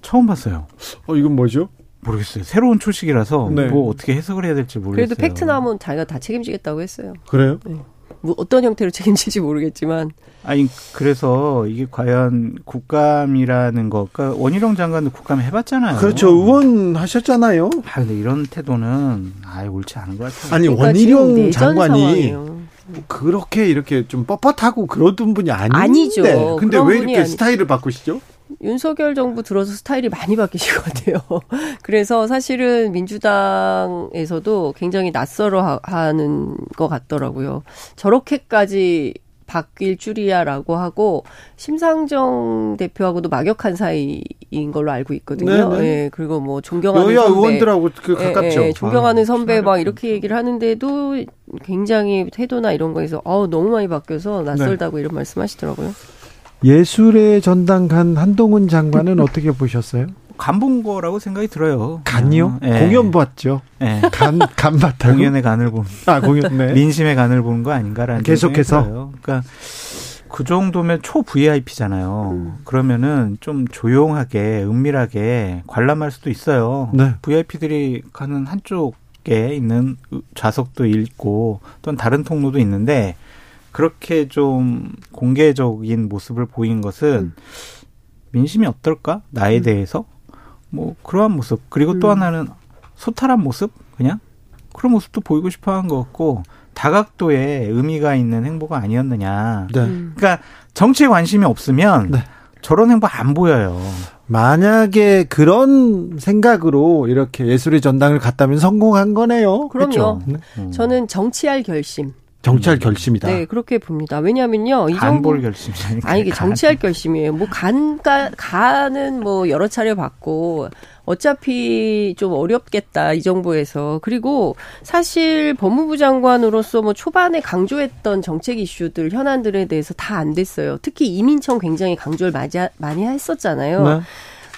처음 봤어요.
어 이건 뭐죠?
모르겠어요. 새로운 초식이라서
네.
뭐 어떻게 해석을 해야 될지 모르겠어요.
그래도 팩트 나오면 자기가 다 책임지겠다고 했어요.
그래요?
뭐 어떤 형태로 책임질지 모르겠지만
아니 그래서 이게 과연 국감이라는 거, 그러니까 원희룡 장관도 국감 해봤잖아요.
그렇죠. 의원 하셨잖아요.
아 근데 이런 태도는 아예 옳지 않은 것 같아요.
아니
그러니까
원희룡 장관이
상황이에요.
그렇게 이렇게 좀 뻣뻣하고 그러던 분이 아닌데.
아니죠.
근데
그런
왜 이렇게
아니-
스타일을 바꾸시죠?
윤석열 정부 들어서 스타일이 많이 바뀌신 것 같아요. 그래서 사실은 민주당에서도 굉장히 낯설어 하- 하는 것 같더라고요. 저렇게까지 바뀔 줄이야라고 하고 심상정 대표하고도 막역한 사이인 걸로 알고 있거든요.
네네.
예, 그리고 뭐 존경하는
여야
선배,
의원들하고 그
예,
가깝죠.
예, 존경하는
아,
선배 막 이렇게 얘기를 하는데도 굉장히 태도나 이런 거에서 어 너무 많이 바뀌어서 낯설다고 이런 말씀하시더라고요.
예술의 전당 간 한동훈 장관은 어떻게 보셨어요?
간 본 거라고 생각이 들어요.
간이요?
예.
공연 봤죠.
예.
간, 간 봤다고?
공연의 간을 본.
아, 공연, 네.
민심의 간을 보는 거 아닌가라는
계속해서?
그러니까 그 정도면 초 VIP잖아요. 그러면은 좀 조용하게 은밀하게 관람할 수도 있어요.
네.
VIP들이 가는 한쪽 에 있는 좌석도 있고 또는 다른 통로도 있는데 그렇게 좀 공개적인 모습을 보인 것은 민심이 어떨까? 나에 대해서 뭐 그러한 모습 그리고 또 하나는 소탈한 모습 그냥 그런 모습도 보이고 싶어 한 것 같고 다각도에 의미가 있는 행보가 아니었느냐.
네.
그러니까 정치에 관심이 없으면 저런 행보 안 보여요.
만약에 그런 생각으로 이렇게 예술의 전당을 갔다면 성공한 거네요.
그럼요.
그렇죠? 네.
저는 정치할 결심.
정치할 결심이다.
네, 그렇게 봅니다. 왜냐하면요, 이 정부
결심이니까.
아니 이게 정치할 결심이에요. 뭐 간가 간은 뭐 여러 차례 받고 어차피 좀 어렵겠다 이 정부에서 그리고 사실 법무부 장관으로서 뭐 초반에 강조했던 정책 이슈들 현안들에 대해서 다 안 됐어요. 특히 이민청 굉장히 강조를 많이, 하- 많이 했었잖아요.
네.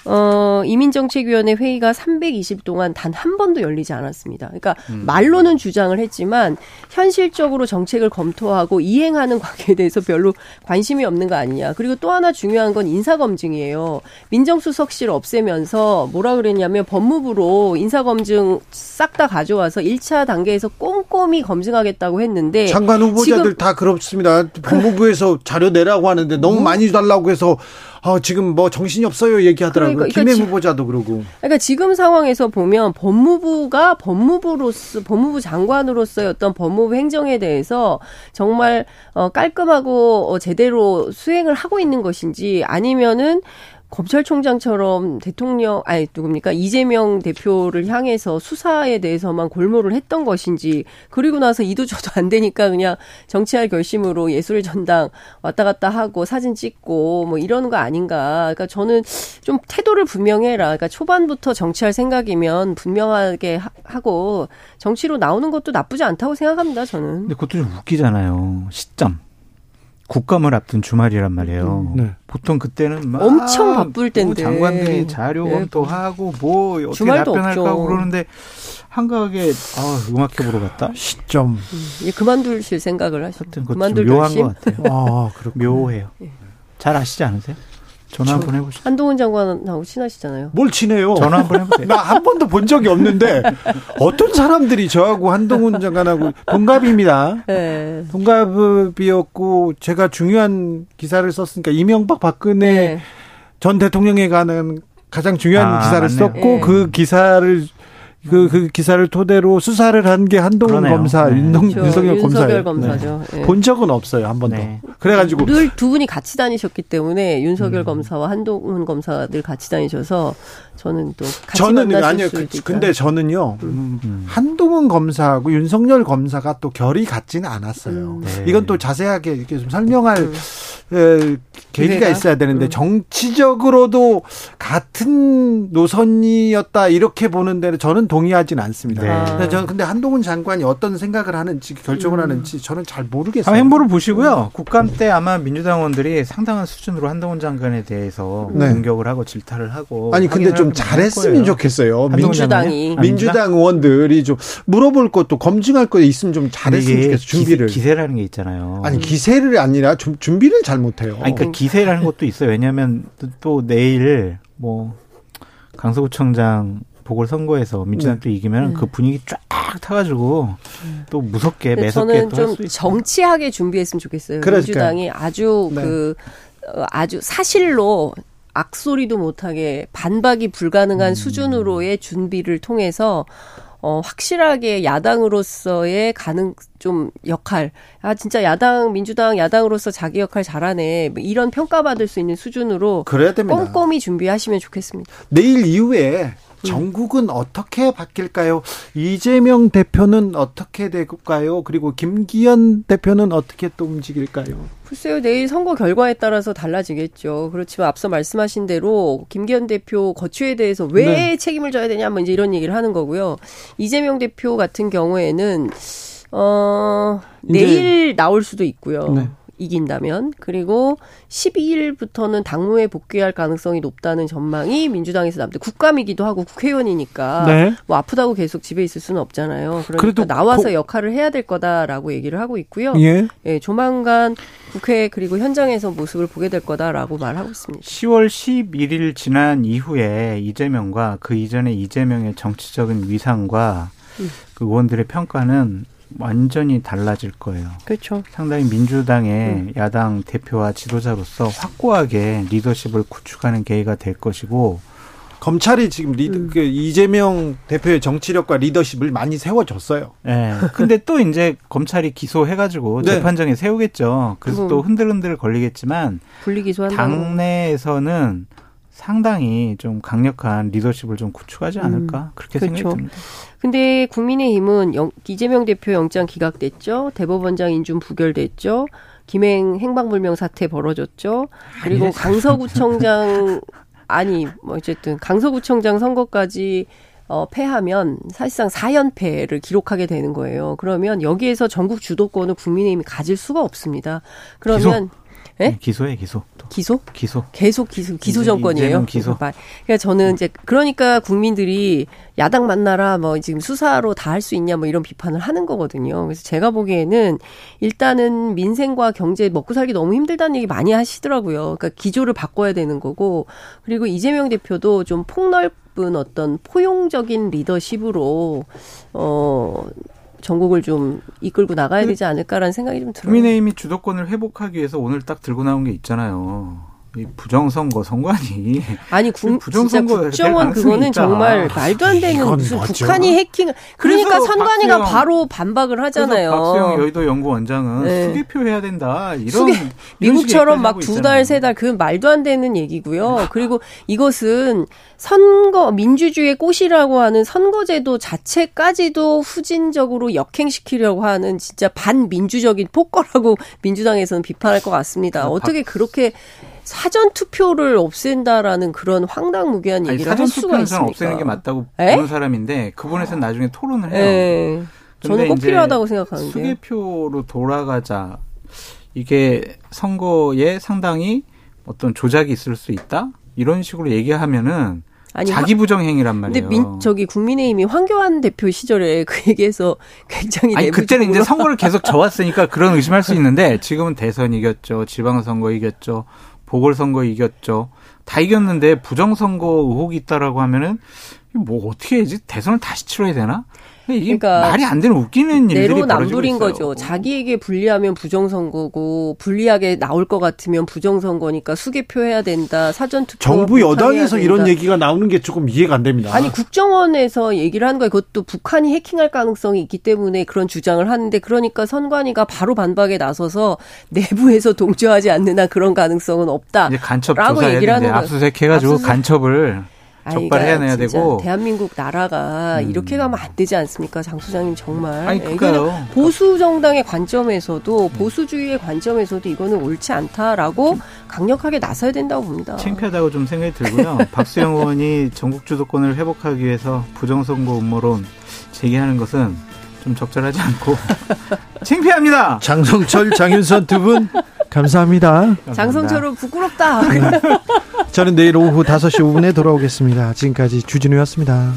어, 이민정책위원회 회의가 320 동안 단 한 번도 열리지 않았습니다. 그러니까
음.
말로는 주장을 했지만 현실적으로 정책을 검토하고 이행하는 과정에 대해서 별로 관심이 없는 거 아니냐. 그리고 또 하나 중요한 건 인사검증이에요. 민정수석실 없애면서 뭐라 그랬냐면 법무부로 인사검증 싹 다 가져와서 1차 단계에서 꼼꼼히 검증하겠다고 했는데
장관 후보자들 다 그렇습니다. 법무부에서 자료 내라고 하는데 너무 많이 달라고 해서 아, 지금 뭐 정신이 없어요 얘기하더라고요.
그러니까, 지-
후보자도 그러고.
그러니까 지금 상황에서 보면 법무부가 법무부로서 법무부 장관으로서의 어떤 법무부 행정에 대해서 정말 어 깔끔하고 어 제대로 수행을 하고 있는 것인지 아니면은 검찰총장처럼 대통령 아니 누굽니까 이재명 대표를 향해서 수사에 대해서만 골몰을 했던 것인지 그리고 나서 이도저도 안 되니까 그냥 정치할 결심으로 예술의 전당 왔다 갔다 하고 사진 찍고 뭐 이러는 거 아닌가 그러니까 저는 좀 태도를 분명해라 그러니까 초반부터 정치할 생각이면 분명하게 하- 하고 정치로 나오는 것도 나쁘지 않다고 생각합니다 저는
근데 그것도 좀 웃기잖아요. 시점. 국감을 앞둔 주말이란 말이에요.
네.
보통 그때는 막
엄청 바쁠 때인데.
뭐 장관들이 자료
예.
검토하고 뭐 어떻게
주말도
답변할까
없죠.
하고 그러는데 한가하게 아, 음악회 보러 갔다.
시점.
예, 그만두실 생각을
좀
그만둘
묘한 것 같아요.
아, 그렇군요.
묘해요. 잘 아시지 않으세요? 전화 한번 해보시죠.
한동훈 장관하고 친하시잖아요.
뭘 친해요?
전화 한번 해보세요.
나 한 번도 본 적이 없는데 어떤 사람들이 저하고 한동훈 장관하고 동갑입니다.
네.
동갑이었고 제가 중요한 기사를 썼으니까 이명박 박근혜
네.
전 대통령에 관한 가장 중요한
아,
기사를
맞네요.
썼고
네.
그 기사를 그, 그 기사를 토대로 수사를 한 게 한동훈
그러네요.
검사,
네.
윤동,
그렇죠.
윤석열 검사예요.
윤석열 검사죠. 예.
본 적은 없어요 한 번도.
네.
그래가지고
늘 두 분이 같이 다니셨기 때문에 윤석열
음.
검사와 한동훈 검사 늘 같이 다니셔서 저는 또 같이
저는 아니요. 그. 근데 저는요. 음,
음.
한동훈 검사하고 윤석열 검사가 또 결이 같지는 않았어요.
음.
네.
이건 또 자세하게 이렇게 좀 설명할
음.
에, 계기가? 있어야 되는데
음.
정치적으로도 같은 노선이었다 이렇게 보는 데는 저는 동의하진 않습니다.
네.
아.
근데 저는 근데 한동훈 장관이 어떤 생각을 하는지 결정을
음.
하는지 저는 잘 모르겠어요.
행보를 보시고요. 국감 때 아마 민주당 의원들이 상당한 수준으로 한동훈 장관에 대해서
네.
공격을 하고 질타를 하고
아니 근데 좀 잘했으면. 좋겠어요.
민주당이.
민주당 의원들이 좀 물어볼 것도 검증할 거 있으면 좀 잘했으면 좋겠어. 준비를.
기세, 라는 게 있잖아요.
아니 기세를 아니라 좀 준비를 잘 못해요.
아니, 그러니까 기세라는 것도 있어요. 왜냐하면 또, 또 내일 뭐 강서구청장 보궐선거에서 민주당
네.
또 이기면 그 분위기 쫙 타가지고 또 무섭게 매섭게
저는 좀. 정치하게 준비했으면 좋겠어요.
그러니까요.
민주당이 아주
네.
그 어, 아주 사실로 악소리도 못하게 반박이 불가능한
음.
수준으로의 준비를 통해서 어, 확실하게 야당으로서의 가능 좀 역할, 아 진짜 야당 민주당 야당으로서 자기 역할 잘하네 뭐 이런 평가받을 수 있는 수준으로
그래야 됩니다.
꼼꼼히 준비하시면 좋겠습니다.
내일 이후에
전국은 어떻게 바뀔까요? 이재명 대표는 어떻게 될까요? 그리고 김기현 대표는 어떻게 또 움직일까요?
글쎄요, 내일 선거 결과에 따라서 달라지겠죠. 그렇지만 앞서 말씀하신 대로 김기현 대표 거취에 대해서 왜
네.
책임을 져야 되냐, 뭐 이제 이런 얘기를 하는 거고요. 이재명 대표 같은 경우에는 어 내일 나올 수도 있고요.
네.
이긴다면 그리고 12일부터는 당무에 복귀할 가능성이 높다는 전망이 민주당에서 남대 국감이기도 하고 국회의원이니까
네.
뭐 아프다고 계속 집에 있을 수는 없잖아요. 그러니까
그래도
나와서
고-
역할을 해야 될 거다라고 얘기를 하고 있고요.
예.
예, 조만간 국회 그리고 현장에서 모습을 보게 될 거다라고 말하고 있습니다.
10월 11일 지난 이후에 이재명과 그 이전에 이재명의 정치적인 위상과
음.
그 의원들의 평가는 완전히 달라질 거예요.
그렇죠.
상당히 민주당의
음.
야당 대표와 지도자로서 확고하게 리더십을 구축하는 계기가 될 것이고
검찰이 지금 리더,
음.
그 이재명 대표의 정치력과 리더십을 많이 세워줬어요.
예. 근데 또 이제 검찰이 기소해가지고
네.
재판정에 세우겠죠. 그래서
음.
또 흔들흔들 걸리겠지만
분리기소한다고.
당내에서는 상당히 좀 강력한 리더십을 좀 구축하지 않을까
음.
그렇게
그렇죠.
생각이 듭니다.
근데 국민의힘은 영- 이재명 대표 영장 기각됐죠. 대법원장 인준 부결됐죠. 김행 행방불명 사태 벌어졌죠. 그리고 강서구청장 아니 뭐 어쨌든 강서구청장 선거까지 어, 패하면 사실상 4연패를 기록하게 되는 거예요. 그러면 여기에서 전국 주도권을 국민의힘이 가질 수가 없습니다. 그러면 예?
기소해 기소. 또.
기소?
기소.
계속 기소 기소 정권이에요.
기소.
그러니까 저는 이제 그러니까 국민들이 야당 만나라 뭐 지금 수사로 다 할 수 있냐 뭐 이런 비판을 하는 거거든요. 그래서 제가 보기에는 일단은 민생과 경제 먹고 살기 너무 힘들다는 얘기 많이 하시더라고요. 그러니까 기조를 바꿔야 되는 거고 그리고 이재명 대표도 좀 폭넓 은 어떤 포용적인 리더십으로 어 전국을 좀 이끌고 나가야 되지 않을까라는 생각이 좀 들어요.
국민의힘이 주도권을 회복하기 위해서 오늘 딱 들고 나온 게 있잖아요. 이 부정선거 선관위.
아니 국, 진짜
부정선거가 될
국정원 그거는
있다.
정말 말도 안 되는 무슨
뭐죠?
북한이 해킹 그러니까 선관위가
박수영-
바로 반박을 하잖아요.
박수영 여의도 연구원장은
네.
수개표 해야 된다. 이런
수개-
이런
미국처럼 막 두 달. 세 달, 그 말도 안 되는 얘기고요. 그리고 이것은 선거, 민주주의의 꽃이라고 하는 선거제도 자체까지도 후진적으로 역행시키려고 하는 진짜 반민주적인 폭거라고 민주당에서는 비판할 것 같습니다. 어떻게 그렇게 사전 투표를 없앤다라는 그런 황당무계한
아니,
얘기를 할
사전
수가
투표는
있습니까?
없애는 게 맞다고
에?
보는 사람인데 그분에서는 나중에 토론을 해요.
예. 저는
근데
꼭 필요하다고 생각하는데요.
수개표로 돌아가자. 이게 선거에 상당히 어떤 조작이 있을 수 있다? 이런 식으로 얘기하면은
아니,
자기 부정 행위란
근데
말이에요.
민, 저기 국민의힘이 황교안 대표 시절에 그 얘기해서 굉장히
아니 그때는 이제 선거를 계속 져왔으니까 그런 의심할 수 있는데 지금은 대선 이겼죠, 지방선거 이겼죠, 보궐선거 이겼죠, 다 이겼는데 부정선거 의혹이 있다라고 하면은 뭐 어떻게 해야지 대선을 다시 치러야 되나?
그러니까
말이 안 되는 웃기는 일들이
내로남불인. 거죠. 자기에게 불리하면 부정선거고 불리하게 나올 것 같으면 부정선거니까 수개표해야 된다. 사전투표
정부 여당에서 이런. 얘기가 나오는 게 조금 이해가 안 됩니다.
아니 국정원에서 얘기를 하는 거예요. 그것도 북한이 해킹할 가능성이 있기 때문에 그런 주장을 하는데 그러니까 선관위가 바로 반박에 나서서 내부에서 동조하지 않는 한 그런 가능성은 없다.
이제 간첩
라고
조사해야
얘기를 하는 거예요.
압수수색 해가지고
압수수색-
간첩을 적발해야
그러니까
내야 되고
대한민국 나라가 이렇게 가면 안 되지 않습니까, 장 소장님 정말.
아니.
이거는 보수 정당의 관점에서도 보수주의의 관점에서도 이거는 옳지 않다라고 강력하게 나서야 된다고 봅니다.
창피하다고 좀 생각이 들고요. 박수영 의원이 전국 주도권을 회복하기 위해서 부정선거 음모론 제기하는 것은 좀 적절하지 않고 창피합니다.
장성철, 장윤선 두분 감사합니다.
장성철은 부끄럽다.
저는 내일 오후 5시 5분에 돌아오겠습니다. 지금까지 주진우였습니다.